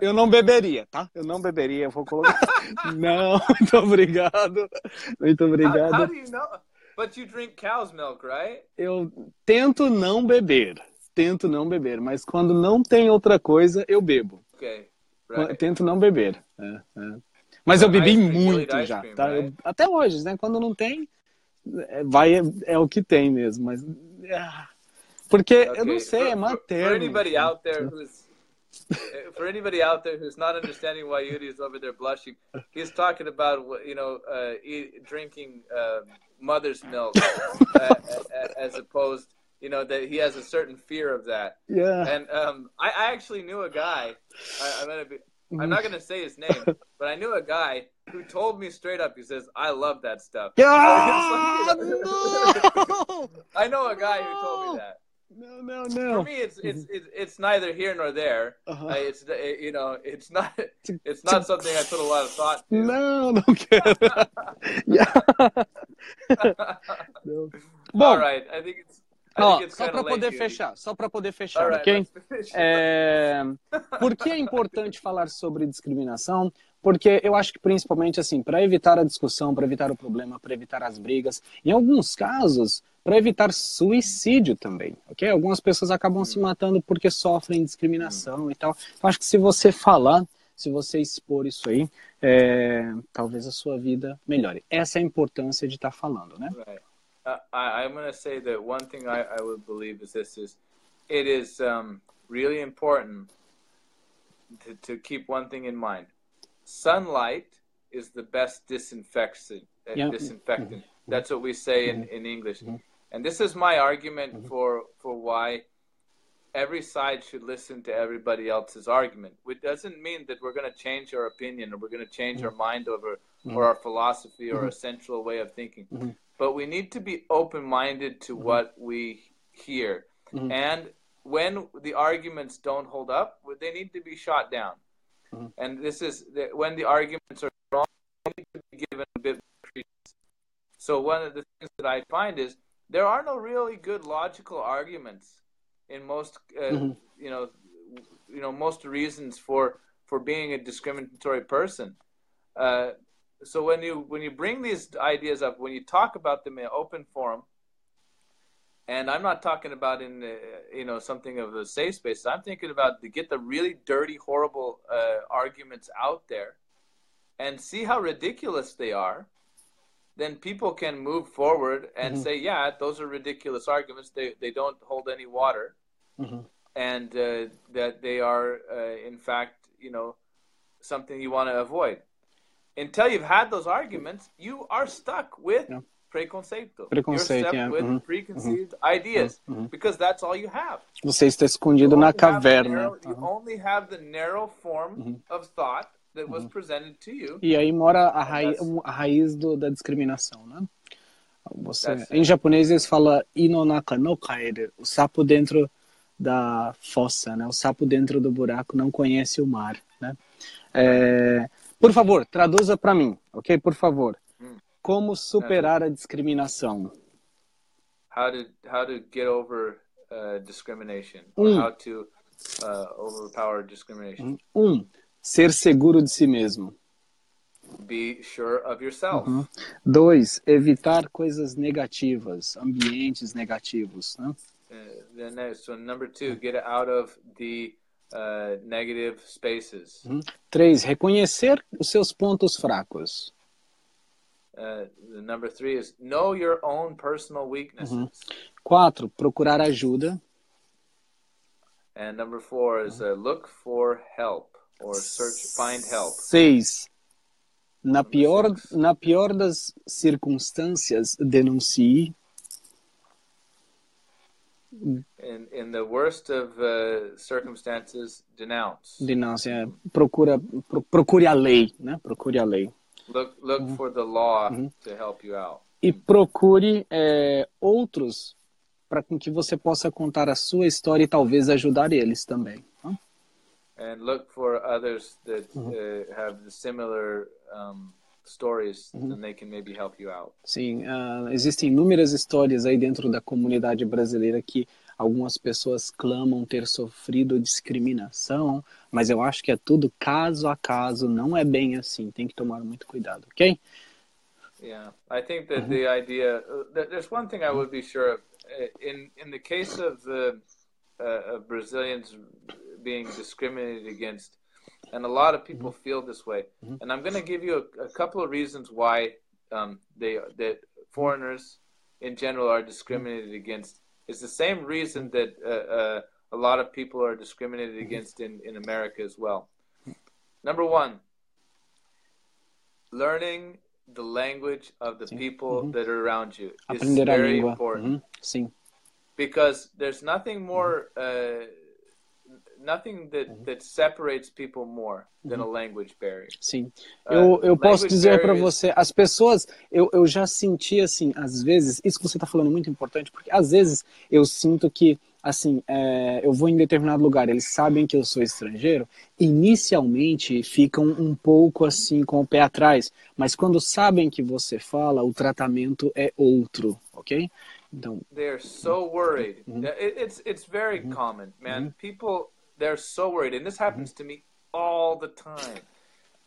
eu não beberia, tá? Eu não beberia, eu vou colocar. [laughs] não, muito obrigado. Muito How, how obrigado. do you know? But you drink cow's milk, right? Eu tento não beber. Tento não beber, mas quando não tem outra coisa, eu bebo. Okay, Eu right. Tento não beber. é, é. Mas eu bebi cream, muito já. cream, tá? Eu- right? até hoje, né? Quando não tem, é, vai, é, é o que tem mesmo. Mas, ah, porque eu não Okay, sei, for, é materno. For anybody out there who's for anybody out there who's not understanding why Yudi is over there blushing, he's talking about you know uh, eat, drinking uh, mother's milk uh, as opposed you know that he has a certain fear of that. Yeah. And um, I, I actually knew a guy. I, I'm gonna be. I'm not gonna say his name, but I knew a guy who told me straight up. He says, "I love that stuff." Ah, [laughs] [laughs] [laughs] no! I know a guy who told me that. No, no, For no. me, it's it's it's, it's neither here nor there. Uh-huh. Uh, it's you know, it's not [laughs] it's not something I put a lot of thought to. Não, não quero. Yeah. [laughs] Não. Bom, All right, I think it's. Ó, só para poder fechar, só para poder fechar, right, ok? É, por que é importante falar sobre discriminação? Porque eu acho que principalmente assim, para evitar a discussão, para evitar o problema, para evitar as brigas, em alguns casos, para evitar suicídio também, ok? Algumas pessoas acabam se matando porque sofrem discriminação e tal. Eu acho que se você falar, se você expor isso aí, é, talvez a sua vida melhore. Essa é a importância de estar falando, né? Right. Uh, I, I'm going to say that one thing I, I would believe is this: is it is um, really important to, to keep one thing in mind. Sunlight is the best disinfectant. Yeah. Disinfectant. That's what we say in, in English. And this is my argument mm-hmm. for for why every side should listen to everybody else's argument. It doesn't mean that we're going to change our opinion or we're going to change our mm-hmm. mind over mm-hmm. or our philosophy or a central way of thinking. But we need to be open minded to what we hear. And when the arguments don't hold up, they need to be shot down. And this is the, when the arguments are wrong, they need to be given a bit more credence. So one of the things that I find is there are no really good logical arguments in most, uh, you know, you know, most reasons for for being a discriminatory person. Uh, so when you when you bring these ideas up, when you talk about them in an open forum, and I'm not talking about in uh, you know something of a safe space. I'm thinking about to get the really dirty, horrible uh, arguments out there, and see how ridiculous they are. Then people can move forward and say, "Yeah, those are ridiculous arguments. They they don't hold any water." Mhm. and uh, that they are, uh, in fact, you know, something you want to avoid. Until you've had those arguments, you are stuck with Yeah. preconceito. Preconceito, You're stuck yeah. with Mhm. preconceived ideas because that's all you have. Você está escondido na only have the caverna. narrow- You only have the narrow form of thought that was presented to you. E aí mora a, raiz, a raiz do, da discriminação, né? Você, em japonês eles falam inonaka no kaeru, o sapo dentro da fossa, né? O sapo dentro do buraco não conhece o mar, né? É, por favor, traduza para mim, ok? Por favor. Hum. Como superar a discriminação? How to how to get over uh, discrimination, or Mm. how to uh, overpower discrimination. Um, ser seguro de si mesmo. Be sure of yourself. Dois, evitar coisas negativas, ambientes negativos, né? Uh, then next, so number two, get out of the uh, negative spaces. Três, reconhecer os seus pontos fracos. uh, number three is know your own personal weaknesses. Quatro, procurar ajuda. And number four is uh, look for help or search, find help. Seis, na pior, na pior das circunstâncias, denuncie. In, in the worst of uh, circumstances, denounce. Denúncia, é, procura, pro- procure a lei, né? Procure a lei. Look, look for the law to help you out. E procure é, outros para com que você possa contar a sua história e talvez ajudar eles também. And look for others that uh, have the similar um, stories, then they can maybe help you out. Sim, ah, existem inúmeras histórias aí dentro da comunidade brasileira que algumas pessoas clamam ter sofrido discriminação, mas eu acho que é tudo caso a caso, não é bem assim, tem que tomar muito cuidado, ok? Yeah, I think that the idea. Uh, th- there's one thing I would be sure of. Uh, In in the case of the uh, of Brazilians being discriminated against, and a lot of people feel this way. And I'm going to give you a, a couple of reasons why um, they that foreigners in general are discriminated against. It's the same reason that uh, uh, a lot of people are discriminated against in, in America as well. Number one, learning the language of the people that are around you is Aprender very important. Sim, because there's nothing more uh, nothing that that separates people more than a language barrier. Sim. Uh, Eu, eu posso dizer para você, as pessoas, eu, eu já senti assim, às vezes, isso que você está falando é muito importante, porque às vezes eu sinto que, assim, é, eu vou em determinado lugar, eles sabem que eu sou estrangeiro, inicialmente ficam um pouco assim com o pé atrás, mas quando sabem que você fala, o tratamento é outro, ok? Então, they're so worried. It- it's it's very common man. People they're so worried and this happens to me all the time.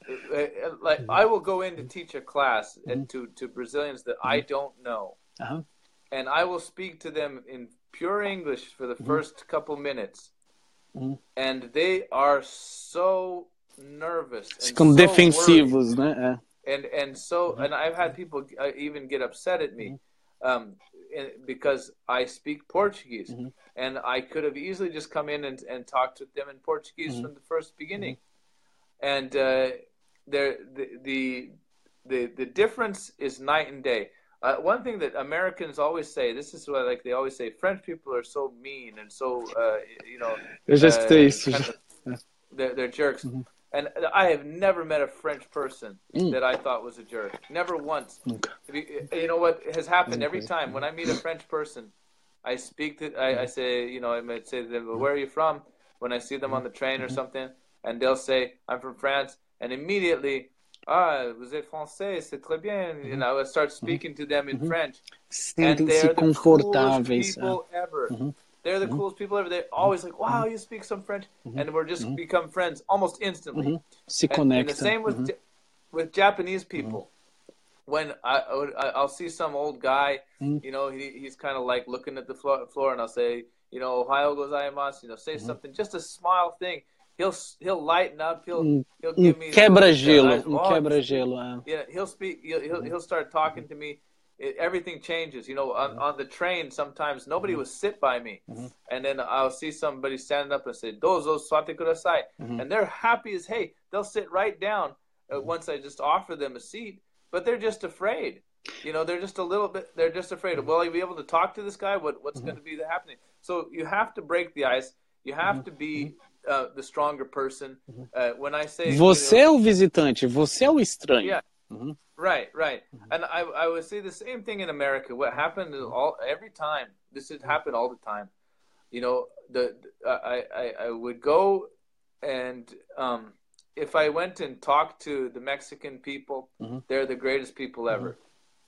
Uh, uh, uh like i will go in to teach a class and to to brazilians that i don't know. Aham, and I will speak to them in pure English for the first couple minutes, and they are so nervous and ficam so defensivos, né? É. worried. and and so and I've had people uh, even get upset at me. Um, because I speak Portuguese, and I could have easily just come in and, and talked with them in Portuguese from the first beginning, and uh, there the, the the the difference is night and day. Uh, one thing that Americans always say, this is what like they always say, French people are so mean and so uh, you know uh, kind of- they're, they're jerks. And I have never met a French person Mm. that I thought was a jerk. Never once. If you, you know what has happened every time when I meet a French person, I speak to, I, I mm. say, you know, I might say to them, well, "Where are you from?" When I see them on the train or mm-hmm. something, and they'll say, "I'm from France," and immediately, ah, vous êtes français, c'est très bien. You mm-hmm. know, I start mm-hmm. speaking to them in French, and they're the coolest people ah. ever. They're the mm-hmm. coolest people ever. They're always like, "Wow, mm-hmm. you speak some French," mm-hmm. and we're just become friends almost instantly. Se And, and the same with with Japanese people. When I, I would- I- I'll see some old guy, you know, he, he's kind of like looking at the floor, floor, and I'll say, you know, Ohayo gozaimasu, you know, say something, just a smile thing. He'll he'll lighten up. He'll he'll Um give me quebra-gelo, um "Oh, quebra-gelo. yeah, um. he'll speak. He'll he'll, he'll start talking to me. It, everything changes. You know, on, mm-hmm. on the train, sometimes nobody mm-hmm. will sit by me, mm-hmm. and then I'll see somebody standing up and say, "Dozo suwatte kudasai," and they're happy as hey. They'll sit right down uh, once I just offer them a seat, but they're just afraid. You know, they're just a little bit. They're just afraid. Of will I be able to talk to this guy? What what's going to be the happening? So you have to break the ice. You have to be uh, the stronger person. Uh, when I say you know, Você é o visitante, você é o estranho. Yeah. Right, right. Mm-hmm. And I I would say the same thing in America. What happened is all every time this had happened all the time. You know, the, the I, I I would go and um if I went and talked to the Mexican people, mm-hmm. they're the greatest people mm-hmm. ever.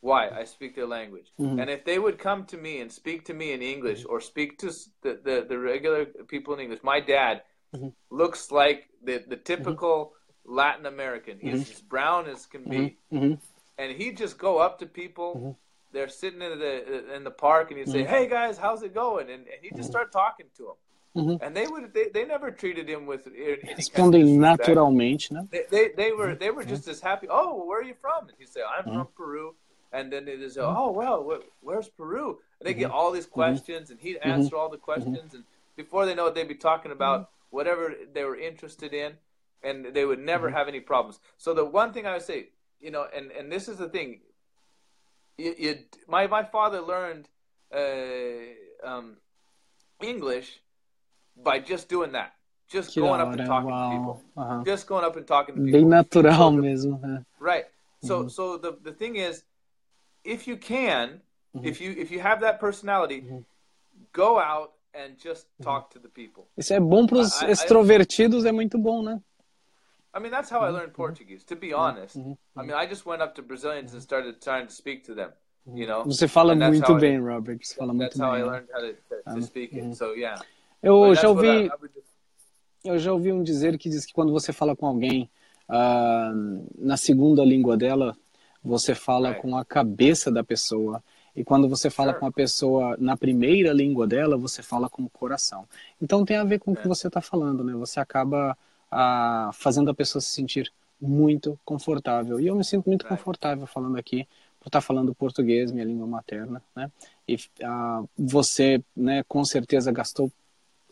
Why? I speak their language. And if they would come to me and speak to me in English or speak to the, the, the regular people in English, my dad looks like the, the typical Latin American. He's as brown as can be. Mhm. And he'd just go up to people. They're sitting in the in the park, and he'd say, "Hey guys, how's it going?" And, and he'd just start talking to them. uhum. and they would they, they never treated him with respondem naturalmente, né? They, they, they were they were just as happy. Oh, where are you from? And he said, I'm from Peru. And then they say, oh well, where's Peru? And they get all these questions, and he'd answer all the questions, and before they know it, they'd be talking about whatever they were interested in, and they would never have any problems. So the one thing I would say, you know, and and this is the thing. You, you my my father learned uh, um, English by just doing that. Just que going up and talking wow. to people. Uh-huh. Just going up and talking to people. Bem natural so the, mesmo. Right. So mm-hmm. so the the thing is, if you can, mm-hmm. if you if you have that personality, mm-hmm. go out and just mm-hmm. talk to the people. Isso é bom para os extrovertidos, I, é muito bom, né? I mean, that's how I mm-hmm. learned Portuguese. To be honest, I mean, I just went up to Brazilians and started trying to speak to them. You know. Você fala muito bem, I, Robert. Você fala muito bem. That's how I learned how to, to, to speak it. So yeah. Eu já ouvi, eu já ouvi um dizer que diz que quando você fala com alguém uh, na segunda língua dela, você fala right. com a cabeça da pessoa. E quando você fala sure. com a pessoa na primeira língua dela, você fala com o coração. Então tem a ver com o que você está falando, né? Você acaba uh, fazendo a pessoa se sentir muito confortável. E eu me sinto muito confortável falando aqui, por estar falando português, minha língua materna, né? E uh, você, né, com certeza gastou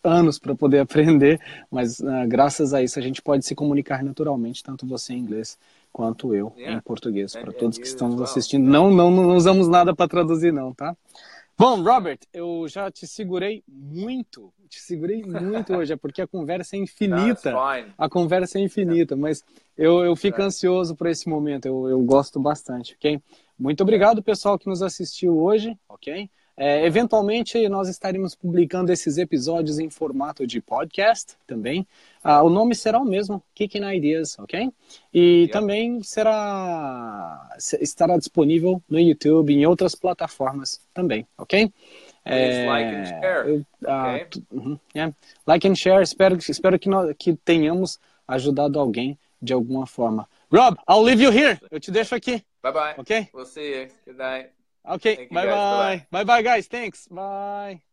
anos para poder [laughs] aprender, mas uh, graças a isso a gente pode se comunicar naturalmente, tanto você em inglês quanto eu yeah. em português, para todos que estão nos assistindo. Não, não, não usamos nada para traduzir não, tá? Bom, Robert, eu já te segurei muito, te segurei muito hoje, é porque a conversa é infinita. A conversa é infinita, mas eu, eu fico ansioso por esse momento, eu, eu gosto bastante, ok? Muito obrigado, pessoal, que nos assistiu hoje, ok? É, eventualmente, nós estaremos publicando esses episódios em formato de podcast também. Ah, o nome será o mesmo, Kicking Ideas, ok? E yeah. também será estará disponível no YouTube e em outras plataformas também, ok? É, like and share. Eu, ah, okay. uh -huh, yeah. Like and share. Espero, espero que, nós, que tenhamos ajudado alguém de alguma forma. Rob, I'll leave you here. Eu te deixo aqui. Bye bye. Ok? We'll see you. Good night. Okay. Bye bye. Bye bye, guys. Thanks. Bye.